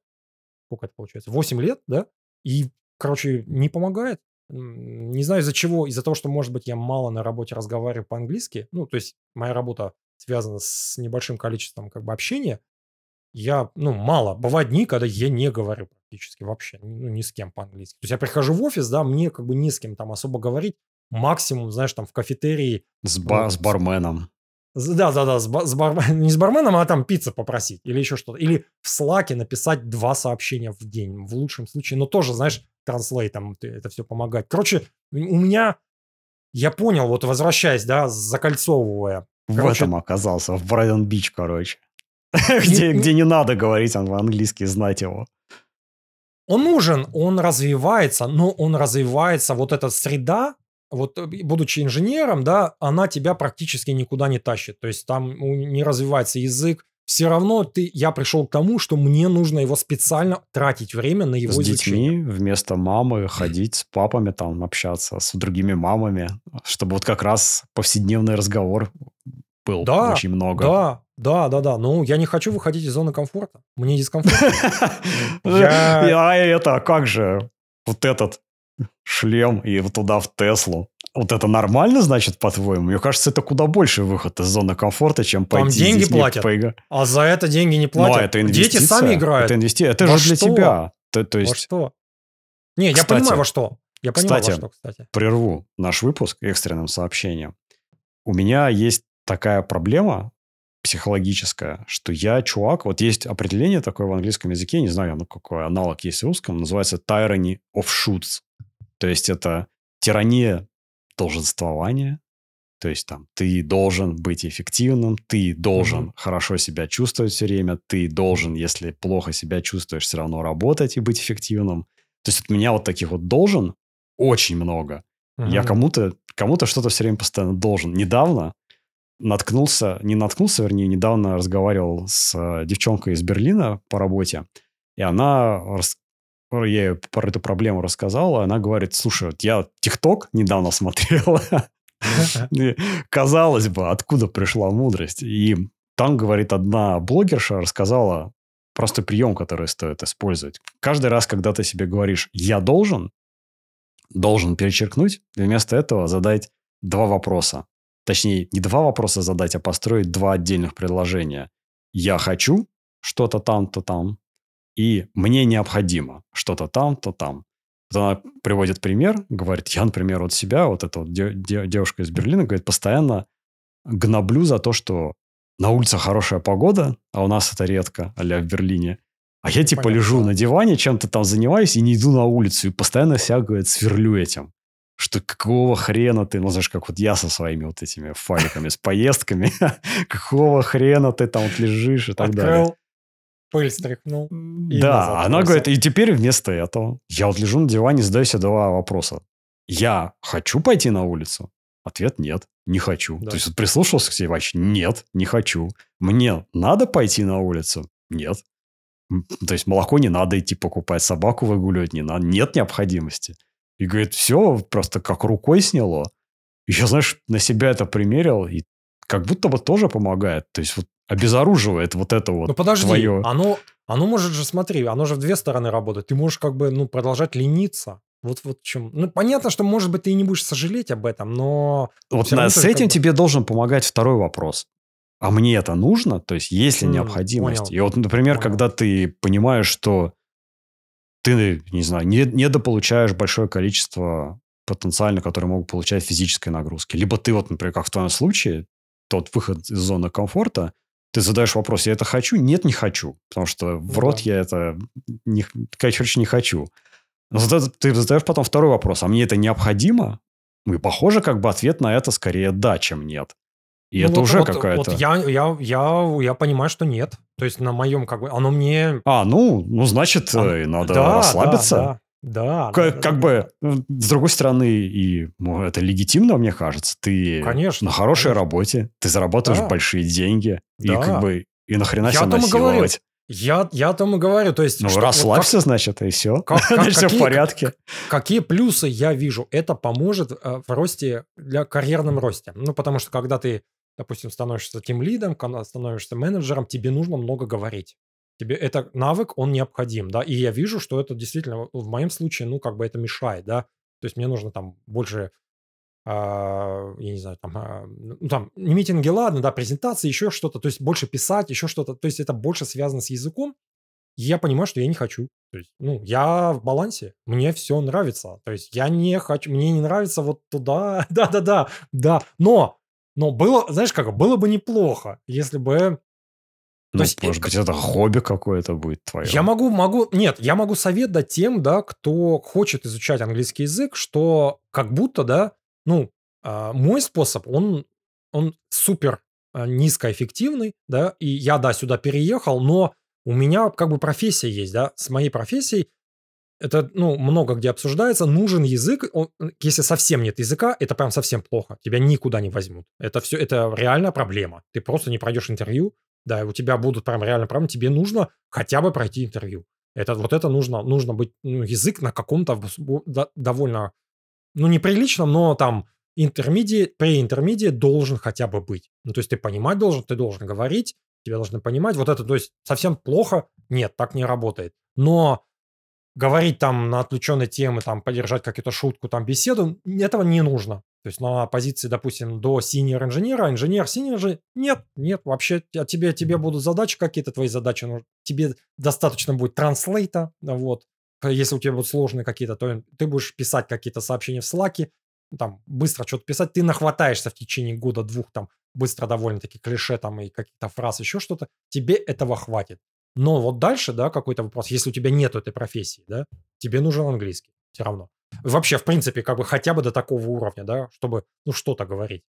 сколько это получается, 8 лет, да, и, короче, не помогает. Не знаю из-за чего, из-за того, что, может быть, я мало на работе разговариваю по-английски, ну, то есть моя работа связана с небольшим количеством как бы общения, я, ну, мало. Бывают дни, когда я не говорю практически вообще, ну, ни с кем по-английски. То есть я прихожу в офис, да, мне как бы ни с кем там особо говорить максимум, знаешь, там в кафетерии. С, ба- вот, с барменом. Да, да, да, с, ба- с бар- не с барменом, а там пиццу попросить или еще что-то. Или в слаке написать два сообщения в день, в лучшем случае. Но тоже, знаешь, транслейтом это все помогает. Короче, у меня, я понял, вот возвращаясь, да, закольцовывая. В этом оказался, в Брайден-Бич, короче. где, где не надо говорить английский, знать его. Он нужен, он развивается, но он развивается, вот эта среда, вот э, будучи инженером, да, она тебя практически никуда не тащит. То есть там не развивается язык. Все равно ты, я пришел к тому, что мне нужно его специально тратить время на его с изучение. детьми вместо мамы ходить с папами там общаться, с другими мамами, чтобы вот как раз повседневный разговор был да, очень много. Да, Да, да, да. Ну, я не хочу выходить из зоны комфорта. Мне дискомфортно. Я... А это, как же вот этот шлем и вот туда в Теслу? Вот это нормально, значит, по-твоему? Мне кажется, это куда больше выход из зоны комфорта, чем пойти Там деньги здесь платят. поиграть. А за это деньги не Ну, платят. а это Дети инвестиция. сами играют. Это инвестиция. Это Во же для что? тебя. То, то Во есть, что? Не, я Кстати, понимаю, во что. Я понимаю, кстати, во что, кстати. прерву наш выпуск экстренным сообщением. У меня есть такая проблема психологическая, что я чувак, вот есть определение такое в английском языке, не знаю, ну какой аналог есть в русском, называется tyranny of shoots. То есть это тирания долженствования, то есть там ты должен быть эффективным, ты должен Мгм. хорошо себя чувствовать все время, ты должен, если плохо себя чувствуешь, все равно работать и быть эффективным. То есть от меня вот таких вот должен очень много. Я Мгм. кому-то кому-то что-то все время постоянно должен. Недавно наткнулся, не наткнулся, вернее, недавно разговаривал с девчонкой из Берлина по работе, и она, я ей про эту проблему рассказала, она говорит, слушай, вот я ТикТок недавно смотрела, казалось бы, откуда пришла мудрость. И там, говорит, одна блогерша рассказала простой прием, который стоит использовать. Каждый раз, когда ты себе говоришь «я должен», должен перечеркнуть, и вместо этого задать два вопроса. Точнее, не два вопроса задать, а построить два отдельных предложения. «Я хочу что-то там-то там», и «мне необходимо что-то там-то там». Вот она приводит пример, говорит, я, например, от себя, вот эта вот де- де- девушка из Берлина, говорит, постоянно гноблю за то, что на улице хорошая погода, а у нас это редко, а в Берлине. А я типа Понятно. лежу на диване, чем-то там занимаюсь и не иду на улицу. И постоянно себя, говорит, сверлю этим. Что какого хрена ты, ну знаешь, как вот я со своими вот этими файликами, с поездками, какого хрена ты там вот лежишь и так далее. Пыль стряхнул. Да, назад она бросил. говорит, и теперь вместо этого я вот лежу на диване, задаю себе два вопроса. Я хочу пойти на улицу? Ответ нет, не хочу. Да. То есть вот прислушался к себе вообще, нет, не хочу. Мне надо пойти на улицу? Нет. То есть молоко не надо идти покупать, собаку выгуливать не надо, нет необходимости. И говорит, все просто как рукой сняло. И я, знаешь, на себя это примерил, и как будто бы тоже помогает. То есть вот обезоруживает вот это вот Ну подожди, твое... оно, оно может же, смотри, оно же в две стороны работает. Ты можешь как бы, ну, продолжать лениться. Вот, вот в чем. Ну, понятно, что, может быть, ты и не будешь сожалеть об этом, но... Вот на- с этим тебе должен помогать второй вопрос. А мне это нужно? То есть, есть ли М, необходимость? понял. И вот, например, Понял. когда ты понимаешь, что ты, не знаю, не, недополучаешь большое количество потенциально, которые могут получать физической нагрузки. Либо ты вот, например, как в твоем случае, тот выход из зоны комфорта, ты задаешь вопрос, я это хочу? Нет, не хочу. Потому что в Ну рот да. я это, не, короче, не хочу. Но зато ты задаешь потом второй вопрос, а мне это необходимо? Ну и похоже, как бы ответ на это скорее да, чем нет. И Ну, это вот- уже вот- какая-то... Вот я, я, я, я понимаю, что нет. То есть на моем, как бы, оно мне... А, ну, ну значит, А, э, надо да, расслабиться. Да, да. Как, да, как да, бы, э, с другой стороны, и ну, это легитимно, мне кажется. Ты Конечно, на хорошей конечно. работе, ты зарабатываешь Да. большие деньги. И Да. как бы, и нахрена себя и насиловать? Я, я о том и говорю. То есть, Ну, что- вот расслабься, значит, и все. как- как- Значит, все в какие- порядке. Какие плюсы я вижу? Это поможет э, в росте, для карьерном росте. Ну, потому что когда ты, допустим, становишься тем лидом, становишься менеджером, тебе нужно много говорить. Тебе это навык, он необходим, да, и я вижу, что это действительно, в моем случае, ну, как бы это мешает, да, то есть мне нужно там больше, а, я не знаю, там, а, ну, там, не митинги, ладно, да, презентации, еще что-то, то есть больше писать, еще что-то, то есть это больше связано с языком, и я понимаю, что я не хочу. То есть, ну, я в балансе, мне все нравится. То есть я не хочу, мне не нравится вот туда, да-да-да, да. Но, но было, знаешь как, было бы неплохо, если бы... Ну, есть, может э, быть, это хобби какое-то будет твое. Я могу, могу, нет, я могу совет дать тем, да, кто хочет изучать английский язык, что как будто, да, ну, а, мой способ, он, он супер а, низкоэффективный, да, и я, да, сюда переехал, но у меня как бы профессия есть, да, с моей профессией, это, ну, много где обсуждается, нужен язык, он- если совсем нет языка, это прям совсем плохо, тебя никуда не возьмут. Это все, это реальная проблема. Ты просто не пройдешь интервью, да, у тебя будут прям реально проблемы, тебе нужно хотя бы пройти интервью. Это, вот это нужно, нужно быть, ну, язык на каком-то довольно, ну, неприличном, но там интермедиат, преинтермедиат должен хотя бы быть. Ну, то есть ты понимать должен, ты должен говорить, тебя должны понимать. Вот это, то есть, совсем плохо? Нет, так не работает. Но говорить там на отвлеченные темы, там, поддержать какую-то шутку, там, беседу, этого не нужно. То есть на позиции, допустим, до синьор инженера, инженер, синьор же нет, нет, вообще а тебе, тебе будут задачи какие-то, твои задачи, ну, тебе достаточно будет транслейта, вот, если у тебя будут сложные какие-то, то ты будешь писать какие-то сообщения в Slack, там, быстро что-то писать, ты нахватаешься в течение года-двух, там, быстро довольно-таки клише, там, и какие-то фразы, еще что-то, тебе этого хватит. Но вот дальше, да, какой-то вопрос, если у тебя нет этой профессии, да, тебе нужен английский все равно. Вообще, в принципе, как бы хотя бы до такого уровня, да, чтобы, ну, что-то говорить.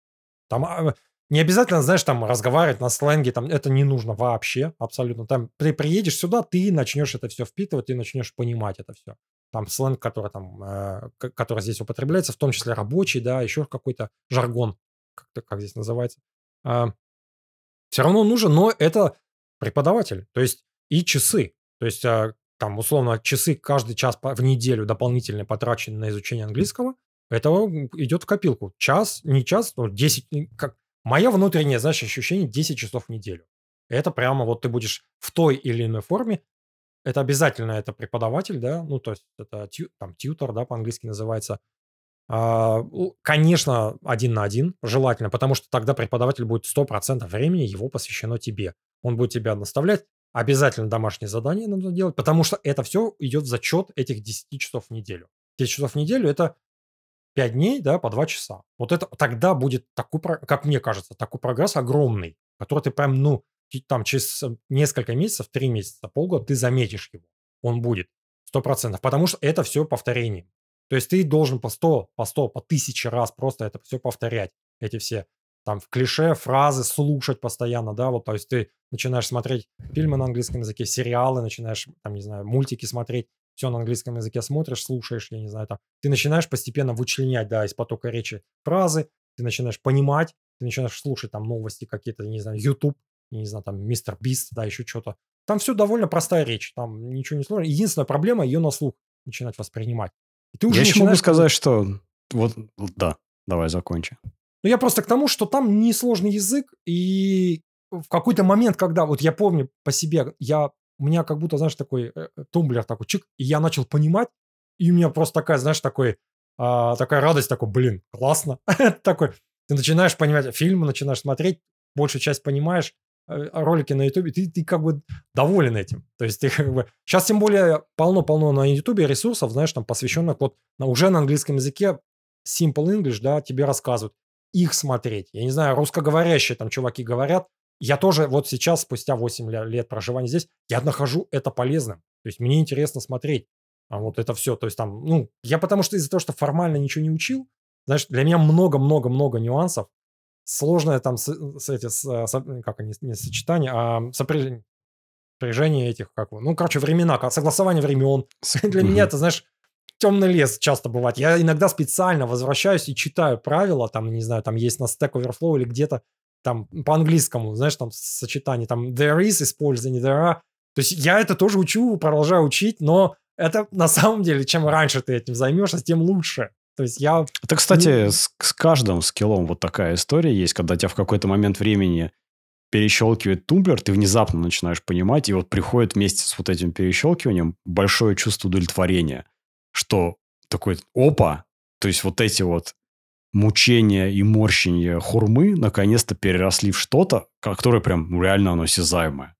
Там а, не обязательно, знаешь, там разговаривать на сленге, там это не нужно вообще, абсолютно. Там ты приедешь сюда, ты начнешь это все впитывать, ты начнешь понимать это все. Там сленг, который там, э, который здесь употребляется, в том числе рабочий, да, еще какой-то жаргон, как, как здесь называется. Э, а, все равно нужен, но это преподаватель, то есть и часы. То есть там, условно, часы каждый час в неделю дополнительно потрачены на изучение английского, это идет в копилку. Час, не час, но 10, как, Мое внутреннее, знаешь, ощущение 10 часов в неделю. Это прямо вот ты будешь в той или иной форме. Это обязательно это преподаватель, да, ну, то есть это тью, там тьютор, да, по-английски называется. А, конечно, один на один, желательно, потому что тогда преподаватель будет 100% времени его посвящено тебе. Он будет тебя наставлять, обязательно домашнее задание надо делать, потому что это все идет в зачет этих 10 часов в неделю. 10 часов в неделю – это 5 дней, да, по 2 часа. Вот это тогда будет такой, как мне кажется, такой прогресс огромный, который ты прям, ну, там через э, несколько месяцев, 3 месяца, полгода ты заметишь его. Он будет. Сто процентов. Потому что это все повторение. То есть ты должен по 100, по 100, по 1000 раз просто это все повторять. Эти все там в клише фразы слушать постоянно, да, вот, то есть ты начинаешь смотреть фильмы на английском языке, сериалы, начинаешь, там, не знаю, мультики смотреть, все на английском языке смотришь, слушаешь, я не знаю, там, ты начинаешь постепенно вычленять, да, из потока речи фразы, ты начинаешь понимать, ты начинаешь слушать там новости какие-то, не знаю, YouTube, не знаю, там, Мистер Бист, да, еще что-то. Там все довольно простая речь, там ничего не сложно. Единственная проблема ее на слух начинать воспринимать. И ты уже я еще могу сказать, что вот, да, давай закончи. Ну, я просто к тому, что там несложный язык, и в какой-то момент, когда, вот я помню по себе, я у меня как будто, знаешь, такой э, э, тумблер такой чик, и я начал понимать, и у меня просто такая, знаешь, такой, а, такая радость, такой, блин, классно. такой, ты начинаешь понимать фильмы, начинаешь смотреть, большую часть понимаешь, э, ролики на Ютубе, ты, ты как бы доволен этим. То есть ты как бы... Сейчас тем более полно-полно на Ютубе ресурсов, знаешь, там посвященных вот на, уже на английском языке Simple English, да, тебе рассказывают. Их смотреть. Я не знаю, русскоговорящие там чуваки говорят, я тоже вот сейчас, спустя 8 лет проживания здесь, я нахожу это полезным. То есть мне интересно смотреть а вот это все. То есть там, ну, я потому что из-за того, что формально ничего не учил, знаешь, для меня много-много-много нюансов. Сложное там с, с эти, с, с, как они, не сочетание, а сопряжение этих, как ну, короче, времена, согласование времен. Для меня это, знаешь, темный лес часто бывает. Я иногда специально возвращаюсь и читаю правила, там, не знаю, там есть на Stack Overflow или где-то, там по-английскому, знаешь, там сочетание, там there is использование, there are. То есть я это тоже учу, продолжаю учить, но это на самом деле, чем раньше ты этим займешься, тем лучше. То есть я... Это, кстати, с, с каждым скиллом вот такая история есть, когда тебя в какой-то момент времени перещелкивает тумблер, ты внезапно начинаешь понимать, и вот приходит вместе с вот этим перещелкиванием большое чувство удовлетворения, что такой, опа, то есть вот эти вот мучения и морщения хурмы наконец-то переросли в что-то, которое прям ну, реально оно осязаемое.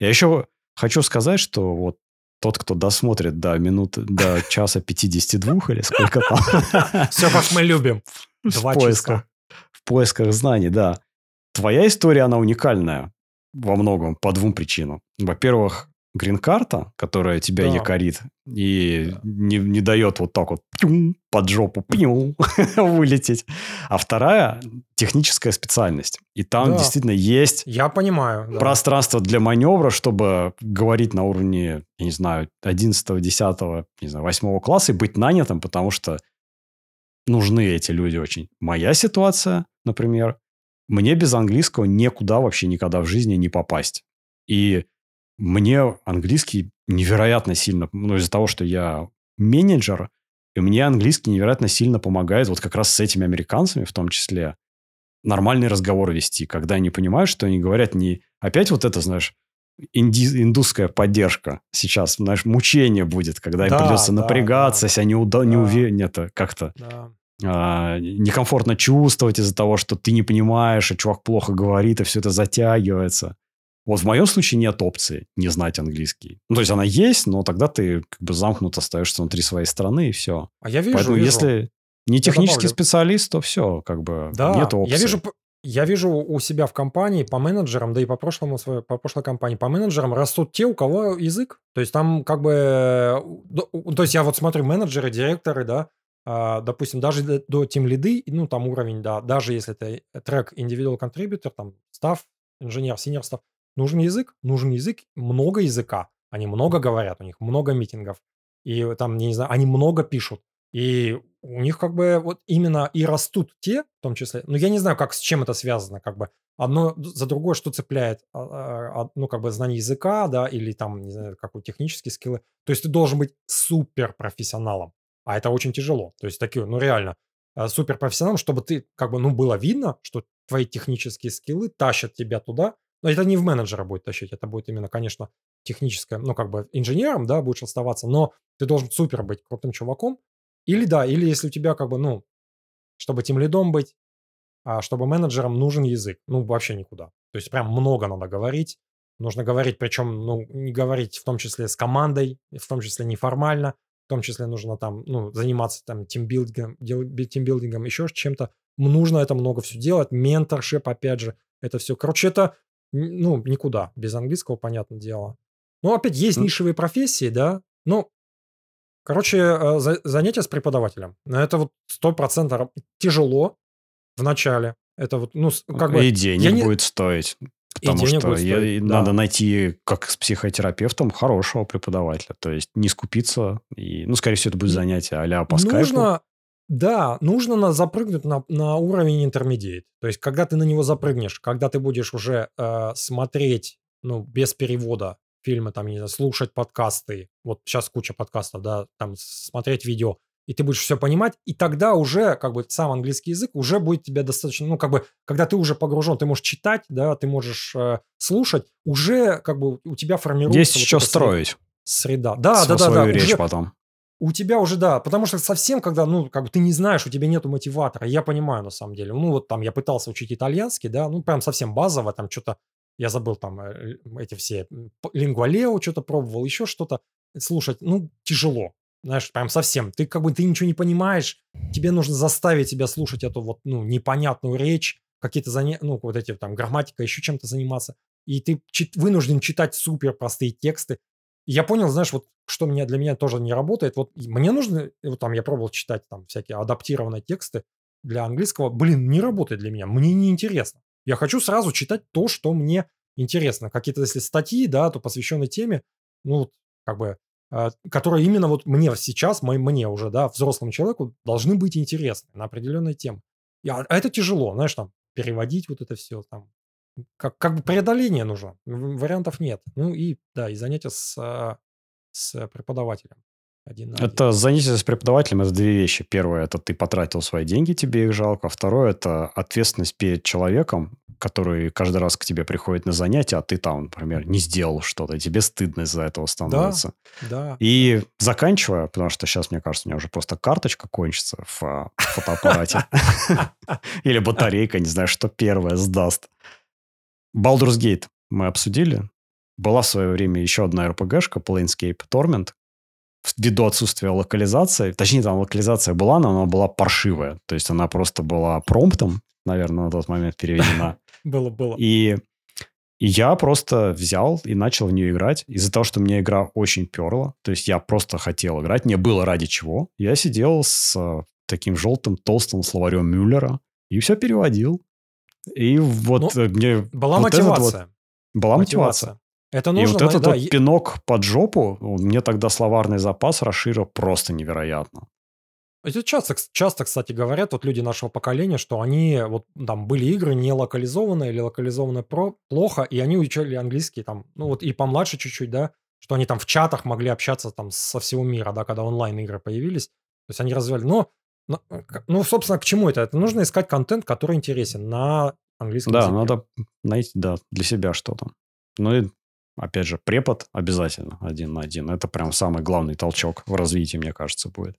Я еще хочу сказать, что вот тот, кто досмотрит до минуты, до часа 52 или сколько там. Все, как мы любим. Два в поисках, часа. В поисках знаний, да. Твоя история, она уникальная во многом по двум причинам. Во-первых, грин-карта, которая тебя да. якорит и да. не, не дает вот так вот пьюм, под жопу пьюм, вылететь. А вторая – техническая специальность. И там да. действительно есть Я понимаю, да. пространство для маневра, чтобы говорить на уровне, я не знаю, 11, 10, не знаю, 8 класса и быть нанятым, потому что нужны эти люди очень. Моя ситуация, например, мне без английского никуда вообще никогда в жизни не попасть. И мне английский невероятно сильно, ну, из-за того, что я менеджер, и мне английский невероятно сильно помогает вот как раз с этими американцами в том числе. нормальный разговор вести, когда они понимают, что они говорят не... Опять вот это, знаешь, инди... индусская поддержка сейчас, знаешь, мучение будет, когда Да, им придется да, напрягаться, да. себя не Да. уверен, это как-то Да. а, некомфортно чувствовать из-за того, что ты не понимаешь, а чувак плохо говорит, и все это затягивается. Вот в моем случае нет опции не знать английский. Ну, то есть она есть, но тогда ты как бы замкнут остаешься внутри своей страны, и все. А я вижу, Поэтому вижу. если не технический специалист, то все, как бы Да, нет опции. я вижу, я вижу у себя в компании по менеджерам, да и по прошлому по прошлой компании, по менеджерам растут те, у кого язык. То есть там как бы, э, то есть я вот смотрю менеджеры, директоры, да, а, допустим, даже до, до тим лиды, ну там уровень, да, даже если это трек individual contributor, там став, инженер, senior став, нужен язык, нужен язык, много языка, они много говорят, у них много митингов, и там, не знаю, они много пишут. И у них как бы вот именно и растут те, в том числе, ну я не знаю, как с чем это связано, как бы одно за другое, что цепляет, а, а, а, ну как бы знание языка, да, или там, не знаю, какой технические скиллы. То есть ты должен быть супер профессионалом, а это очень тяжело. То есть такие, ну реально, э, супер профессионалом, чтобы ты как бы, ну было видно, что твои технические скиллы тащат тебя туда. Но это не в менеджера будет тащить, это будет именно, конечно, техническое, ну как бы инженером, да, будешь оставаться, но ты должен супер быть крутым чуваком, или да, или если у тебя как бы, ну, чтобы тем лидом быть, а чтобы менеджером нужен язык. Ну, вообще никуда. То есть прям много надо говорить. Нужно говорить, причем, ну, не говорить в том числе с командой, в том числе неформально, в том числе нужно там, ну, заниматься там тимбилдингом, тимбилдингом, еще чем-то. Нужно это много все делать, менторшип, опять же, это все. Короче, это, ну, никуда, без английского, понятное дело. Ну, опять есть нишевые профессии, да, ну, Короче, э, за- занятие с преподавателем. Это вот сто процентов тяжело в начале. Это вот, ну, как бы... и денег я не- будет стоить. Потому что будет я- стоить, и да. надо найти, как с психотерапевтом, хорошего преподавателя. То есть не скупиться. И, ну, скорее всего, это будет занятие а по скайпу. Да, нужно на, запрыгнуть на, на уровень интермедиат. То есть, когда ты на него запрыгнешь, когда ты будешь уже э, смотреть, ну, без перевода фильмы, там, не знаю, слушать подкасты, вот сейчас куча подкастов, да, там, смотреть видео, и ты будешь все понимать, и тогда уже, как бы, сам английский язык уже будет тебе достаточно, ну, как бы, когда ты уже погружен, ты можешь читать, да, ты можешь э, слушать, уже, как бы, у тебя формируется... Есть вот что строить. Среда. Да, да, да, да. свою речь уже- потом. У тебя уже, да, потому что совсем, когда, ну, как бы ты не знаешь, у тебя нету мотиватора, я понимаю, на самом деле. Ну, вот там я пытался учить итальянский, да, ну, прям совсем базово, там что-то, я забыл там э, эти все, лингвалео что-то пробовал, еще что-то слушать, ну, тяжело, знаешь, прям совсем. Ты как бы, ты ничего не понимаешь, тебе нужно заставить себя слушать эту вот, ну, непонятную речь, какие-то занятия, ну, вот эти там грамматика, еще чем-то заниматься, и ты чит- вынужден читать супер простые тексты, я понял, знаешь, вот что меня, для меня тоже не работает. Вот мне нужно, вот там я пробовал читать там всякие адаптированные тексты для английского. Блин, не работает для меня. Мне не интересно. Я хочу сразу читать то, что мне интересно. Какие-то, если статьи, да, то посвященные теме, ну, как бы, э, которые именно вот мне сейчас, мой- мне уже, да, взрослому человеку должны быть интересны на определенные темы. А, а это тяжело, знаешь, там, переводить вот это все, там, как, как бы преодоление нужно. Вариантов нет. Ну и, да, и занятия с, а, с преподавателем. Один. Это занятие с преподавателем – это две вещи. Первое – это ты потратил свои деньги, тебе их жалко. Второе – это ответственность перед человеком, который каждый раз к тебе приходит на занятия, а ты там, например, не сделал что-то, тебе стыдно из-за этого становится. Да. И заканчивая, потому что сейчас, мне кажется, у меня уже просто карточка кончится в а, фотоаппарате. Или батарейка, не знаю, что первое сдаст. Baldur's Gate мы обсудили. Была в свое время еще одна RPG-шка, Planescape Torment. Ввиду отсутствия локализации, точнее, там локализация была, но она была паршивая. То есть она просто была промптом, наверное, на тот момент переведена. Было, было. И, и я просто взял и начал в нее играть. Из-за того, что мне игра очень перла, то есть я просто хотел играть, мне было ради чего. Я сидел с э, таким желтым толстым словарем Мюллера и все переводил. И вот Ну, э, мне... Была вот этот вот- мотивация. была мотивация. Это И нужно, вот этот да, вот пинок под жопу, мне тогда словарный запас расширил просто невероятно. Это часто, часто, кстати, говорят вот люди нашего поколения, что они, вот там были игры не локализованные или локализованные про, плохо, и они учили английский там, ну вот и помладше чуть-чуть, да, что они там в чатах могли общаться там со всего мира, да, когда онлайн-игры появились. То есть они развивали. Но Ну, э, ну, собственно, к чему это? Это нужно искать контент, который интересен на английском Да, языке. надо найти, да, для себя что-то. Ну и, опять же, препод обязательно один на один. Это прям самый главный толчок в развитии, мне кажется, будет.